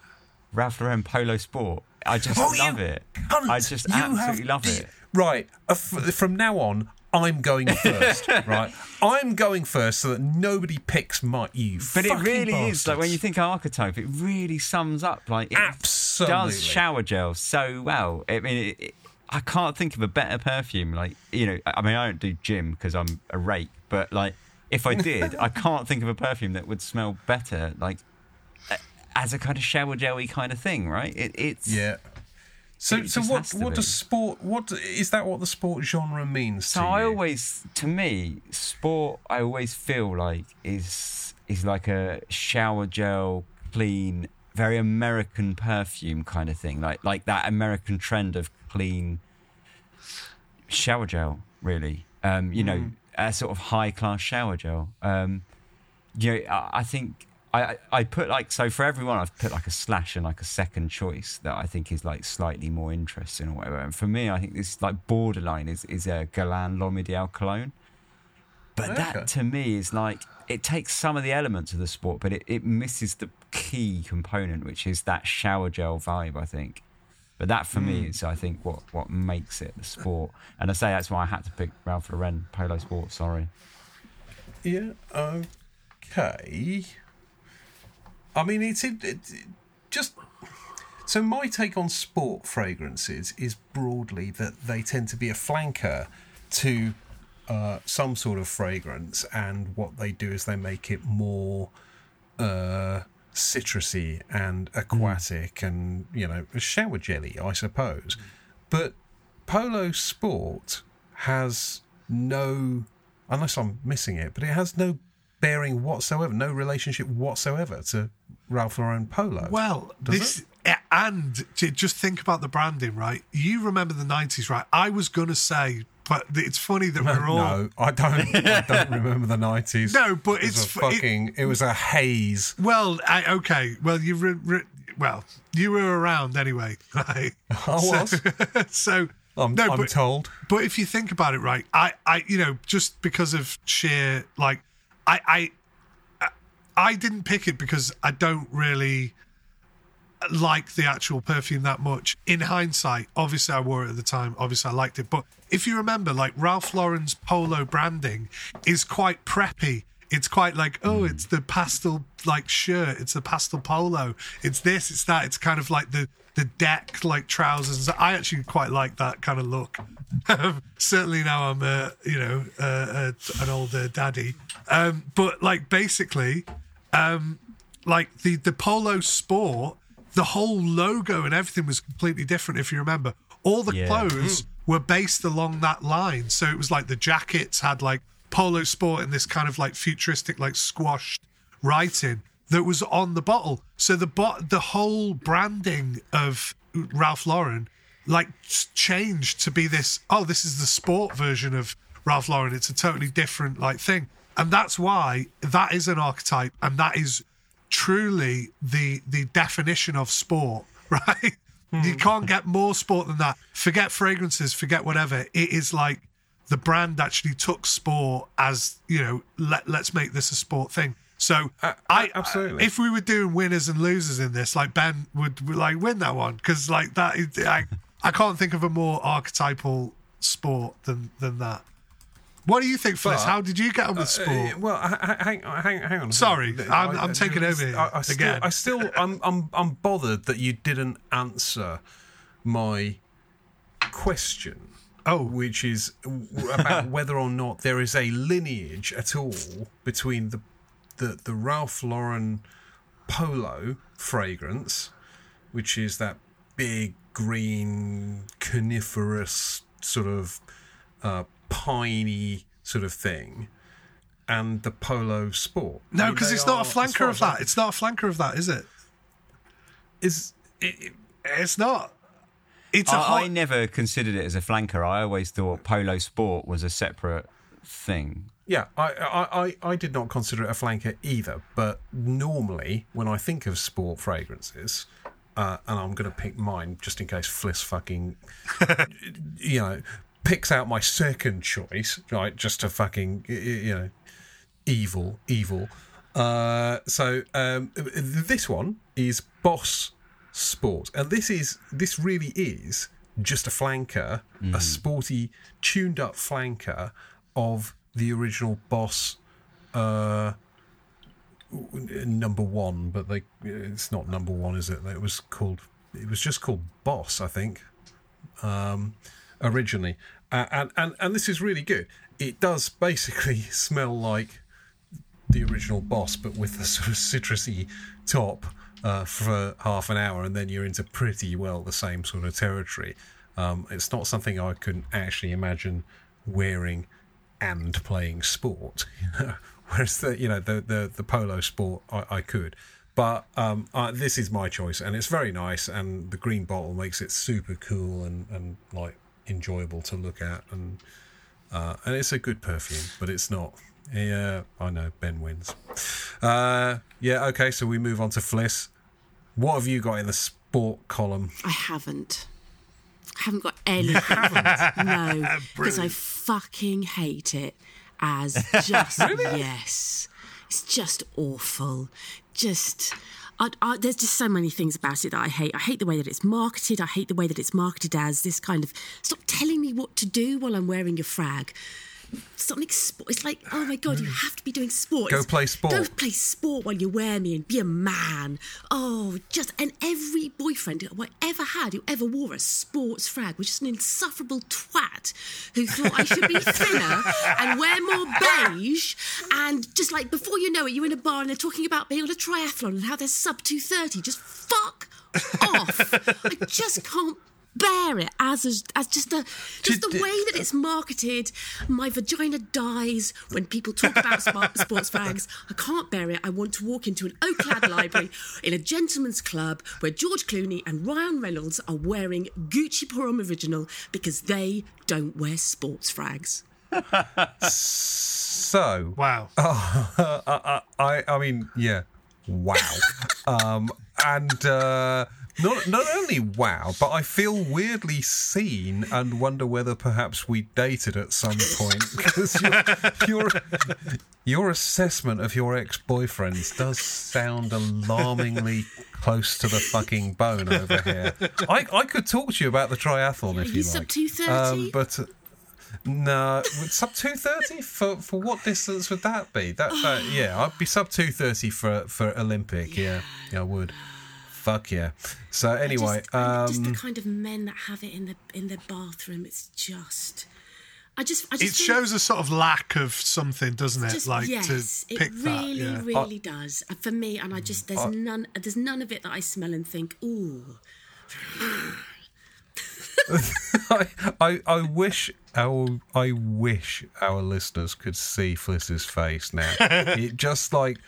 Ralph Lauren Polo Sport. I just oh, love it. Cunt. I just you absolutely love it. Right, uh, f- from now on, I'm going first, right? I'm going first so that nobody picks my you. But it really bastards. is like when you think archetype, it really sums up like it Absolutely. does shower gel so well. I mean, it, it, I can't think of a better perfume. Like you know, I mean, I don't do gym because I'm a rake, but like if I did, I can't think of a perfume that would smell better. Like as a kind of shower jelly kind of thing, right? It, it's yeah. So, so what? What be. does sport? What is that? What the sport genre means? So I always, to me, sport. I always feel like is is like a shower gel, clean, very American perfume kind of thing. Like like that American trend of clean shower gel. Really, um, you mm. know, a sort of high class shower gel. Um, you know, I, I think I I put like so for everyone I've put like a slash and like a second choice that I think is like slightly more interesting or whatever. And for me, I think this like borderline is is a Guerlain L'Homme Ideal cologne. But okay. that to me is like it takes some of the elements of the sport, but it, it misses the key component, which is that shower gel vibe. I think. But that for mm. me hmm. is I think what what makes it the sport. And I say that's why I had to pick Ralph Lauren Polo Sport. Sorry. Yeah. Okay. I mean, it's it, it, just. So, my take on sport fragrances is broadly that they tend to be a flanker to uh, some sort of fragrance, and what they do is they make it more uh, citrusy and aquatic mm. and, you know, shower jelly, I suppose. But Polo Sport has no, unless I'm missing it, but it has no bearing whatsoever, no relationship whatsoever to Ralph Lauren polo. Well, this, it? and just think about the branding, right? You remember the '90s, right? I was gonna say but it's funny that we're all. No, I don't. I don't remember the nineties. No, but it it's fucking. It, it, was a haze. Well, I, okay. Well, you re, re, well you were around anyway. Right? I was. So, so I'm, no, I'm but, told. But if you think about it, right, I, I, you know, just because of sheer like, I, I, I didn't pick it because I don't really like the actual perfume that much. In hindsight, obviously I wore it at the time. Obviously I liked it, but if you remember, like Ralph Lauren's polo branding is quite preppy. It's quite like, oh, it's the pastel like shirt. It's the pastel polo. It's this. It's that. It's kind of like the the deck like trousers. I actually quite like that kind of look. Certainly now I'm, uh, you know, uh, uh, an older daddy. Um, but like basically, um, like the the polo sport, the whole logo and everything was completely different. If you remember, all the yeah. clothes mm. were based along that line. So it was like the jackets had like polo sport and this kind of like futuristic, like squashed writing that was on the bottle. So the bot, the whole branding of Ralph Lauren, like changed to be this. Oh, this is the sport version of Ralph Lauren. It's a totally different like thing, and that's why that is an archetype, and that is truly the the definition of sport, right? Mm. You can't get more sport than that. Forget fragrances, forget whatever. It is like the brand actually took sport as you know. Let let's make this a sport thing. So uh, I absolutely. If we were doing winners and losers in this, like Ben would, would like win that one because like that. Is, I, I can't think of a more archetypal sport than than that. What do you think, Fliss? How did you get on with uh, sport? Uh, well, hang, hang, hang on. Sorry, I'm, I'm I, taking over here I, I still, again. I still, I'm, I'm, I'm bothered that you didn't answer my question. Oh, which is about whether or not there is a lineage at all between the the, the Ralph Lauren Polo fragrance, which is that big green coniferous sort of uh, piney sort of thing, and the Polo Sport. No, because it's not a flanker of that. It's not a flanker of that, is it? Is it, it, it's not. It's I, hot... I never considered it as a flanker. I always thought Polo Sport was a separate thing. Yeah, I, I, I did not consider it a flanker either. But normally, when I think of sport fragrances, uh, and I'm going to pick mine just in case Fliss fucking, you know, picks out my second choice, right? Just to fucking, you know, evil, evil. Uh, so um, this one is Boss Sport, and this is this really is just a flanker, mm. a sporty, tuned up flanker of the original boss uh, number one, but they it's not number one, is it? It was called it was just called Boss, I think, um, originally, uh, and and and this is really good. It does basically smell like the original Boss, but with a sort of citrusy top. Uh, for half an hour, and then you're into pretty well the same sort of territory. Um, it's not something I can actually imagine wearing and playing sport. Whereas the you know the the, the polo sport I, I could. But um, uh, this is my choice, and it's very nice. And the green bottle makes it super cool and, and like enjoyable to look at, and uh, and it's a good perfume, but it's not. Yeah, I know Ben wins. Uh, yeah, okay. So we move on to Fliss. What have you got in the sport column? I haven't. I haven't got any. no, because I fucking hate it. As just really? yes, it's just awful. Just. I, I, there's just so many things about it that I hate. I hate the way that it's marketed. I hate the way that it's marketed as this kind of stop telling me what to do while I'm wearing your frag something sport. It's like, oh my god, you mm. have to be doing sport. Go play sport. Go play sport while you wear me and be a man. Oh, just and every boyfriend who I ever had who ever wore a sports frag was just an insufferable twat who thought I should be thinner and wear more beige. And just like before you know it, you're in a bar and they're talking about being on a triathlon and how they're sub two thirty. Just fuck off. I just can't bear it as a, as just a just the way that it's marketed. My vagina dies when people talk about sports fags. I can't bear it. I want to walk into an oak-clad library in a gentleman's club where George Clooney and Ryan Reynolds are wearing Gucci Pour Homme Original because they don't wear sports frags. so wow. Uh, I I mean yeah. Wow. um, and uh, not not only wow, but I feel weirdly seen and wonder whether perhaps we dated at some point because your, your, your assessment of your ex boyfriends does sound alarmingly close to the fucking bone over here. I, I could talk to you about the triathlon if you, you like, sub 230? um, but. Uh, no, sub two thirty for for what distance would that be? That, that yeah, I'd be sub two thirty for for Olympic. Yeah, yeah, I would. Fuck yeah. So anyway, just, um, just the um, kind of men that have it in the in their bathroom. It's just. I just, I just it think- shows a sort of lack of something, doesn't it? just, like yes, to it pick really, that. Yeah. really does. And for me, and I just there's none, there's none of it that I smell and think, ooh. I, I I wish our I wish our listeners could see Fliss's face now. it just like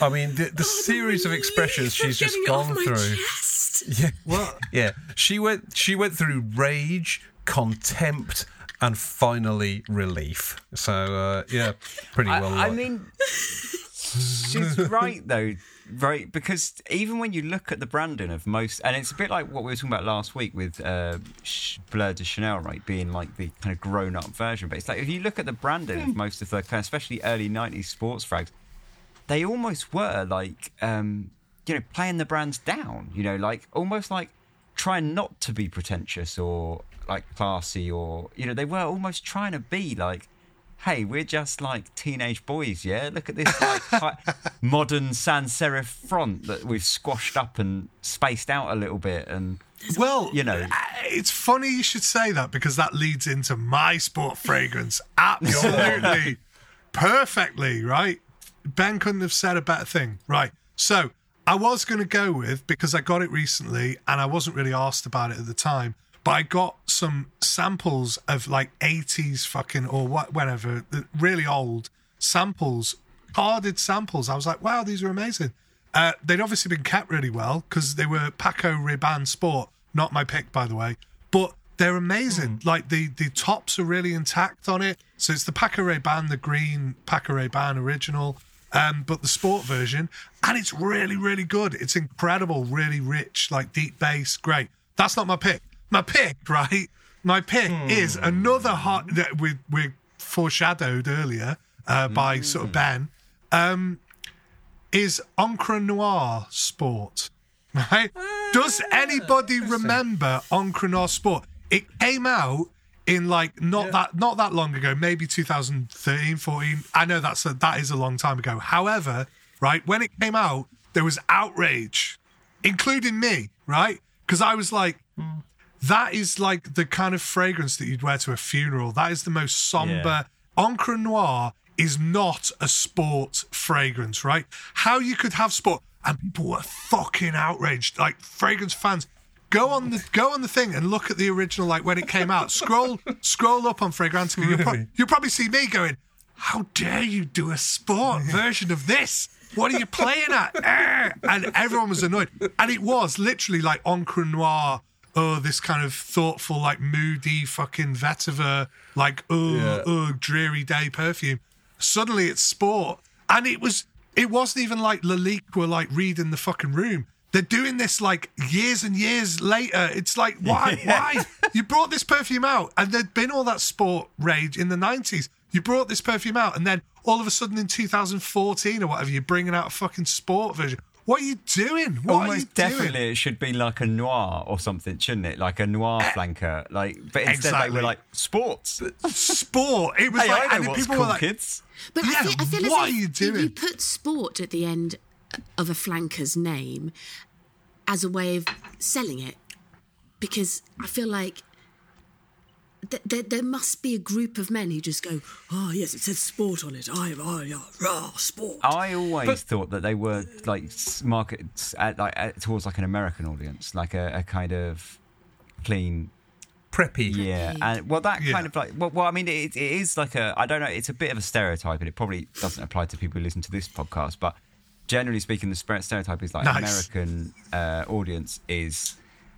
I mean the, the series of expressions she's just Getting it off gone through. chest. Yeah. Well, yeah. She went. She went through rage, contempt, and finally relief. So uh, yeah, pretty well. I like- mean, she's right though, right? Because even when you look at the branding of most, and it's a bit like what we were talking about last week with uh, Bleu de Chanel, right, being like the kind of grown-up version. But it's like if you look at the branding of most of the kind of, especially early '90s sports frags, they almost were like, um, you know, playing the brands down. You know, like almost like trying not to be pretentious or like classy, or you know, they were almost trying to be like hey, we're just like teenage boys, yeah? Look at this like hi- modern sans serif front that we've squashed up and spaced out a little bit. And Well, You know. uh, it's funny you should say that because that leads into my sport fragrance absolutely perfectly, right? Ben couldn't have said a better thing, right? So I was going to go with because I got it recently and I wasn't really asked about it at the time, but I got some samples of like 80s fucking or what, whenever, the really old samples, carded samples. I was like, wow, these are amazing. Uh, they'd obviously been kept really well because they were Paco Rabanne Sport, not my pick, by the way. But they're amazing. Like the the tops are really intact on it. So it's the Paco Rabanne, the green Paco Rabanne original, um, but the sport version, and it's really really good. It's incredible, really rich, like deep bass, great. That's not my pick. My pick, right? My pick is another hot that we we foreshadowed earlier uh, by sort of Ben. Um, is Encre Noire Sport. Right? Does anybody remember Encre Noire Sport? It came out in like not that not that long ago, maybe 2013, 14. I know that's a, that is a long time ago. However, right when it came out, there was outrage, including me, right? Because I was like, hmm. that is like the kind of fragrance that you'd wear to a funeral. That is the most somber. Encre Noire is not a sport fragrance, right? How you could have sport and people were fucking outraged, like fragrance fans. Go on the go on the thing and look at the original, like when it came out. Scroll scroll up on Fragrantica. You'll, pro- you'll probably see me going, "How dare you do a sport version of this? What are you playing at?" Eh. and everyone was annoyed, and it was literally like Encre Noire oh, this kind of thoughtful, like moody fucking vetiver, like oh, Yeah. oh, dreary day perfume. Suddenly it's sport, and it was. It wasn't even like Lalique were like reading the fucking room. They're doing this like years and years later. It's like why? Why you brought this perfume out, and there'd been all that sport rage in the nineties. You brought this perfume out, and then all of a sudden in 2014 or whatever, you're bringing out a fucking sport version. What are you doing? What are you almost doing? definitely it should be like a noir or something, shouldn't it? Like a noir eh. flanker. Like, but instead they were like sports. sport. It was Hey, like, I and know then what's people cool, were like, kids. But Yeah, I feel, I feel what as are you if doing? you put sport at the end of a flanker's name as a way of selling it, because I feel like th- th- there must be a group of men who just go, "Oh yes, it says sport on it. I, I, yeah, rah, sport." I always thought that they were like s- marketed at, like at, towards like an American audience, like a, a kind of clean preppy. Yeah, and well, that Yeah. kind of like well, well I mean, it, it is like a I don't know, it's a bit of a stereotype, and it probably doesn't apply to people who listen to this podcast, but generally speaking, the stereotype is like Nice. American uh, audience is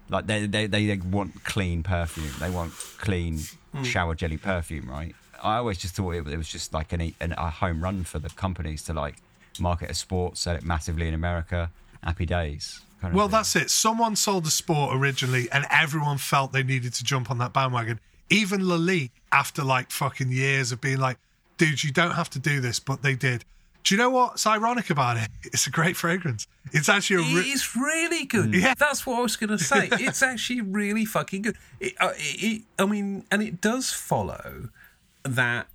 like they, they they want clean perfume, they want clean Hmm. shower jelly perfume, right? I always just thought it, it was just like an, an, a home run for the companies to like market a sport, sell it massively in America. Happy days. kind of Well, thing. that's it. Someone sold the sport originally, and everyone felt they needed to jump on that bandwagon. Even Lalique, after like fucking years of being like, dude, you don't have to do this, but they did. Do you know what's ironic about it? It's a great fragrance. It's actually a re- It's really good. Yeah. That's what I was going to say. It's actually really fucking good. It, uh, it, it, I mean, and it does follow that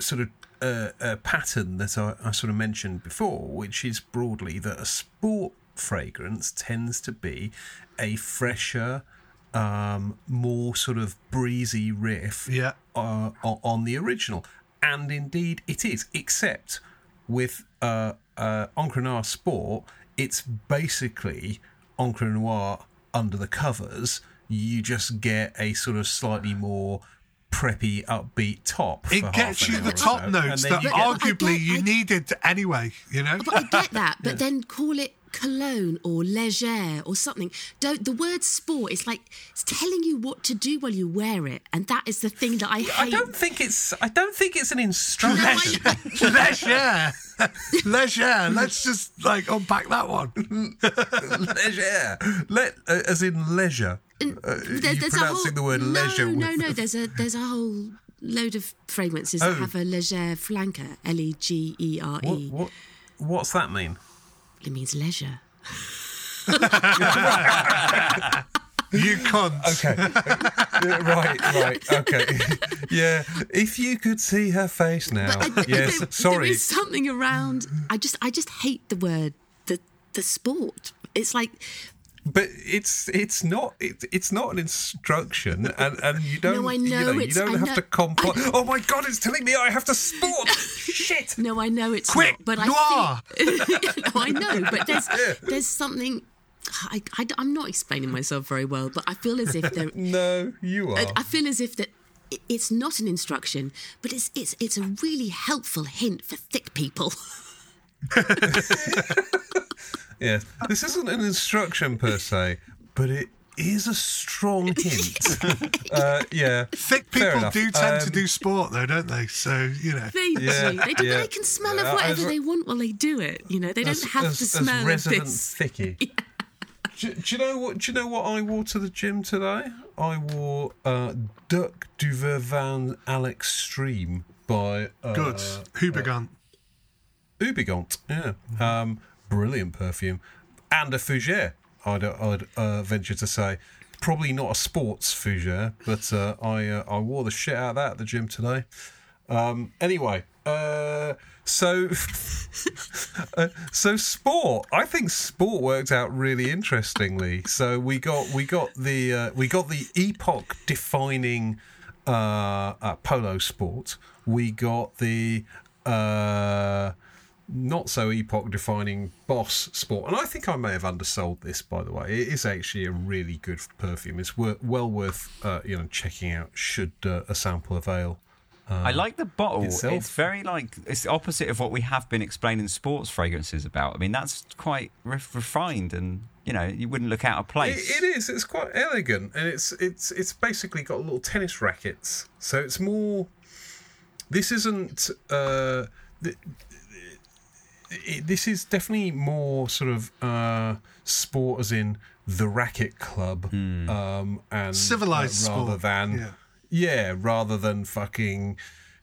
sort of uh, uh, pattern that I, I sort of mentioned before, which is broadly that a sport fragrance tends to be a fresher, um, more sort of breezy riff Yeah. uh, on the original. And indeed it is, except with uh, uh, Encre Noire Sport, it's basically Encre Noire under the covers. You just get a sort of slightly more preppy, upbeat top. for it gets you the top so. notes that you arguably get- you I- needed anyway. You know, But I get that, but then call it cologne or légère or something. Don't the word sport is like it's telling you what to do while you wear it, and that is the thing that I hate. I don't think it's. I don't think it's an instruction. leisure, leisure. Let's just like unpack that one. leisure, Let, uh, as in leisure. Uh, There- you're a pronouncing whole- the word no, leisure. No, with- no, there's a there's a whole load of fragrances Oh. that have a légère flanker, L E G E R What, E. what, what's that mean? It means leisure. You cunt. Okay. Right, right, okay. yeah, if you could see her face now. I- yes, there- sorry. There is something around. I just I just hate the word the the sport. It's like But it's it's not it, it's not an instruction, and, and you don't No, I you, know know, you don't I have know- to comply. Oh my god, it's telling me I have to sport. Shit. no, I know it's Quick, not, but. I think, no, I know, but there's there's something. I, I am not explaining myself very well, but I feel as if there. No, you are. I, I feel as if that it's not an instruction, but it's it's it's a really helpful hint for thick people. Yes, this isn't an instruction per se, but it is a strong hint. uh, yeah, Thick people do tend to Um, do sport, though, don't they? So you know. They Yeah, do. They, do. yeah. they can smell of whatever as- they want while they do it. You know, they don't as, have as, to as smell of resident this. thicky. Do, do you know what? Do you know what I wore to the gym today? I wore uh, Duck du Vervan Alex Stream by uh, Good. Houbigant. Houbigant. Yeah, um, brilliant perfume, and a fougere. I'd I'd uh, venture to say, probably not a sports fougere, but uh, I uh, I wore the shit out of that at the gym today. Um, anyway, uh, so uh, so sport. I think sport worked out really interestingly. So we got we got the uh, we got the epoch defining uh, uh, polo sport. We got the uh, not so epoch defining boss sport. And I think I may have undersold this, by the way. It is actually a really good perfume. It's wor- well worth uh, you know checking out. Should uh, a sample avail. I like the bottle. itself. It's very like it's the opposite of what we have been explaining sports fragrances about. I mean, that's quite re- refined, and you know, you wouldn't look out of It, place. it is. It's quite elegant, and it's it's it's basically got little tennis rackets. So it's more. This isn't. Uh, it, this is definitely more sort of uh, sport, as in the racket club, um, and Civilized uh, rather sport, than yeah. yeah, rather than fucking.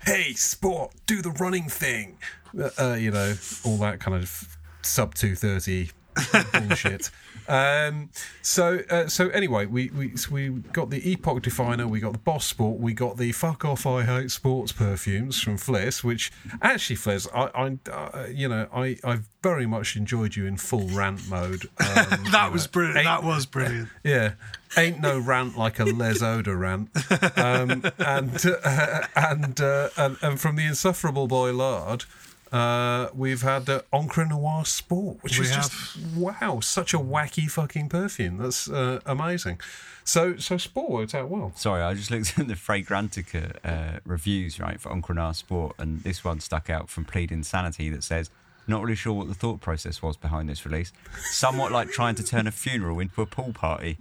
Hey, sport, do the running thing. Uh, uh, you know, all that kind of sub two thirty bullshit. Um, so, uh, so anyway, we we so we got the epoch definer, we got the boss sport, we got the fuck off I hate sports perfumes from Fliss, which actually Fliss, I, I uh, you know, I I very much enjoyed you in full rant mode. Um, That you was know, brilliant. That was brilliant. yeah, ain't no rant like a Les Oda rant, um, and uh, and, uh, and and from the insufferable boy Lard, Uh, we've had uh, Encre Noire Sport, which We is just wow, such a wacky fucking perfume. That's uh, amazing. So, so Sport worked out well. Sorry, I just looked at the Fragrantica uh, reviews, right, for Encre Noire Sport, and this one stuck out from Plead Insanity that says, not really sure what the thought process was behind this release. Somewhat like trying to turn a funeral into a pool party,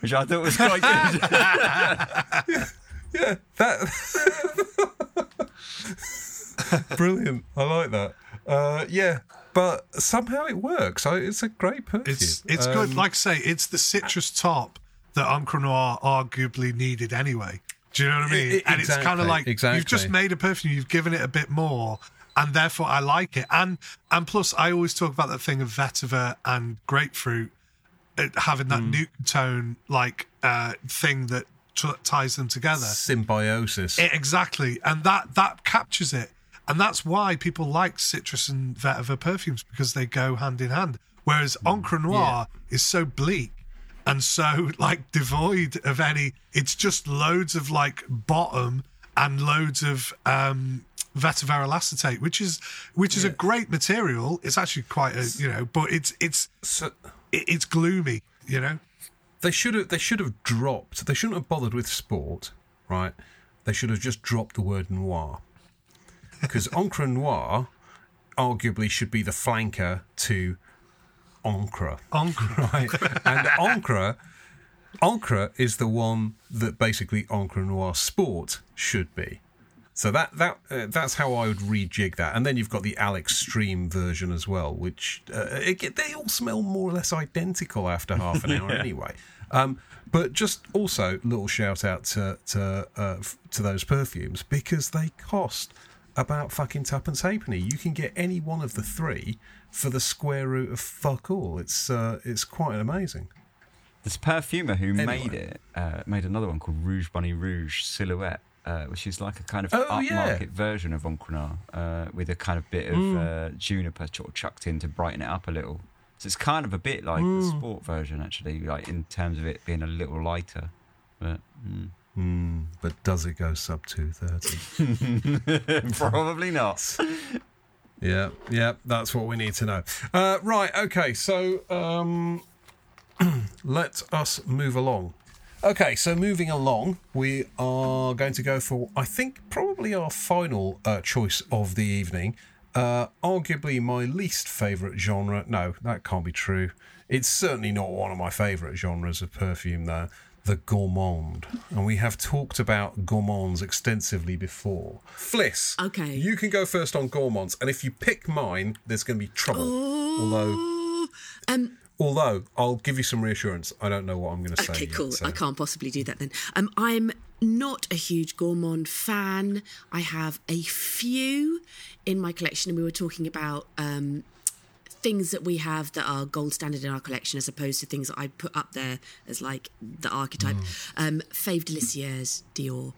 which I thought was quite good. Yeah, that brilliant. I like that. Uh, yeah, but somehow it works. I, it's a great perfume. It's it's Um, good. Like I say, it's the citrus top that Encre Noire arguably needed anyway. Do you know what I mean? I- I- and it's kind of like you've just made a perfume, you've given it a bit more, and therefore I like it. And and plus, I always talk about that thing of vetiver and grapefruit uh, having that Hmm. nuke tone like uh, thing that t- ties them together. symbiosis. It- exactly, and that that captures it, and that's why people like citrus and vetiver perfumes because they go hand in hand. Whereas Encre Noire is so bleak and so like devoid of any. It's just loads of like bottom and loads of um, vetiver acetate, which is which is a great material. It's actually quite a you know, but it's it's so, it- it's gloomy, you know. they should have they should have dropped. They shouldn't have bothered with sport, right? They should have just dropped the word noir because Encre Noire arguably should be the flanker to Encre. Encre. right? And Encre, Encre is the one that basically Encre Noire Sport should be. So that that uh, that's how I would rejig that. And then you've got the À L'Extrême version as well, which uh, it, they all smell more or less identical after half an hour anyway. Um, but just also little shout out to to uh, f- to those perfumes because they cost about fucking tuppence halfpenny. You can get any one of the three for the square root of fuck all. It's uh, it's quite amazing. This perfumer who Anyway. made it uh, made another one called Rouge Bunny Rouge Silhouette, uh, which is like a kind of Oh, yeah. upmarket version of Encre Noire uh, with a kind of bit of Mm. uh, juniper sort of chucked in to brighten it up a little. So it's kind of a bit like the Mm. sport version, actually, like in terms of it being a little lighter. But mm, But does it go sub two thirty? probably not. Yeah, yeah, that's what we need to know. Uh, right, okay, so um, let us move along. Okay, so moving along, we are going to go for, I think, probably our final uh, choice of the evening. Uh, arguably my least favourite genre. No, that can't be true. It's certainly not one of my favourite genres of perfume, though. The gourmand. And we have talked about gourmands extensively before. Fliss. Okay. You can go first on gourmands, and if you pick mine, there's going to be trouble. Although, Oh, um, although I'll give you some reassurance. I don't know what I'm going to say. okay, yet, cool. so- I can't possibly do that then. Um, I'm not a huge gourmand fan. I have a few in my collection, and we were talking about um, things that we have that are gold standard in our collection, as opposed to things that I put up there as like the archetype. Um, Fève Délicieuse Dior.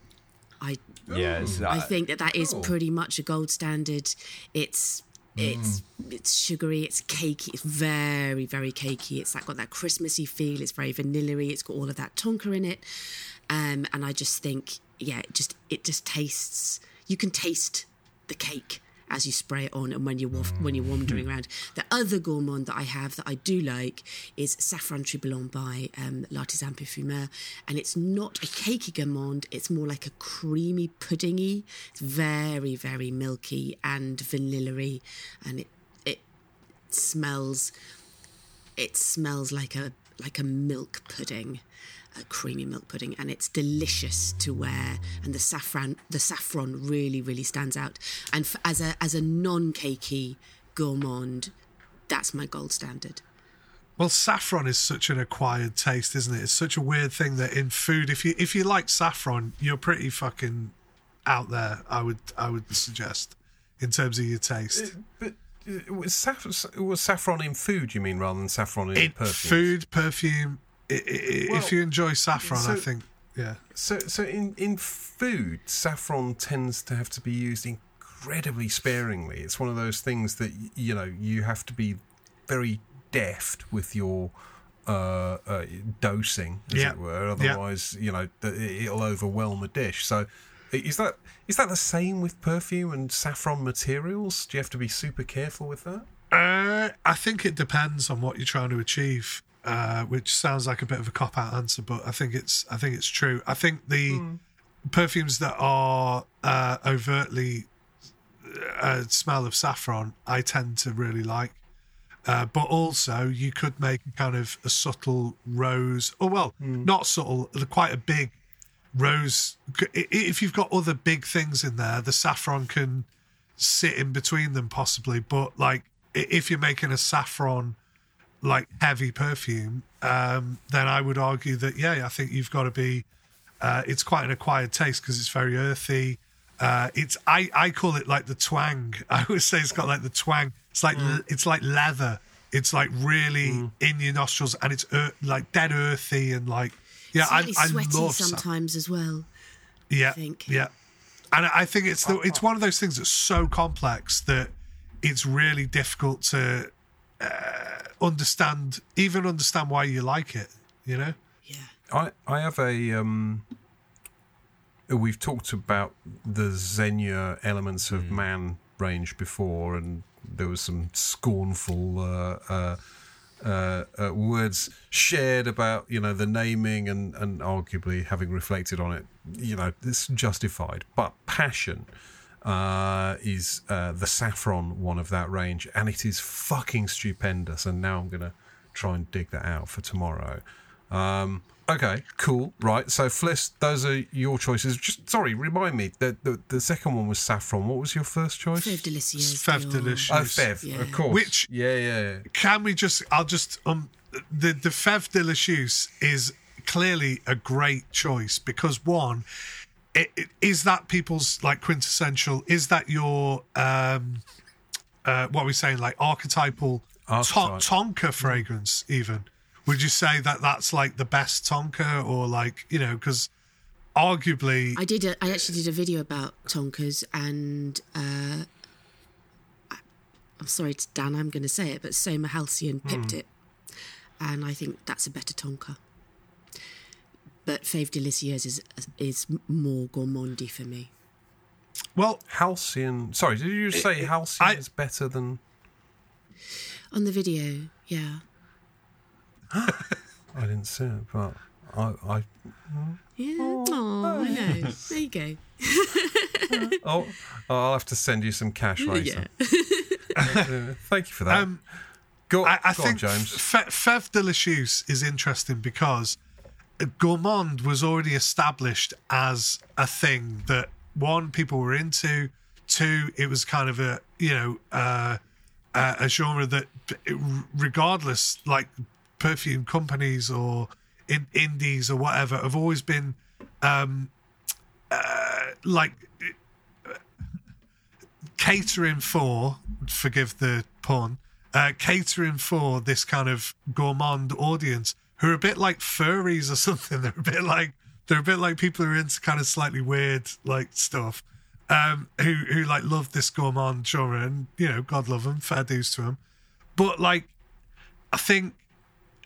I Yeah, I uh, think that that is pretty much a gold standard. It's it's it's sugary, it's cakey, it's very very cakey. It's like got that Christmassy feel. It's very vanilla-y. It's got all of that tonka in it, um, and I just think yeah, it just it just tastes. You can taste the cake as you spray it on and when you're when you're wandering around. The other gourmand that I have that I do like is Safran Troublant by um, L'Artisan Parfumeur, and it's not a cakey gourmand. It's more like a creamy puddingy. It's very very milky and vanilla-y, and it it smells it smells like a like a milk pudding a creamy milk pudding and it's delicious to wear and the saffron the saffron really really stands out and f- as a as a non-cakey gourmand that's my gold standard Well, saffron is such an acquired taste, isn't it? It's such a weird thing that in food, if you if you like saffron, you're pretty fucking out there. I would I would suggest in terms of your taste. But uh, was, saff- was saffron in food, you mean, rather than saffron in, in perfume? food, perfume. Well, if you enjoy saffron, I think yeah. So, so in, in food, saffron tends to have to be used incredibly sparingly. It's one of those things that you know you have to be very deft with your uh, uh, dosing, as Yeah. it were. Yeah. Otherwise, you know, it'll overwhelm a dish. So, Is that is that the same with perfume and saffron materials? Do you have to be super careful with that? Uh, I think it depends on what you're trying to achieve, uh, which sounds like a bit of a cop out answer, but I think it's I think it's true. I think the mm. perfumes that are uh, overtly uh, smell of saffron, I tend to really like. Uh, but also, you could make kind of a subtle rose, or well, mm. not subtle, quite a big rose. If you've got other big things in there, the saffron can sit in between them possibly. But like, if you're making a saffron like heavy perfume, um, then I would argue that yeah, I think you've got to be. Uh, it's quite an acquired taste because it's very earthy. Uh, it's I, I call it like the twang. I would say it's got like the twang. It's like mm. it's like leather. It's like really mm. in your nostrils, and it's er, like dead earthy and like yeah. It's really I, I love sometimes as well. Yeah, yeah. And I think it's the, it's one of those things that's so complex that it's really difficult to uh, understand, even understand why you like it. You know. Yeah. I I have a um we've talked about the Xenia elements of mm. man range before, and there was some scornful uh, uh, uh, uh, words shared about you know the naming and and arguably having reflected on it, you know it's justified. But passion uh, is uh, the saffron one of that range, and it is fucking stupendous. And now I'm gonna try and dig that out for tomorrow. Um, Okay, cool. Right. So, Fliss, those are your choices. Just sorry, remind me. The the, the second one was saffron. What was your first choice? Fève delicious. Fève delicious. Oh, Fève, yeah. of course. Which yeah, yeah. Can we just? I'll just um the the Fève délicieuse is clearly a great choice because one, it, it, is that people's like quintessential? Is that your um uh what are we saying like archetypal Archetype. Tonka fragrance even? Would you say that that's like the best Tonka, or like you know, because arguably, I did. A, I actually did a video about Tonkas, and uh, I'm sorry to Dan, I'm going to say it, but Soma Halcyon pipped mm. it, and I think that's a better Tonka. But Fève Délicieuse is is more gourmandy for me. Well, Halcyon. Sorry, did you say Halcyon I, is better than? On the video, yeah. I didn't see it, but I. I yeah, oh, I know. There you go. oh, I'll have to send you some cash later. Yeah. Thank you for that. Um, go, I, I go think on, James. Fe- Fève Délicieuse is interesting because gourmand was already established as a thing that one people were into. Two, it was kind of a you know uh, a genre that, regardless, like perfume companies or in indies or whatever have always been um, uh, like catering for, forgive the pun, uh, catering for this kind of gourmand audience who are a bit like furries or something. They're a bit like they're a bit like people who are into kind of slightly weird like stuff. Um, who who like love this gourmand genre and you know God love them, fair dues to them. But like, I think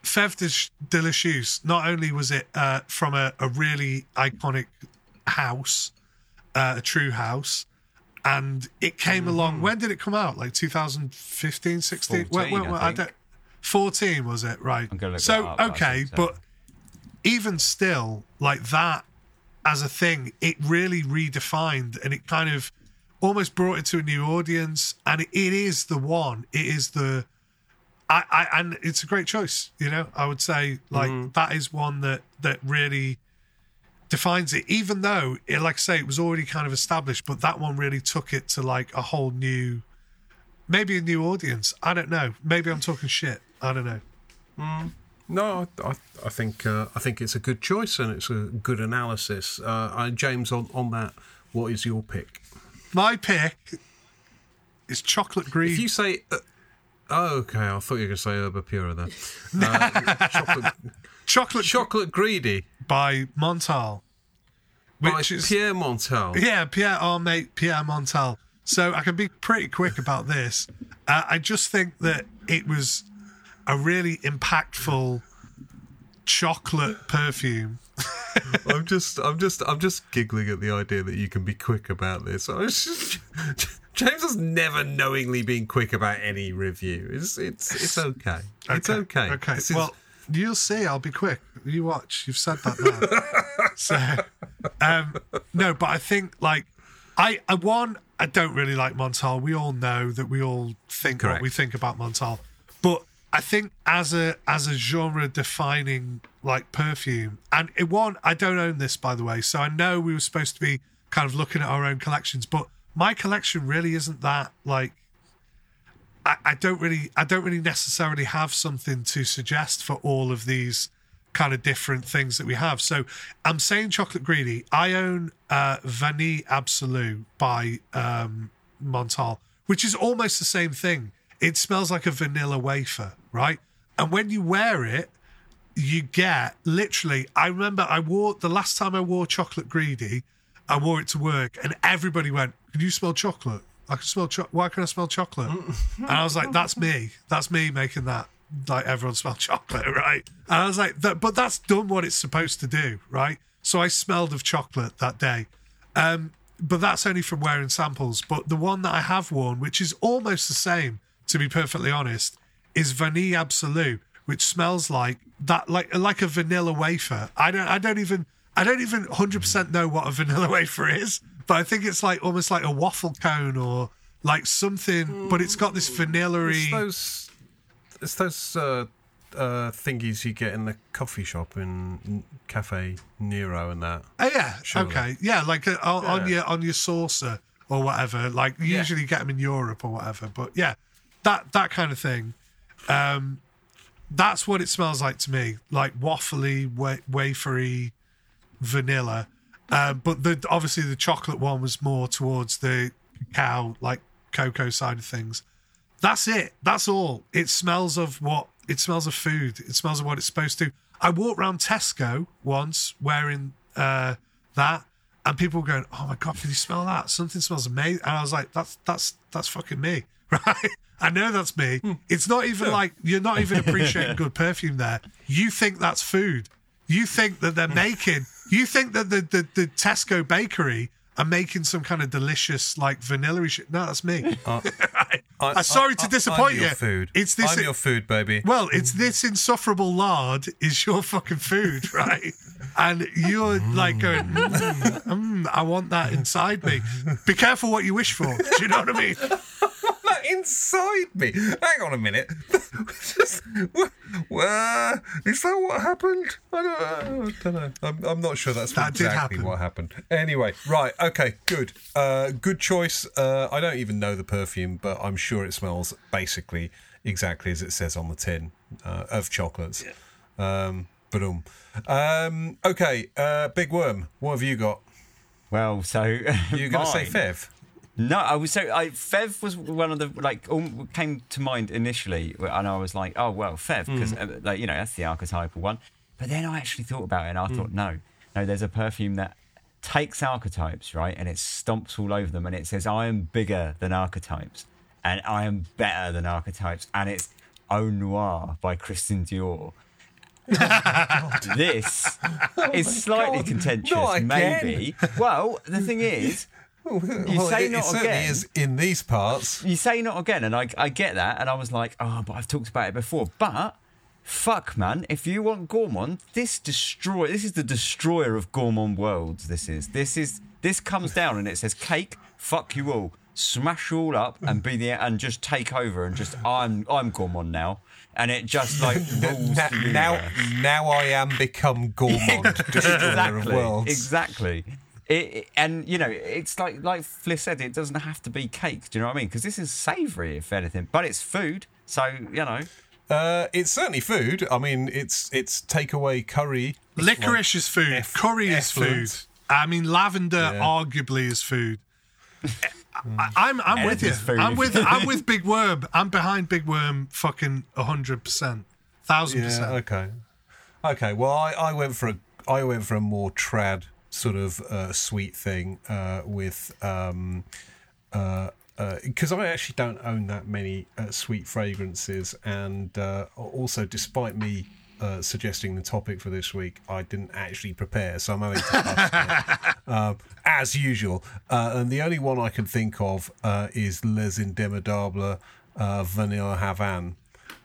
Fève Délicieuse, not only was it uh, from a, a, really iconic house, uh, a true house, and it came mm-hmm. along. When did it come out? Like 2015, 16? 14, when, when, I I 14 was it? Right. So, up, okay, so. but even still, like that as a thing, it really redefined and it kind of almost brought it to a new audience. And it, it is the one, it is the I, I and it's a great choice. You know, I would say like mm. that is one that that really defines it. Even though, it, like I say, it was already kind of established, but that one really took it to like a whole new, maybe a new audience. I don't know. Maybe I'm talking shit. I don't know. Mm. No, I, I think uh, I think it's a good choice and it's a good analysis. Uh, James, on on that, what is your pick? My pick is chocolate green. If you say uh, Oh, okay. I thought you were going to say Erba Pura then. Uh, chocolate, chocolate, chocolate greedy by Montale, which by is Pierre Montale. Yeah, Pierre, our mate Pierre Montale. So I can be pretty quick about this. Uh, I just think that it was a really impactful chocolate perfume I'm just, I'm just, I'm just giggling at the idea that you can be quick about this. I was just, James has never knowingly been quick about any review. It's, it's, it's okay. It's okay. Okay. Is- well, you'll see. I'll be quick. You watch. You've said that now. so, um, no, but I think like I, I one, I don't really like Montale. We all know that we all think Correct. what we think about Montale, but I think as a as a genre defining like perfume, and it one, I don't own this by the way, so I know we were supposed to be kind of looking at our own collections, but my collection really isn't that like I, I don't really I don't really necessarily have something to suggest for all of these kind of different things that we have. So I'm saying chocolate greedy. I own uh Vanille Absolute by um Montale, which is almost the same thing. It smells like a vanilla wafer, right? And when you wear it, you get literally I remember I wore the last time I wore chocolate greedy, I wore it to work and everybody went, Can you smell chocolate? I can smell cho- why can I smell chocolate? and I was like, That's me. That's me making that like everyone smell chocolate, right? And I was like, that, but that's done what it's supposed to do, right? So I smelled of chocolate that day. Um, but that's only from wearing samples. But the one that I have worn, which is almost the same, to be perfectly honest, is Vanille Absolute, which smells like that, like like a vanilla wafer. I don't, I don't even, I don't even hundred percent know what a vanilla wafer is, but I think it's like almost like a waffle cone or like something. But it's got this vanilla It's those, it's those uh, uh, thingies you get in the coffee shop in Caffè Nero and that. Oh yeah, Surely. okay, yeah, like uh, on, on Yeah. your on your saucer or whatever. Like you usually get them in Europe or whatever, but yeah, that that kind of thing. Um, that's what it smells like to me, like waffly, wa- wafery, vanilla. Um, but the obviously the chocolate one was more towards the cow, like cocoa side of things. That's it. That's all. It smells of what it smells of food. It smells of what it's supposed to. I walked around Tesco once wearing uh, that, and people were going, "Oh my god, can you smell that? Something smells amazing." And I was like, "That's that's that's fucking me, right? I know that's me. It's not even like you're not even appreciating good perfume there. You think that's food. You think that they're making. You think that the the, the Tesco bakery." Are making some kind of delicious like vanilla shit. No, that's me. I, I'm sorry to disappoint I'm your you. Food. It's this- I'm your food, baby. Well, it's this insufferable lard is your fucking food, right? And you're like going, mm, mm, I want that inside me. Be careful what you wish for. Do you know what I mean? That inside me. Hang on a minute. Just, wha- wha- is that what happened? I don't, I don't know. I'm, I'm not sure that's That exactly happen. what happened. Anyway, right. Okay. Good. Uh, good choice. Uh, I don't even know the perfume, but I'm sure it smells basically exactly as it says on the tin uh, of chocolates. Um, but um, um, okay. Uh, Big Worm. What have you got? Well, so You're going to say mine- Fev? No, I was so I Fev was one of the like all came to mind initially, and I was like, oh well, Fev because Mm. like you know that's the archetypal one. But then I actually thought about it, and I Mm. thought, no, no, there's a perfume that takes archetypes right, and it stomps all over them, and it says I am bigger than archetypes, and I am better than archetypes, and it's Eau Noire by Christian Dior. this is slightly Oh God, contentious, maybe. Well, the thing is, well, say it, not it certainly again. is in these parts. you say not again, and I, I get that, and I was like, oh, but I've talked about it before. But fuck, man, if you want Gourmand, this destroy. This is the destroyer of Gourmand worlds. This is this is this comes down and it says cake. Fuck you all. Smash you all up and be the and just take over and just I'm I'm Gourmand now, and it just like rules the now, now I am become gourmand, destroyer of exactly, worlds. exactly. It, it- and you know, it's like like Fliss said, it doesn't have to be cake. Do you know what I mean? Because this is savoury, if anything, but it's food. So you know, Uh, it's certainly food. I mean, it's it's takeaway curry. It's Licorice is food. eff- Curry is food. effluent. I mean, lavender Yeah. arguably is food. I, I'm I'm with you. Food. I'm with I'm with Big Worm. I'm behind Big Worm. Fucking hundred percent, thousand percent. Okay. Okay. Well, I, I went for a I went for a more trad sort of uh, sweet thing uh, with um uh because I actually don't own that many uh, sweet fragrances, and uh, also despite me uh, suggesting the topic for this week, I didn't actually prepare, so I'm having to um, as usual. Uh, and the only one I can think of uh, is Les Indomptables uh, Vanilla Havane.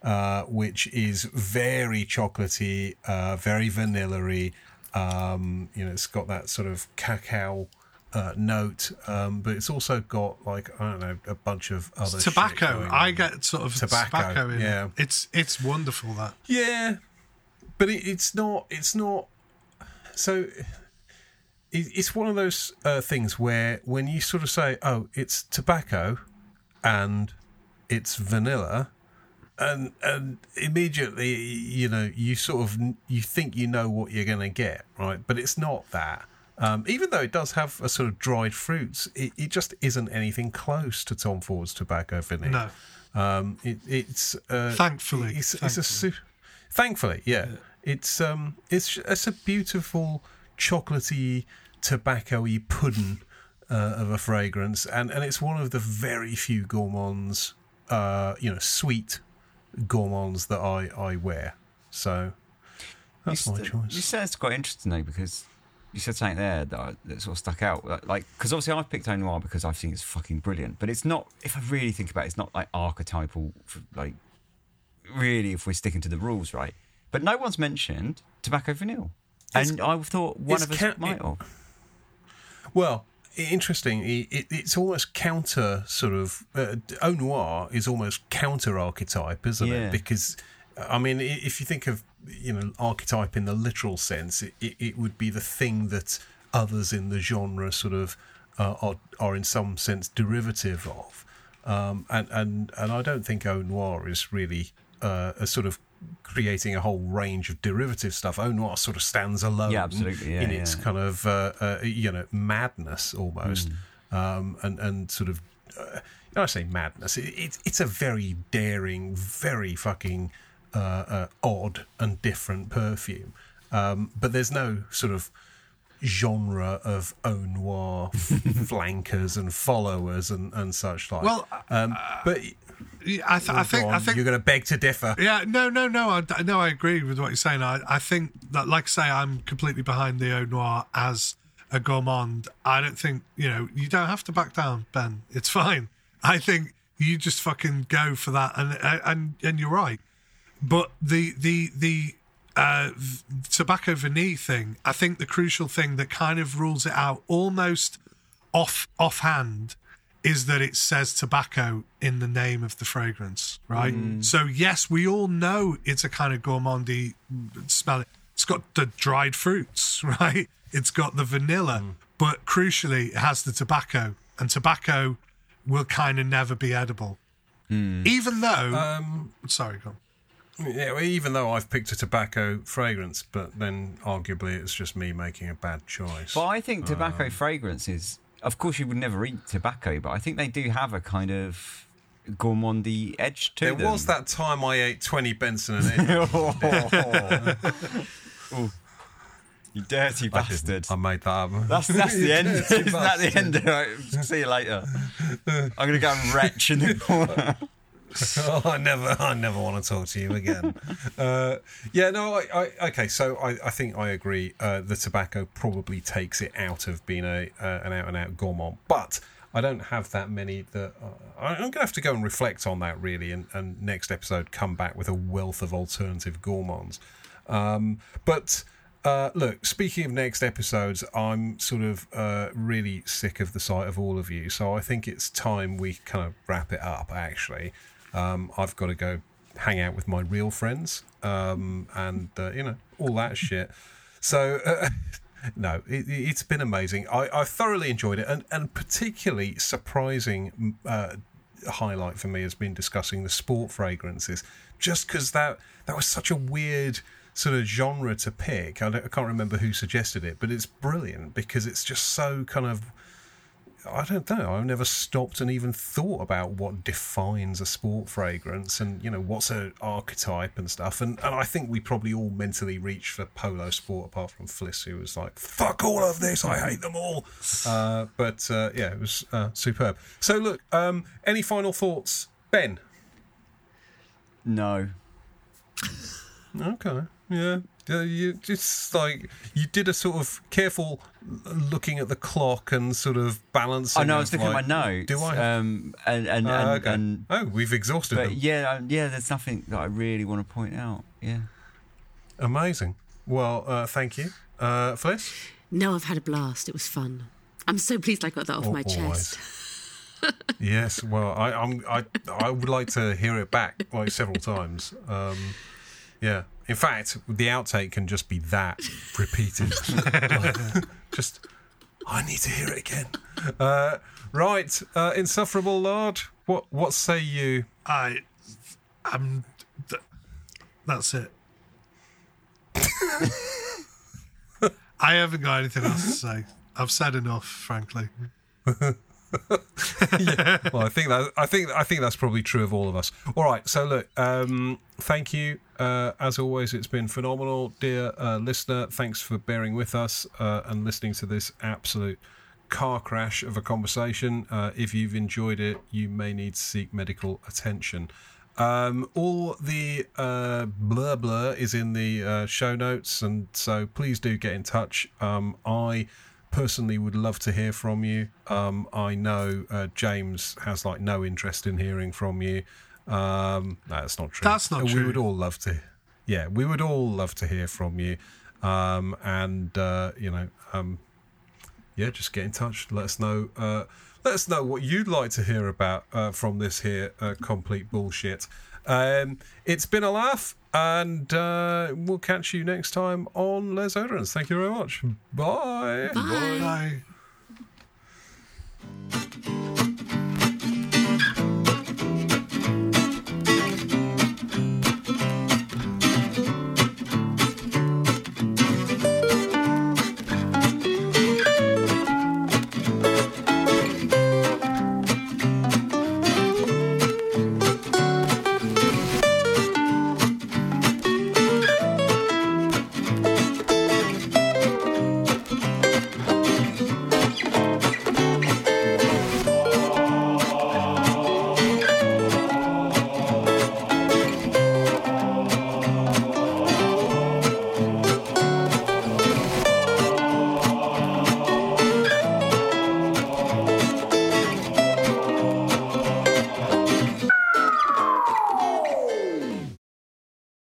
Uh, which is very chocolatey, uh, very vanilla-y. Um, you know, it's got that sort of cacao uh, note, um, but it's also got like I don't know a bunch of other tobacco. I get sort of tobacco, tobacco in yeah. it. It's it's wonderful that. Yeah, but it, it's not. It's not. So it, it's one of those uh, things where when you sort of say, "Oh, it's tobacco," and it's vanilla, and and immediately you know you sort of you think you know what you're going to get, right? But it's not that. Um, even though it does have a sort of dried fruits, it, it just isn't anything close to Tom Ford's tobacco vanilla. No. Um, it, it's uh, thankfully, it's, thankfully. it's a su- thankfully, yeah. yeah. It's um, it's it's a beautiful chocolatey, tobacco-y pudding uh, of a fragrance, and and it's one of the very few gourmands, uh, you know, sweet gourmands that I I wear. So that's you my st- choice. You said it's quite interesting though because you said something there that, that sort of stuck out. Uh, like, because obviously I've picked Noir because I think it's fucking brilliant, but it's not. If I really think about it, it's not like archetypal. Like, really, if we're sticking to the rules, right? But no one's mentioned Tobacco Vanille, and I thought one of us ca- might have. Well, interesting. It, it, it's almost counter sort of. Uh, Eau Noire is almost counter archetype, isn't Yeah. it? Because I mean, if you think of you know archetype in the literal sense, it, it, would be the thing that others in the genre sort of uh, are are in some sense derivative of. Um, and and and I don't think Eau Noire is really uh, a sort of creating a whole range of derivative stuff. Eau Noire sort of stands alone Yeah, absolutely, yeah, in its yeah. kind of uh, uh, you know madness almost, um, and and sort of. Uh, I say madness. It, it, it's a very daring, very fucking uh, uh, odd and different perfume. Um, but there's no sort of genre of Eau Noire flankers and followers and, and such like. Well, um, but Yeah, I, th- I think on, I think you're going to beg to differ. Yeah, no, no, no. I, no, I agree with what you're saying. I, I think that, like I say, I'm completely behind the Eau Noire as a gourmand. I don't think, you know, you don't have to back down, Ben. It's fine. I think you just fucking go for that. And, and, and you're right. But the, the, the, uh, tobacco vanille thing, I think the crucial thing that kind of rules it out almost off offhand is that it says tobacco in the name of the fragrance, right? Mm. So yes, we all know it's a kind of gourmandy smell. It's got the dried fruits, right? It's got the vanilla, mm. but crucially, it has the tobacco, and tobacco will kind of never be edible, mm. even though. Um, sorry, go on. Yeah, well, even though I've picked a tobacco fragrance, but then arguably it's just me making a bad choice. But I think tobacco um, fragrances. Of course, you would never eat tobacco, but I think they do have a kind of gourmandy edge to there them. was that time I ate 20 Benson and. Oh. Ooh. You dirty bastard. I made that up. That's that's the end. Isn't that the end? Right, See you later. I'm gonna go and retch in the corner. oh, I never, I never want to talk to you again. uh, yeah, no, I, I okay. So I, I think I agree. Uh, the tobacco probably takes it out of being a uh, an out and out gourmand, but I don't have that many. That uh, I'm going to have to go and reflect on that really, and, and next episode come back with a wealth of alternative gourmands. Um, but. Uh, look, speaking of next episodes, I'm sort of uh, really sick of the sight of all of you, so I think it's time we kind of wrap it up. Actually, um, I've got to go hang out with my real friends, um, and uh, you know all that shit. So. Uh, No, it, it's been amazing. I, I thoroughly enjoyed it, and, and particularly surprising uh, highlight for me has been discussing the sport fragrances, just because that that was such a weird sort of genre to pick. I, I can't remember who suggested it, but it's brilliant because it's just so kind of. I don't know. I've never stopped and even thought about what defines a sport fragrance and, you know, what's an archetype and stuff. And, and I think we probably all mentally reach for Polo Sport, apart from Fliss, who was like, fuck all of this. I hate them all. Uh, but uh, yeah, it was uh, superb. So, look, um, any final thoughts? Ben? No. Okay. Yeah. You just like you did a sort of careful looking at the clock and sort of balancing. I know. I was looking like, at my notes. Do I? Um, and and, Uh, and, okay. and oh, we've exhausted but them. yeah, um, yeah. There's nothing that I really want to point out. Yeah. Amazing. Well, uh, thank you, uh, Fliss. No, I've had a blast. It was fun. I'm so pleased I got that off Al- my always. chest. yes. Well, I, I'm. I. I would like to hear it back like several times. Um, yeah. In fact, the outtake can just be that repeated. just. I need to hear it again. Uh, right, uh, insufferable lord. What? What say you? I, I'm. Th- that's it. I haven't got anything else to say. I've said enough, frankly. well, I think that I think I think that's probably true of all of us. All right, so look, um, thank you uh, as always. It's been phenomenal, dear uh, listener. Thanks for bearing with us uh, and listening to this absolute car crash of a conversation. Uh, if you've enjoyed it, you may need to seek medical attention. Um, all the uh, blur blur is in the uh, show notes, and so please do get in touch. Um, I personally would love to hear from you. Um, I know uh, James has like no interest in hearing from you. Um, no, that's not true. That's not we true. would all love to. Yeah, we would all love to hear from you. Um, and uh, you know, um, yeah, just get in touch. Let us know. Uh, let us know what you'd like to hear about uh, from this here uh, complete bullshit. Um, it's been a laugh, and uh, we'll catch you next time on Les Oderants. Thank you very much. Bye. Bye. Bye.